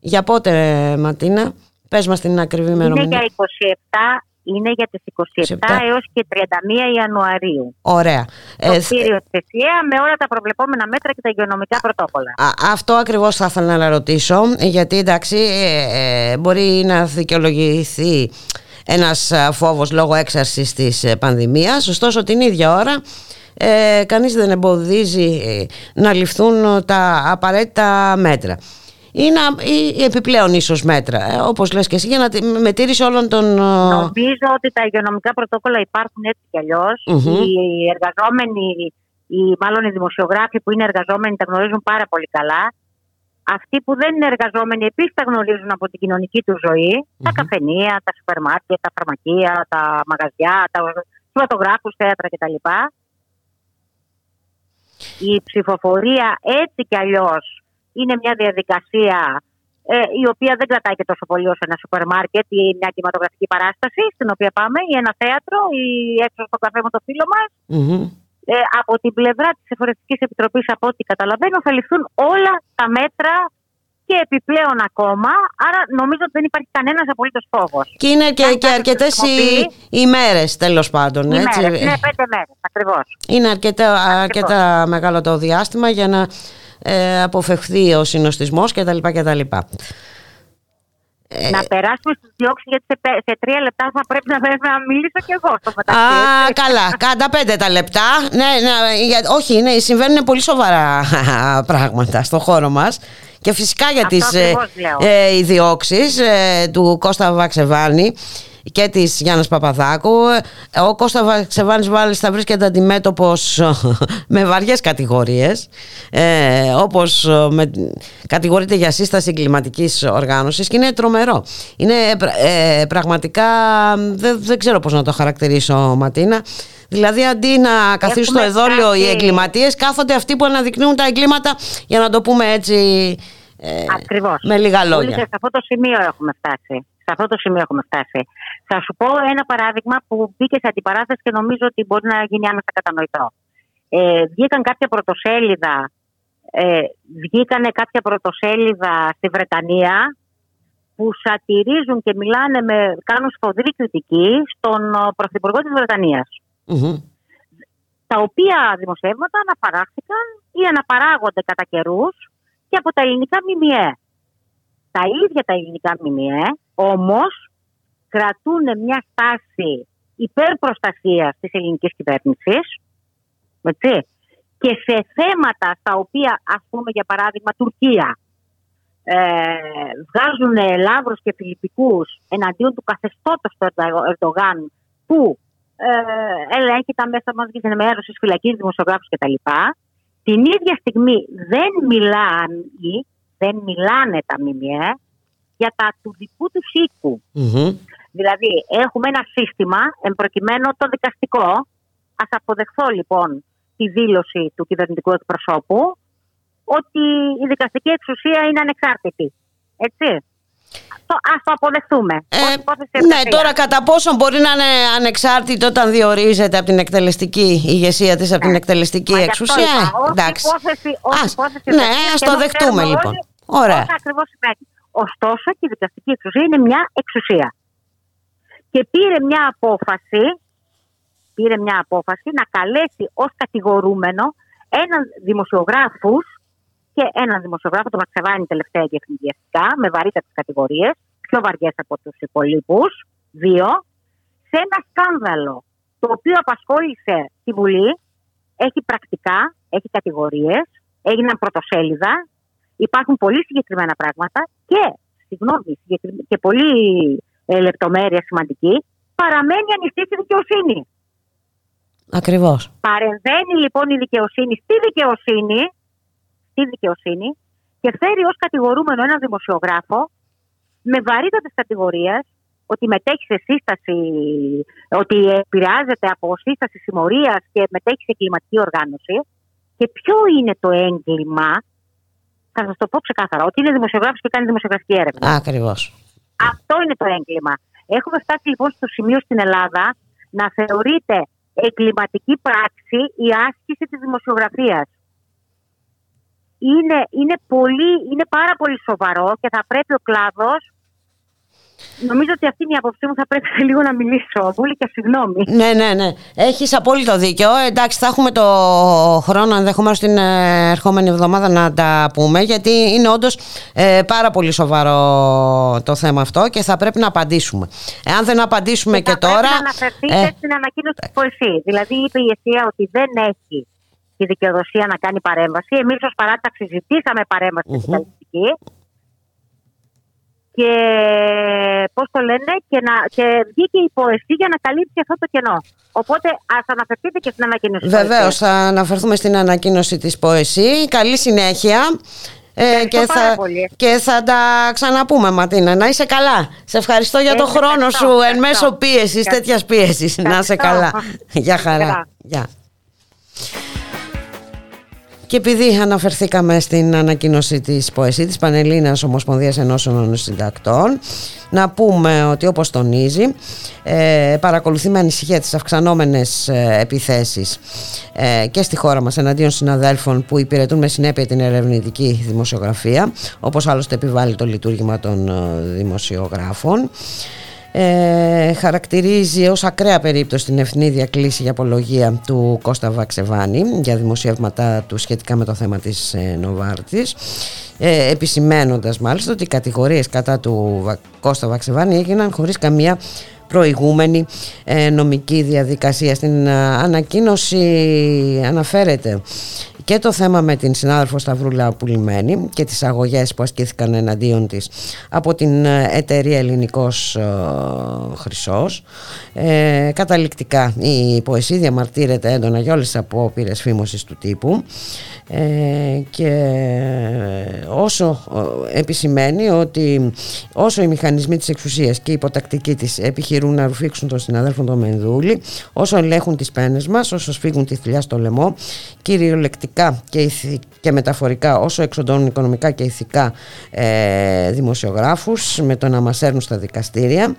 Speaker 2: για πότε, Ματίνα; Πες μας την ακριβή ημερομηνία.
Speaker 13: Είναι για 27 είναι για τις 27 έως και 31 Ιανουαρίου.
Speaker 2: Ωραία.
Speaker 13: Το ε, κύριο με όλα τα προβλεπόμενα μέτρα και τα υγειονομικά πρωτόκολλα.
Speaker 2: αυτό ακριβώς θα ήθελα να ρωτήσω, γιατί εντάξει ε, ε, μπορεί να δικαιολογηθεί ένας φόβος λόγω έξαρσης της πανδημίας, ωστόσο την ίδια ώρα ε, κανείς δεν εμποδίζει να ληφθούν τα απαραίτητα μέτρα ή, να, ή επιπλέον ίσως μέτρα, ε, όπως λες και εσύ, για να με τήρηση όλων των...
Speaker 13: Νομίζω ότι τα υγειονομικά πρωτόκολλα υπάρχουν έτσι κι αλλιως Οι εργαζόμενοι, οι, μάλλον οι δημοσιογράφοι που είναι εργαζόμενοι τα γνωρίζουν πάρα πολύ καλά. Αυτοί που δεν είναι εργαζόμενοι επίσης τα γνωρίζουν από την κοινωνική τους ζωη τα καφενεία, τα σούπερ μάρκετ, τα φαρμακεία, τα μαγαζιά, τα φωτογράφους, θέατρα κτλ. Η ψηφοφορία έτσι κι αλλιώς είναι μια διαδικασία ε, η οποία δεν κρατάει και τόσο πολύ όσο ένα σούπερ μάρκετ ή μια κινηματογραφική παράσταση στην οποία πάμε ή ένα θέατρο ή έξω στο καφέ με το φίλο μας. Ε, από την πλευρά της Εφορευτικής Επιτροπής από ό,τι καταλαβαίνω θα ληφθούν όλα τα μέτρα και επιπλέον ακόμα. Άρα νομίζω ότι δεν υπάρχει κανένας απολύτως φόβος.
Speaker 2: Και είναι και, και αρκετές οι, οι μέρες τέλος πάντων.
Speaker 13: Οι έτσι. Μέρες, ναι, πέντε μέρες ακριβώς.
Speaker 2: Είναι αρκετά, αρκετά μεγάλο το διάστημα για να ε, αποφευχθεί ο συνοστισμός κτλ. κτλ.
Speaker 13: Ε, να περάσουμε στους διώξεις γιατί σε, σε τρία λεπτά θα πρέπει να, να μιλήσω κι εγώ στο μεταξύ.
Speaker 2: Α, καλά. Κατά πέντε τα λεπτά. Ναι, ναι, για, όχι, ναι, συμβαίνουν πολύ σοβαρά πράγματα στον χώρο μας. Και φυσικά για Αυτό τις ε, ε, ε, του Κώστα Βαξεβάνη και της Γιάννας Παπαδάκου. Ο Κώστας Βαξεβάνης θα βρίσκεται αντιμέτωπος με βαριές κατηγορίες ε, όπως ε, με, κατηγορείται για σύσταση κλιματικής οργάνωσης και είναι τρομερό. Είναι ε, πραγματικά, δεν, δεν ξέρω πώς να το χαρακτηρίσω Ματίνα, Δηλαδή αντί να καθίσουν στο εδόλιο οι εγκληματίες κάθονται αυτοί που αναδεικνύουν τα εγκλήματα για να το πούμε έτσι
Speaker 13: ε, Ακριβώς.
Speaker 2: με λίγα λόγια.
Speaker 13: σε αυτό το σημείο έχουμε φτάσει. Σε αυτό το σημείο έχουμε φτάσει. Θα σου πω ένα παράδειγμα που μπήκε σε αντιπαράθεση και νομίζω ότι μπορεί να γίνει άμεσα κατανοητό. Ε, βγήκαν κάποια πρωτοσέλιδα, ε, βγήκανε κάποια πρωτοσέλιδα στη Βρετανία που σατυρίζουν και μιλάνε με, κάνουν σφοδρή κριτική στον Πρωθυπουργό της βρετανιας Τα οποία δημοσιεύματα αναπαράχθηκαν ή αναπαράγονται κατά καιρούς και από τα ελληνικά ΜΜΕ. Τα ίδια τα ελληνικά ΜΜΕ όμως κρατούν μια στάση υπερπροστασίας της ελληνικής κυβέρνησης έτσι, και σε θέματα στα οποία ας πούμε για παράδειγμα Τουρκία ε, βγάζουν λάβρους και φιλιππικούς εναντίον του καθεστώτος του Ερντογάν που ε, ελέγχει τα μέσα μαζικής ενημέρωσης, φυλακής, δημοσιογράφους κτλ. Την ίδια στιγμή δεν μιλάνε, δεν μιλάνε τα ΜΜΕ για τα του δικού τους οίκου. Δηλαδή έχουμε ένα σύστημα, εμπροκειμένο το δικαστικό. Ας αποδεχθώ λοιπόν τη δήλωση του κυβερνητικού εκπροσώπου ότι η δικαστική εξουσία είναι ανεξάρτητη. Έτσι. Α το αποδεχτούμε.
Speaker 2: Ε, ναι, τώρα κατά πόσο μπορεί να είναι ανεξάρτητο όταν διορίζεται από την εκτελεστική ηγεσία της, από την ναι. εκτελεστική εξουσία;
Speaker 13: Εντάξει.
Speaker 2: ναι, ας το δεχτούμε λοιπόν. Ωραία.
Speaker 13: ακριβώς σημαίνει. Ωστόσο και η δικαστική εξουσία είναι μια εξουσία. Και πήρε μια απόφαση, πήρε μια απόφαση να καλέσει ως κατηγορούμενο έναν δημοσιογράφους και έναν δημοσιογράφο, τον Μαξεβάνη τελευταία και εθνικιαστικά, με βαρύτατες κατηγορίες, πιο βαριές από τους υπολείπους, δύο, σε ένα σκάνδαλο το οποίο απασχόλησε τη Βουλή, έχει πρακτικά, έχει κατηγορίες, έγιναν πρωτοσέλιδα, υπάρχουν πολύ συγκεκριμένα πράγματα και, συγγνώμη, και πολύ ε, λεπτομέρεια σημαντική, παραμένει ανοιχτή στη δικαιοσύνη.
Speaker 2: Ακριβώς.
Speaker 13: Παρεμβαίνει λοιπόν η δικαιοσύνη στη δικαιοσύνη στη δικαιοσύνη και φέρει ως κατηγορούμενο έναν δημοσιογράφο με βαρύτατες κατηγορίες ότι μετέχει σε σύσταση, ότι επηρεάζεται από σύσταση συμμορίας και μετέχει σε κλιματική οργάνωση. Και ποιο είναι το έγκλημα, θα σας το πω ξεκάθαρα, ότι είναι δημοσιογράφος και κάνει δημοσιογραφική έρευνα.
Speaker 2: Ακριβώς.
Speaker 13: Αυτό είναι το έγκλημα. Έχουμε φτάσει λοιπόν στο σημείο στην Ελλάδα να θεωρείται εγκληματική πράξη η άσκηση της δημοσιογραφίας είναι, είναι, πολύ, είναι πάρα πολύ σοβαρό και θα πρέπει ο κλάδος Νομίζω ότι αυτή είναι η άποψή μου. Θα πρέπει λίγο να μιλήσω. Πολύ και συγγνώμη.
Speaker 2: Ναι, ναι, ναι. Έχεις απόλυτο δίκιο. Εντάξει, θα έχουμε το χρόνο ενδεχομένως την ε, ερχόμενη εβδομάδα να τα πούμε, γιατί είναι όντως ε, πάρα πολύ σοβαρό το θέμα αυτό και θα πρέπει να απαντήσουμε. Εάν δεν απαντήσουμε και,
Speaker 13: και
Speaker 2: τώρα. Πρέπει
Speaker 13: να αναφερθείτε ε, στην ανακοίνωση τη ΠΟΕΣΥ. Δηλαδή, είπε η ΕΣΥΑ ότι δεν έχει τη δικαιοδοσία να κάνει παρέμβαση. Εμείς ως παράταξη ζητήσαμε παρέμβαση mm-hmm. Και πώς το λένε, και, να, και βγήκε η ποεσή για να καλύψει αυτό το κενό. Οπότε ας αναφερθείτε και στην ανακοίνωση.
Speaker 2: Βεβαίως, θα αναφερθούμε στην ανακοίνωση της ΠΟΕΣΥ. Καλή συνέχεια. Ε, και, θα, και θα τα ξαναπούμε Ματίνα. Να είσαι καλά. Σε ευχαριστώ για τον χρόνο σου. Εν μέσω πίεσης, τέτοιας πίεσης. Να είσαι καλά. Γεια χαρά. Γεια. Και επειδή αναφερθήκαμε στην ανακοίνωση της ΠΟΕΣΥ, της Πανελλήνας Ομοσπονδίας Ενώσεων Συντακτών, να πούμε ότι όπως τονίζει, ε, παρακολουθεί με ανησυχία τις αυξανόμενες ε, επιθέσεις ε, και στη χώρα μας εναντίον συναδέλφων που υπηρετούν με συνέπεια την ερευνητική δημοσιογραφία, όπως άλλωστε επιβάλλει το λειτουργήμα των ε, δημοσιογράφων ε, χαρακτηρίζει ως ακραία περίπτωση την ευνίδια κλίση για απολογία του Κώστα Βαξεβάνη για δημοσιεύματα του σχετικά με το θέμα της ε, Νοβάρτης ε, επισημένοντας μάλιστα ότι οι κατηγορίες κατά του Κώστα Βαξεβάνη έγιναν χωρίς καμία προηγούμενη ε, νομική διαδικασία. Στην ε, ανακοίνωση αναφέρεται και το θέμα με την συνάδελφο Σταυρούλα Πουλημένη και τις αγωγές που ασκήθηκαν εναντίον της από την ε, εταιρεία Ελληνικός ε, Χρυσός. Ε, καταληκτικά η ποεσία διαμαρτύρεται έντονα για όλες τις απόπειρες φήμωσης του τύπου ε, και όσο επισημαίνει ότι όσο οι μηχανισμοί της εξουσίας και η υποτακτική της επιχειρούν να ρουφήξουν τον συναδέλφο τον Μενδούλη όσο ελέγχουν τις πένες μας, όσο σφίγγουν τη θηλιά στο λαιμό κυριολεκτικά και, και μεταφορικά όσο εξοντώνουν οικονομικά και ηθικά ε, δημοσιογράφους με το να μας έρνουν στα δικαστήρια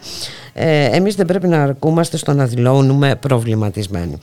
Speaker 2: ε, εμείς δεν πρέπει να αρκούμαστε στο να δηλώνουμε προβληματισμένοι.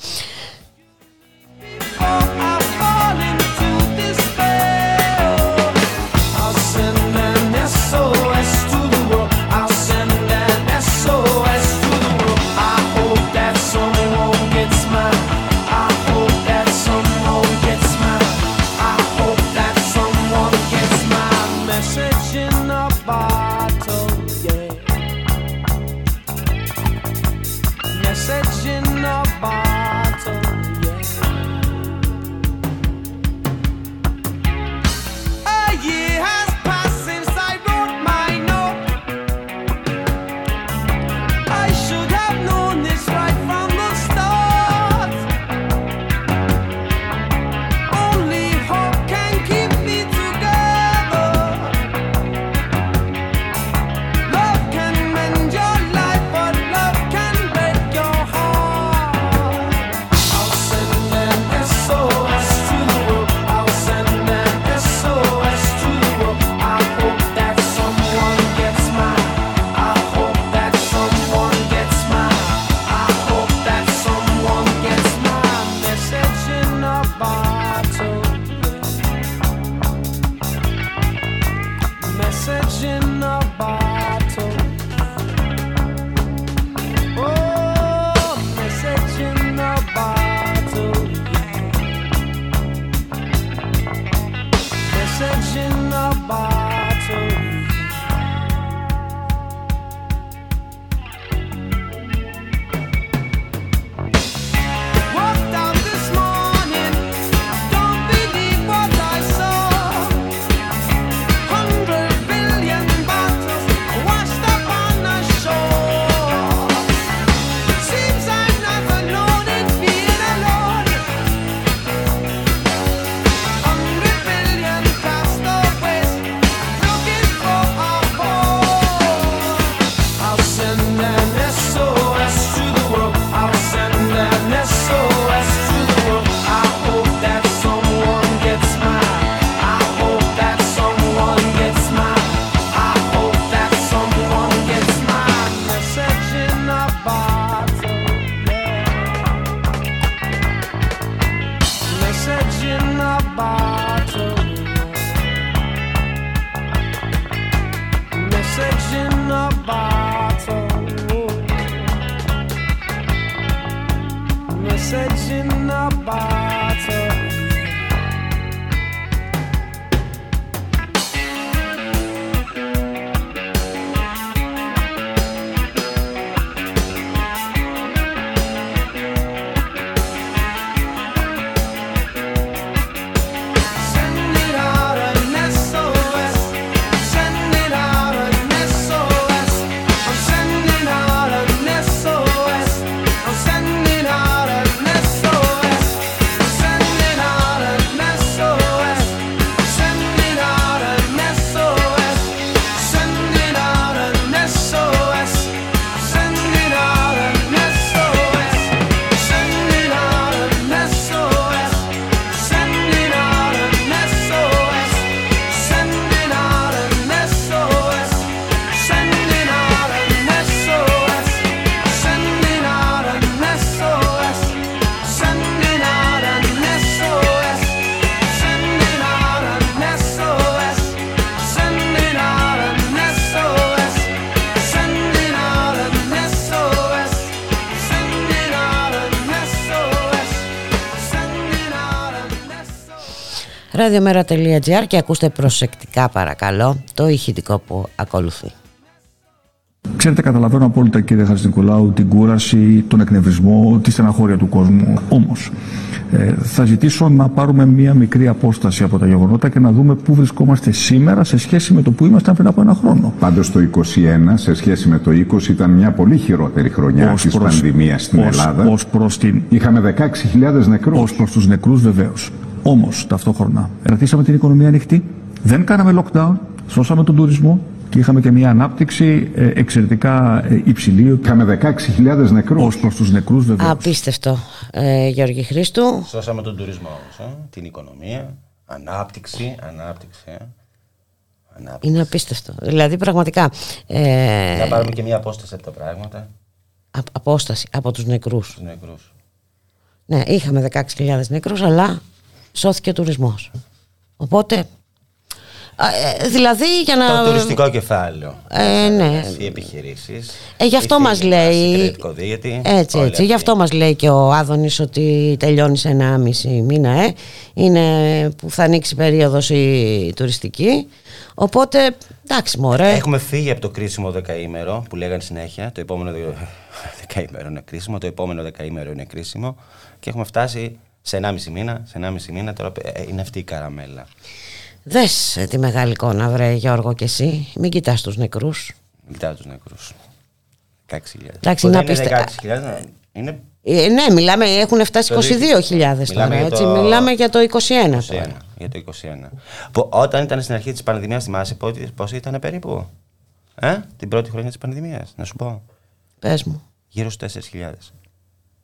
Speaker 14: such an
Speaker 2: Ραδιομέρα.gr και ακούστε προσεκτικά παρακαλώ το ηχητικό που ακολουθεί.
Speaker 15: Ξέρετε, καταλαβαίνω απόλυτα κύριε Χατζηνικολάου την κούραση, τον εκνευρισμό, τη στεναχώρια του κόσμου. Όμως, ε, θα ζητήσω να πάρουμε μία μικρή απόσταση από τα γεγονότα και να δούμε πού βρισκόμαστε σήμερα σε σχέση με το που ήμασταν πριν από ένα χρόνο.
Speaker 16: Πάντως το 21 σε σχέση με το 20 ήταν μια πολύ χειρότερη χρονιά
Speaker 15: Ως
Speaker 16: της
Speaker 15: προς-
Speaker 16: πανδημίας στην
Speaker 15: ως-
Speaker 16: Ελλάδα.
Speaker 15: ως προς την...
Speaker 16: Είχαμε 16.000 νεκρούς.
Speaker 15: Ως προς τους νεκρούς βεβαίως. Όμως ταυτόχρονα κρατήσαμε την οικονομία ανοιχτή, δεν κάναμε lockdown, σώσαμε τον τουρισμό και είχαμε και μια ανάπτυξη ε, εξαιρετικά ε, υψηλή.
Speaker 16: Είχαμε 16.000 νεκρούς.
Speaker 15: Ως προς τους νεκρούς βεβαίως.
Speaker 2: Απίστευτο, ε, Γιώργη Χρήστου.
Speaker 17: Σώσαμε τον τουρισμό όμως, ε, την οικονομία, ανάπτυξη, ανάπτυξη. ε. ανάπτυξη.
Speaker 2: Είναι απίστευτο. Δηλαδή πραγματικά. Ε,
Speaker 17: Να πάρουμε και μια απόσταση από τα πράγματα,
Speaker 2: α- απόσταση από τους νεκρούς.
Speaker 17: τους νεκρούς.
Speaker 2: Ναι, είχαμε 16.000 νεκρούς, αλλά σώθηκε ο τουρισμός. Οπότε, α, ε, δηλαδή για να...
Speaker 17: Το τουριστικό κεφάλαιο.
Speaker 2: Ε, ναι.
Speaker 17: Οι επιχειρήσεις.
Speaker 2: Ε, γι' αυτό
Speaker 17: οι
Speaker 2: μας
Speaker 17: φίλοι
Speaker 2: λέει-
Speaker 17: οι credit code,
Speaker 2: Έτσι,
Speaker 17: όλοι
Speaker 2: έτσι. Γι' αυτό μας λέει και ο Άδωνης ότι τελειώνει σε ένα μισή μήνα, ε. Είναι που θα ανοίξει η περίοδος η τουριστική. Οπότε, εντάξει μωρέ.
Speaker 17: Έχουμε φύγει από το κρίσιμο δεκαήμερο που λέγανε συνέχεια. Το επόμενο δε- δεκαήμερο είναι κρίσιμο, το επόμενο δεκαήμερο είναι κρίσιμο και έχουμε φτάσει σε 1,5 μήνα. Σε 1,5 μήνα τώρα ε, είναι αυτή η καραμέλα.
Speaker 2: Δες ε, τη μεγάλη εικόνα, βρε Γιώργο και εσύ. Μην κοιτάς τους νεκρούς.
Speaker 17: Κοιτάω τους νεκρούς. 16.000.
Speaker 2: Εντάξει,
Speaker 17: Που
Speaker 2: να
Speaker 17: δεν είναι
Speaker 2: πείστε-
Speaker 17: 16.000, είναι
Speaker 2: Ε, ναι, μιλάμε, έχουν φτάσει
Speaker 17: Το
Speaker 2: 22.000 τώρα,
Speaker 17: Μιλάμε για
Speaker 2: έτσι.
Speaker 17: το-
Speaker 2: Μιλάμε για το 21
Speaker 17: 21,
Speaker 2: τώρα.
Speaker 17: για το 21. Που όταν ήταν στην αρχή της πανδημίας, θυμάσαι πόσο ήταν περίπου; Ε; Την πρώτη χρονιά της πανδημίας, να σου πω.
Speaker 2: Πες μου.
Speaker 17: Γύρω στους 4.000.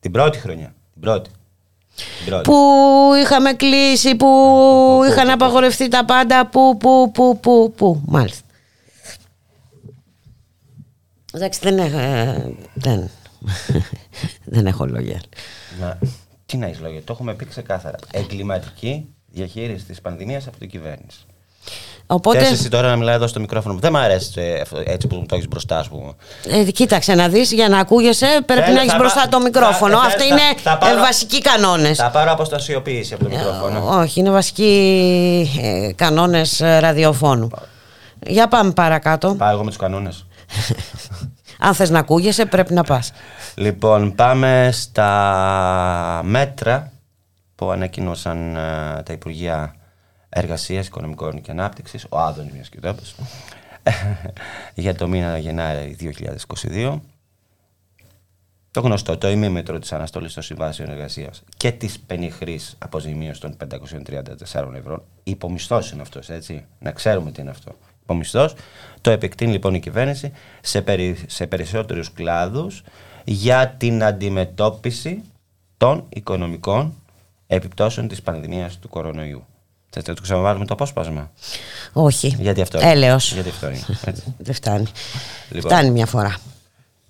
Speaker 17: Την πρώτη χρονιά. Την πρώτη. Την πρώτη.
Speaker 2: Που είχαμε κλείσει, που είχαν απαγορευτεί τα πάντα, που, που, που, που, που. Μάλιστα. Εντάξει, δεν έχω, ε, δεν, δεν έχω λόγια.
Speaker 17: Να, τι να έχεις λόγια, το έχουμε πει ξεκάθαρα. Εγκληματική διαχείριση της πανδημίας από την κυβέρνηση.
Speaker 2: Οπότε,
Speaker 17: Θες εσύ τώρα να μιλάει εδώ στο μικρόφωνο μου. Δεν μου αρέσει ε, αυτό, έτσι που μου το έχεις μπροστά, α πούμε.
Speaker 2: ε, κοίταξε να δεις, για να ακούγεσαι πρέπει
Speaker 17: Θέλω-
Speaker 2: να έχεις
Speaker 17: θα
Speaker 2: μπροστά
Speaker 17: πά-
Speaker 2: το μικρόφωνο.
Speaker 17: θα-
Speaker 2: Αυτά
Speaker 17: θα-
Speaker 2: είναι
Speaker 17: θα πάρω-
Speaker 2: ε, βασικοί κανόνες.
Speaker 17: Θα πάρω αποστασιοποίηση από το μικρόφωνο.
Speaker 2: Όχι, είναι βασικοί ε, κανόνες ε, ραδιοφώνου. Για πάμε παρακάτω.
Speaker 17: Πάω εγώ με τους κανόνες.
Speaker 2: Αν θες να ακούγεσαι πρέπει να πας.
Speaker 17: Λοιπόν, πάμε στα μέτρα που ανακοίνωσαν ε, τα Υπουργεία Εργασίας, Οικονομικών και Ανάπτυξης, ο Άδωνης μιας και το έπες, για το μήνα Γενάρη 2022. Το γνωστό, το ημίμετρο της αναστολής των συμβάσεων εργασίας και της πενιχρής αποζημίωσης των 534 ευρώ. Υπομισθό είναι αυτός, έτσι. Να ξέρουμε τι είναι αυτό. Υπομισθό. Το επεκτείνει λοιπόν η κυβέρνηση σε, περι, σε περισσότερους κλάδους για την αντιμετώπιση των οικονομικών επιπτώσεων της πανδημίας του κορονοϊού. Θέλετε να το ξαναβάλουμε το απόσπασμα.
Speaker 2: Όχι.
Speaker 17: Γιατί αυτό
Speaker 2: Έλεος.
Speaker 17: Γιατί αυτό είναι. έτσι.
Speaker 2: Δεν φτάνει.
Speaker 17: Λοιπόν.
Speaker 2: Φτάνει μια φορά.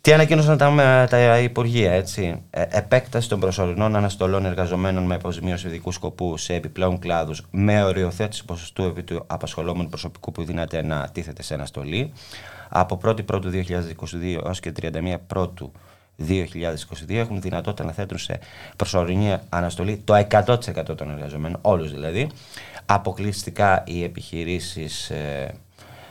Speaker 17: Τι ανακοίνωσαν τα, τα Υπουργεία, έτσι; Ε, επέκταση των προσωρινών αναστολών εργαζομένων με αποζημίωση ειδικούς σκοπούς σε επιπλέον κλάδους με οριοθέτηση ποσοστού επί του απασχολόμενου προσωπικού που δυνάται να τίθεται σε αναστολή. Από 1η Πρώτου 2022 έως και 31 Πρώτου 2022 έχουν δυνατότητα να θέτουν σε προσωρινή αναστολή το 100% των εργαζομένων, όλους δηλαδή. Αποκλειστικά οι επιχειρήσεις, ε,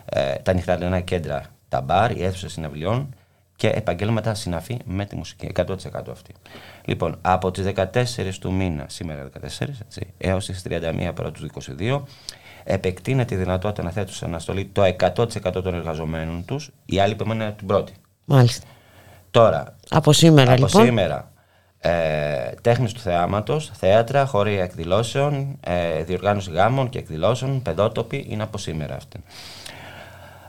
Speaker 17: ε, τα νυχτερινά κέντρα, τα μπαρ, οι αίθουσες συναυλιών και επαγγέλματα συναφή με τη μουσική, 100% αυτή. Λοιπόν, από τις 14 του μήνα, σήμερα 14, έτσι, έως τις 31 πρώτου τους 2022, επεκτείνεται η δυνατότητα να θέτουν σε αναστολή το 100% των εργαζομένων τους, οι άλλοι που είναι την πρώτη.
Speaker 2: Μάλιστα.
Speaker 17: Τώρα,
Speaker 2: Από σήμερα
Speaker 17: από
Speaker 2: λοιπόν.
Speaker 17: σήμερα, ε, τέχνης του θεάματος, θέατρα, χωρία εκδηλώσεων, ε, διοργάνωση γάμων και εκδηλώσεων, παιδότοποι, είναι από σήμερα αυτή.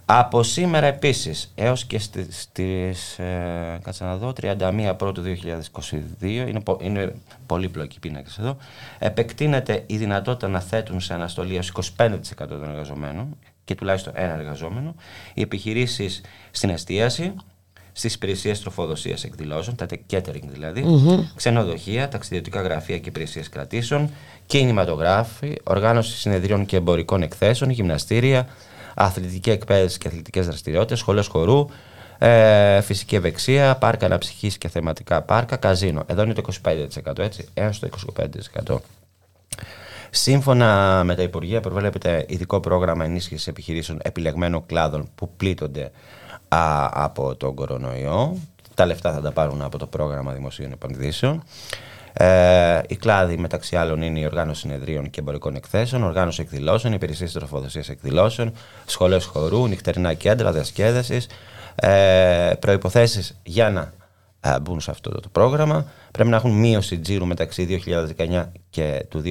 Speaker 17: Από σήμερα επίσης έως και στι- στις, ε, κάτσε να δω, 31 πρώτου 2022, είναι, πο- είναι πολύπλοκοι πίνακες εδώ, επεκτείνεται η δυνατότητα να θέτουν σε αναστολή έως 25% των εργαζομένων και τουλάχιστον ένα εργαζόμενο, οι επιχειρήσεις στην εστίαση, στις υπηρεσίες τροφοδοσίας εκδηλώσεων, τα catering δηλαδή,
Speaker 2: Μμμ.
Speaker 17: ξενοδοχεία, ταξιδιωτικά γραφεία και υπηρεσίες κρατήσεων, κινηματογράφοι, οργάνωση συνεδρίων και εμπορικών εκθέσεων, γυμναστήρια, αθλητική εκπαίδευση και αθλητικές δραστηριότητες, σχολές χορού, ε, φυσική ευεξία, πάρκα αναψυχής και θεματικά πάρκα, καζίνο. Εδώ είναι το 25% έτσι, έως το 25%. Σύμφωνα με τα Υπουργεία, προβλέπεται ειδικό πρόγραμμα ενίσχυσης επιχειρήσεων επιλεγμένων κλάδων που πλήττονται α, από τον κορονοϊό. Τα λεφτά θα τα πάρουν από το πρόγραμμα δημοσίων επενδύσεων. Ε, οι κλάδοι μεταξύ άλλων είναι η οργάνωση συνεδρίων και εμπορικών εκθέσεων, οργάνωση εκδηλώσεων, υπηρεσίες τροφοδοσίας εκδηλώσεων, σχολές χορού, νυχτερινά κέντρα διασκέδασης. Ε, Προποθέσει για να ε, μπουν σε αυτό το πρόγραμμα πρέπει να έχουν μείωση τζίρου μεταξύ 2019 και του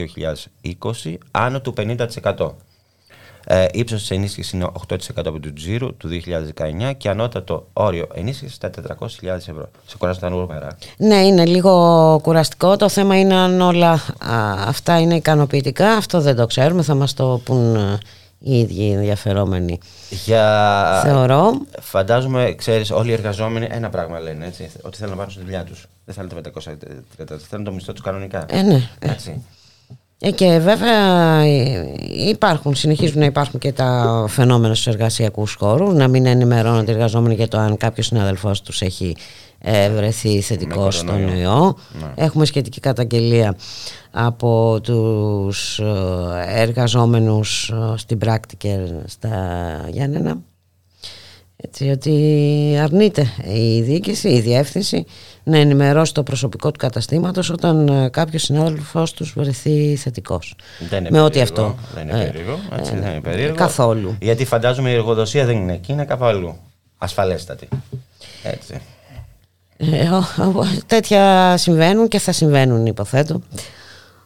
Speaker 17: 2020 άνω του 50%. Ε, ύψος της ενίσχυσης είναι 8% από του τζίρου του 2019 και ανώτατο όριο ενίσχυσης στα 400.000 ευρώ. Σε κουράζουν τα νούμερα.
Speaker 2: Ναι, είναι λίγο κουραστικό. Το θέμα είναι αν όλα α, αυτά είναι ικανοποιητικά. Αυτό δεν το ξέρουμε. Θα μας το πούν α, οι ίδιοι ενδιαφερόμενοι.
Speaker 17: Για...
Speaker 2: Θεωρώ.
Speaker 17: Φαντάζομαι, ξέρεις, όλοι οι εργαζόμενοι ένα πράγμα λένε, έτσι, ότι θέλουν να πάρουν στη δουλειά τους. Δεν θέλουν τα 530, θέλουν το μισθό τους κανονικά.
Speaker 2: Ε, ναι.
Speaker 17: Έτσι.
Speaker 2: Ε, και βέβαια ε, υπάρχουν, συνεχίζουν να υπάρχουν και τα φαινόμενα στους εργασιακούς χώρους να μην ενημερώνονται οι εργαζόμενοι για το αν κάποιος συναδελφός τους έχει ε, βρεθεί θετικό
Speaker 17: Με
Speaker 2: στον
Speaker 17: κορονοϊό.
Speaker 2: ιό.
Speaker 17: Ναι.
Speaker 2: Έχουμε σχετική καταγγελία από τους ε, εργαζόμενους ε, στην πράκτικερ στα Γιάννενα έτσι ότι αρνείται η διοίκηση, η διεύθυνση να ενημερώσει το προσωπικό του καταστήματος όταν ε, κάποιος συνάδελφός τους βρεθεί θετικός.
Speaker 17: Δεν είναι
Speaker 2: Με ό,τι
Speaker 17: περίεργο,
Speaker 2: αυτό.
Speaker 17: Δεν είναι
Speaker 2: ε,
Speaker 17: περίεργο. Έτσι,
Speaker 2: ε,
Speaker 17: δεν είναι περίεργο.
Speaker 2: Καθόλου.
Speaker 17: Γιατί φαντάζομαι η εργοδοσία δεν είναι εκεί, είναι κάπου αλλού. Ασφαλέστατη. Έτσι.
Speaker 2: Ε, ο- ο- τέτοια συμβαίνουν και θα συμβαίνουν υποθέτω.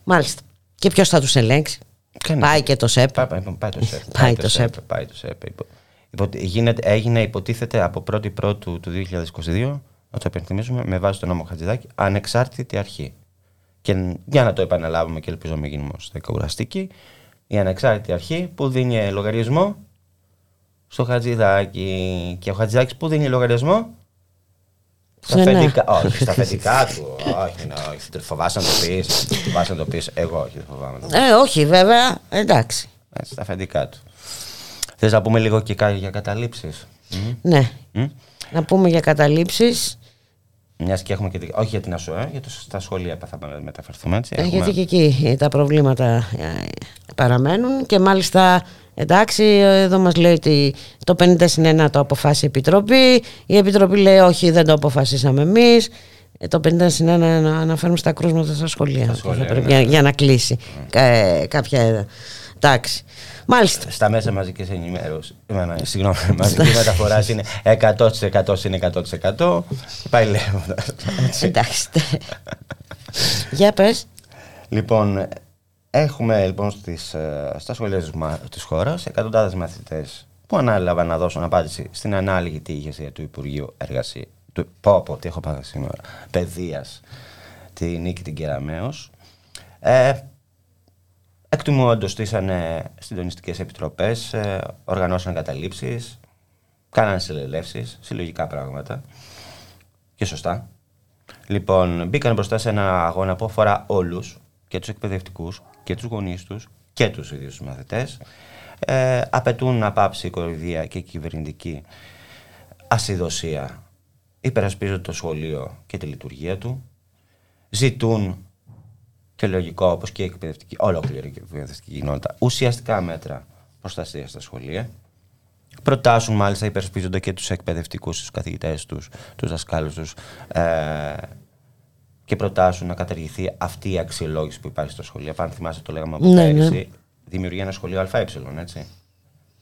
Speaker 2: Μάλιστα. Και ποιος θα τους ελέγξει; Πάει και το ΣΕΠ.
Speaker 17: Πάει, πάει, πάει το ΣΕΠ.
Speaker 2: Πάει το ΣΕΠ.
Speaker 17: Πάει το ΣΕΠ. Υπο- υπο- γίνεται, έγινε, υποτίθεται από 1η Πρώτου του 2022, να το επενθυμίσουμε, με βάση τον νόμο Χατζηδάκη, ανεξάρτητη αρχή. Και ν- για να το επαναλάβουμε και ελπίζω να μην γίνουμε ως κουραστικοί, η ανεξάρτητη αρχή που δίνει λογαριασμό στο Χατζηδάκη. Και ο Χατζηδάκης που δίνει λογαριασμό στα
Speaker 2: Σε ναι.
Speaker 17: αφεντικά, όχι, στα αφεντικά του. όχι, ναι, όχι. Φοβάσαι να το πεις. Φοβάσαι να το πεις. Εγώ όχι, δεν φοβάμαι. να το
Speaker 2: Ε, όχι βέβαια, εντάξει.
Speaker 17: έτσι, στα αφεντικά του. Θες να πούμε λίγο και κάτι για καταλήψεις; Μμ.
Speaker 2: Ναι.
Speaker 17: Μμ.
Speaker 2: Να πούμε για καταλήψεις.
Speaker 17: Μιας και έχουμε και. τη- Όχι για την ΑΣΟΕ, για το, στα σχολεία θα πάμε- μεταφερθούμε έτσι.
Speaker 2: Ε,
Speaker 17: Έχουμε-
Speaker 2: Γιατί και εκεί τα προβλήματα ε, παραμένουν και μάλιστα εντάξει εδώ μας λέει ότι το 50 συν 1 το αποφάσισε η Επιτροπή η Επιτροπή λέει όχι δεν το αποφασίσαμε εμείς Ε, το 50 συν 1 να αναφέρουμε στα κρούσματα στα σχολεία,
Speaker 17: σχολεία,
Speaker 2: Θα πρέπει
Speaker 17: ναι.
Speaker 2: για, για να κλείσει κα- κάποια εντάξει μάλιστα
Speaker 17: Στα μέσα μαζικής ενημέρωσης. ε, ναι, Συγγνώμη, μαζική μεταφορά είναι 100% συν 100%. Πάει λέγοντας.
Speaker 2: εντάξει για πες
Speaker 17: Λοιπόν, έχουμε λοιπόν στις, ε, στα σχολεία της, μα- της χώρας εκατοντάδες μαθητές που ανάλαβαν να δώσουν απάντηση στην ανάλογη ηγεσία του Υπουργείου Εργασία. Του, πω, πω, τι έχω πάει σήμερα. Παιδείας, τη Νίκη την Κεραμέως. Ε, εκ του μόντο στήσανε συντονιστικές επιτροπές, ε, οργανώσαν καταλήψεις, κάνανε συλλελεύσεις, συλλογικά πράγματα. Και σωστά. Λοιπόν, μπήκαν μπροστά σε ένα αγώνα που αφορά όλους, και τους εκπαιδευτικούς και τους γονείς τους και τους ίδιους τους μαθητές. Ε, απαιτούν να πάψει η κοροϊδία και η κυβερνητική ασυδοσία υπερασπίζονται το σχολείο και τη λειτουργία του, ζητούν και λογικό όπως και η εκπαιδευτική, ολόκληρη η εκπαιδευτική κοινότητα, ουσιαστικά μέτρα προστασίας στα σχολεία. Προτάσουν μάλιστα, υπερασπίζονται και τους εκπαιδευτικούς, τους καθηγητές τους, τους δασκάλους τους, ε, και προτάσουν να καταργηθεί αυτή η αξιολόγηση που υπάρχει στο σχολείο. Αν θυμάστε, το λέγαμε από
Speaker 2: Ναι,
Speaker 17: πέρυσι.
Speaker 2: ναι.
Speaker 17: Δημιουργεί ένα σχολείο ΑΕ, έτσι.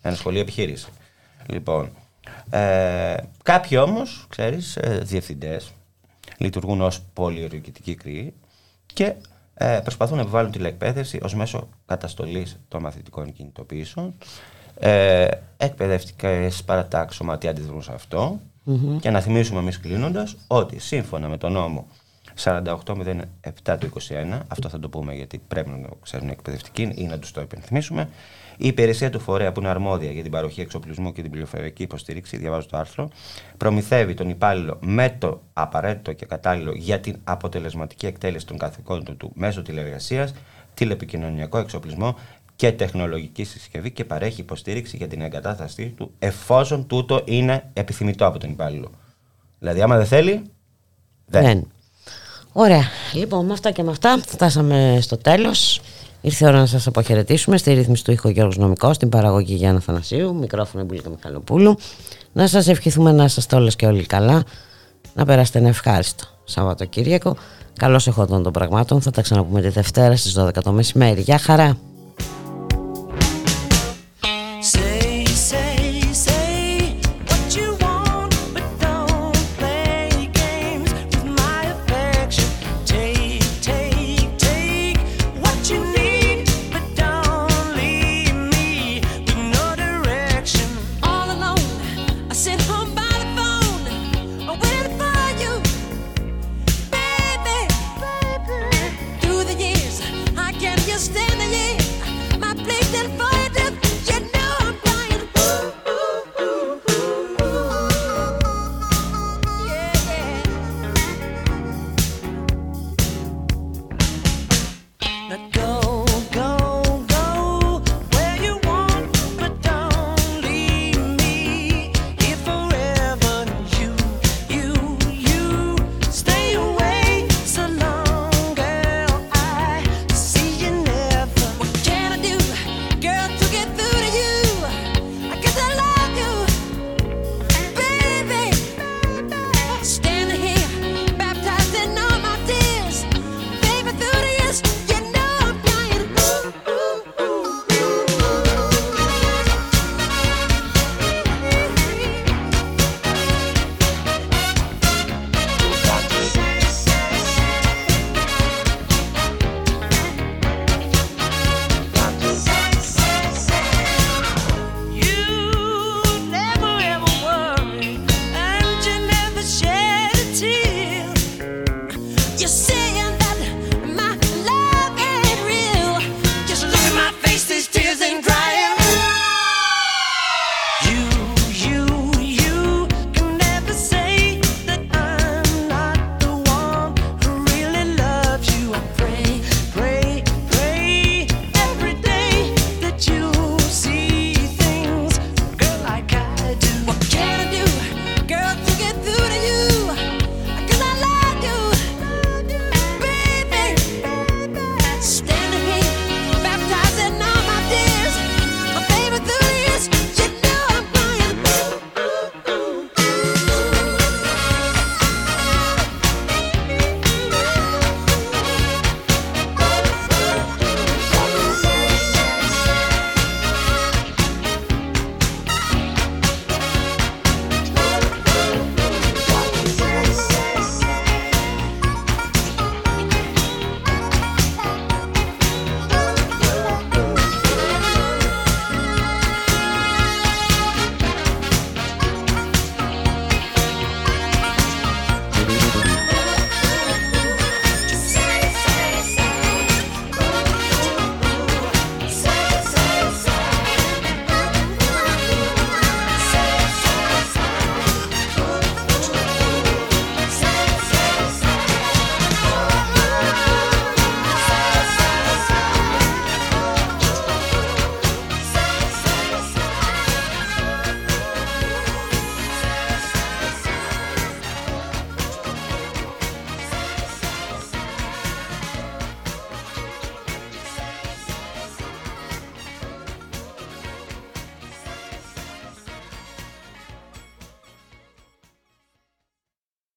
Speaker 17: Ένα σχολείο επιχείρηση. Λοιπόν, ε, κάποιοι όμως, ξέρεις, ε, διευθυντές, λειτουργούν ως πολυεργητικοί κρύοι και ε, προσπαθούν να επιβάλλουν τηλεκπαίδευση ως μέσο καταστολής των μαθητικών κινητοποιήσεων. Ε, Εκπαιδευτικέ παρατάξει σωματεία αντιδρούν σε αυτό.
Speaker 2: Μμμ.
Speaker 17: Και να θυμίσουμε εμείς κλείνοντας ότι σύμφωνα με τον νόμο 4807 του 21, αυτό θα το πούμε γιατί πρέπει να το ξέρουν οι εκπαιδευτικοί ή να τους το υπενθυμίσουμε, η υπηρεσία του φορέα που είναι αρμόδια για την παροχή εξοπλισμού και την πληροφορική υποστήριξη, διαβάζω το άρθρο, προμηθεύει τον υπάλληλο με το απαραίτητο και κατάλληλο για την αποτελεσματική εκτέλεση των καθηκόντων του μέσω τηλεργασία, τηλεπικοινωνιακό εξοπλισμό και τεχνολογική συσκευή και παρέχει υποστήριξη για την εγκατάστασή του εφόσον τούτο είναι επιθυμητό από τον υπάλληλο. Δηλαδή, άμα δεν θέλει, δεν.
Speaker 2: Δεν. Ωραία. Λοιπόν, με αυτά και με αυτά φτάσαμε στο τέλος. Ήρθε η ώρα να σας αποχαιρετήσουμε στη ρύθμιση του ήχο Γιώργος Νομικός, στην παραγωγή Γιάννα Θανασίου, μικρόφωνο Μπουλίκα Μιχαλοπούλου. Να σας ευχηθούμε να είστε όλες και όλοι καλά, να περάσετε ένα ευχάριστο Σαββατοκύριακο. Καλώς εχόντων των πραγμάτων, θα τα ξαναπούμε τη Δευτέρα στις 12 το μεσημέρι. Γεια χαρά!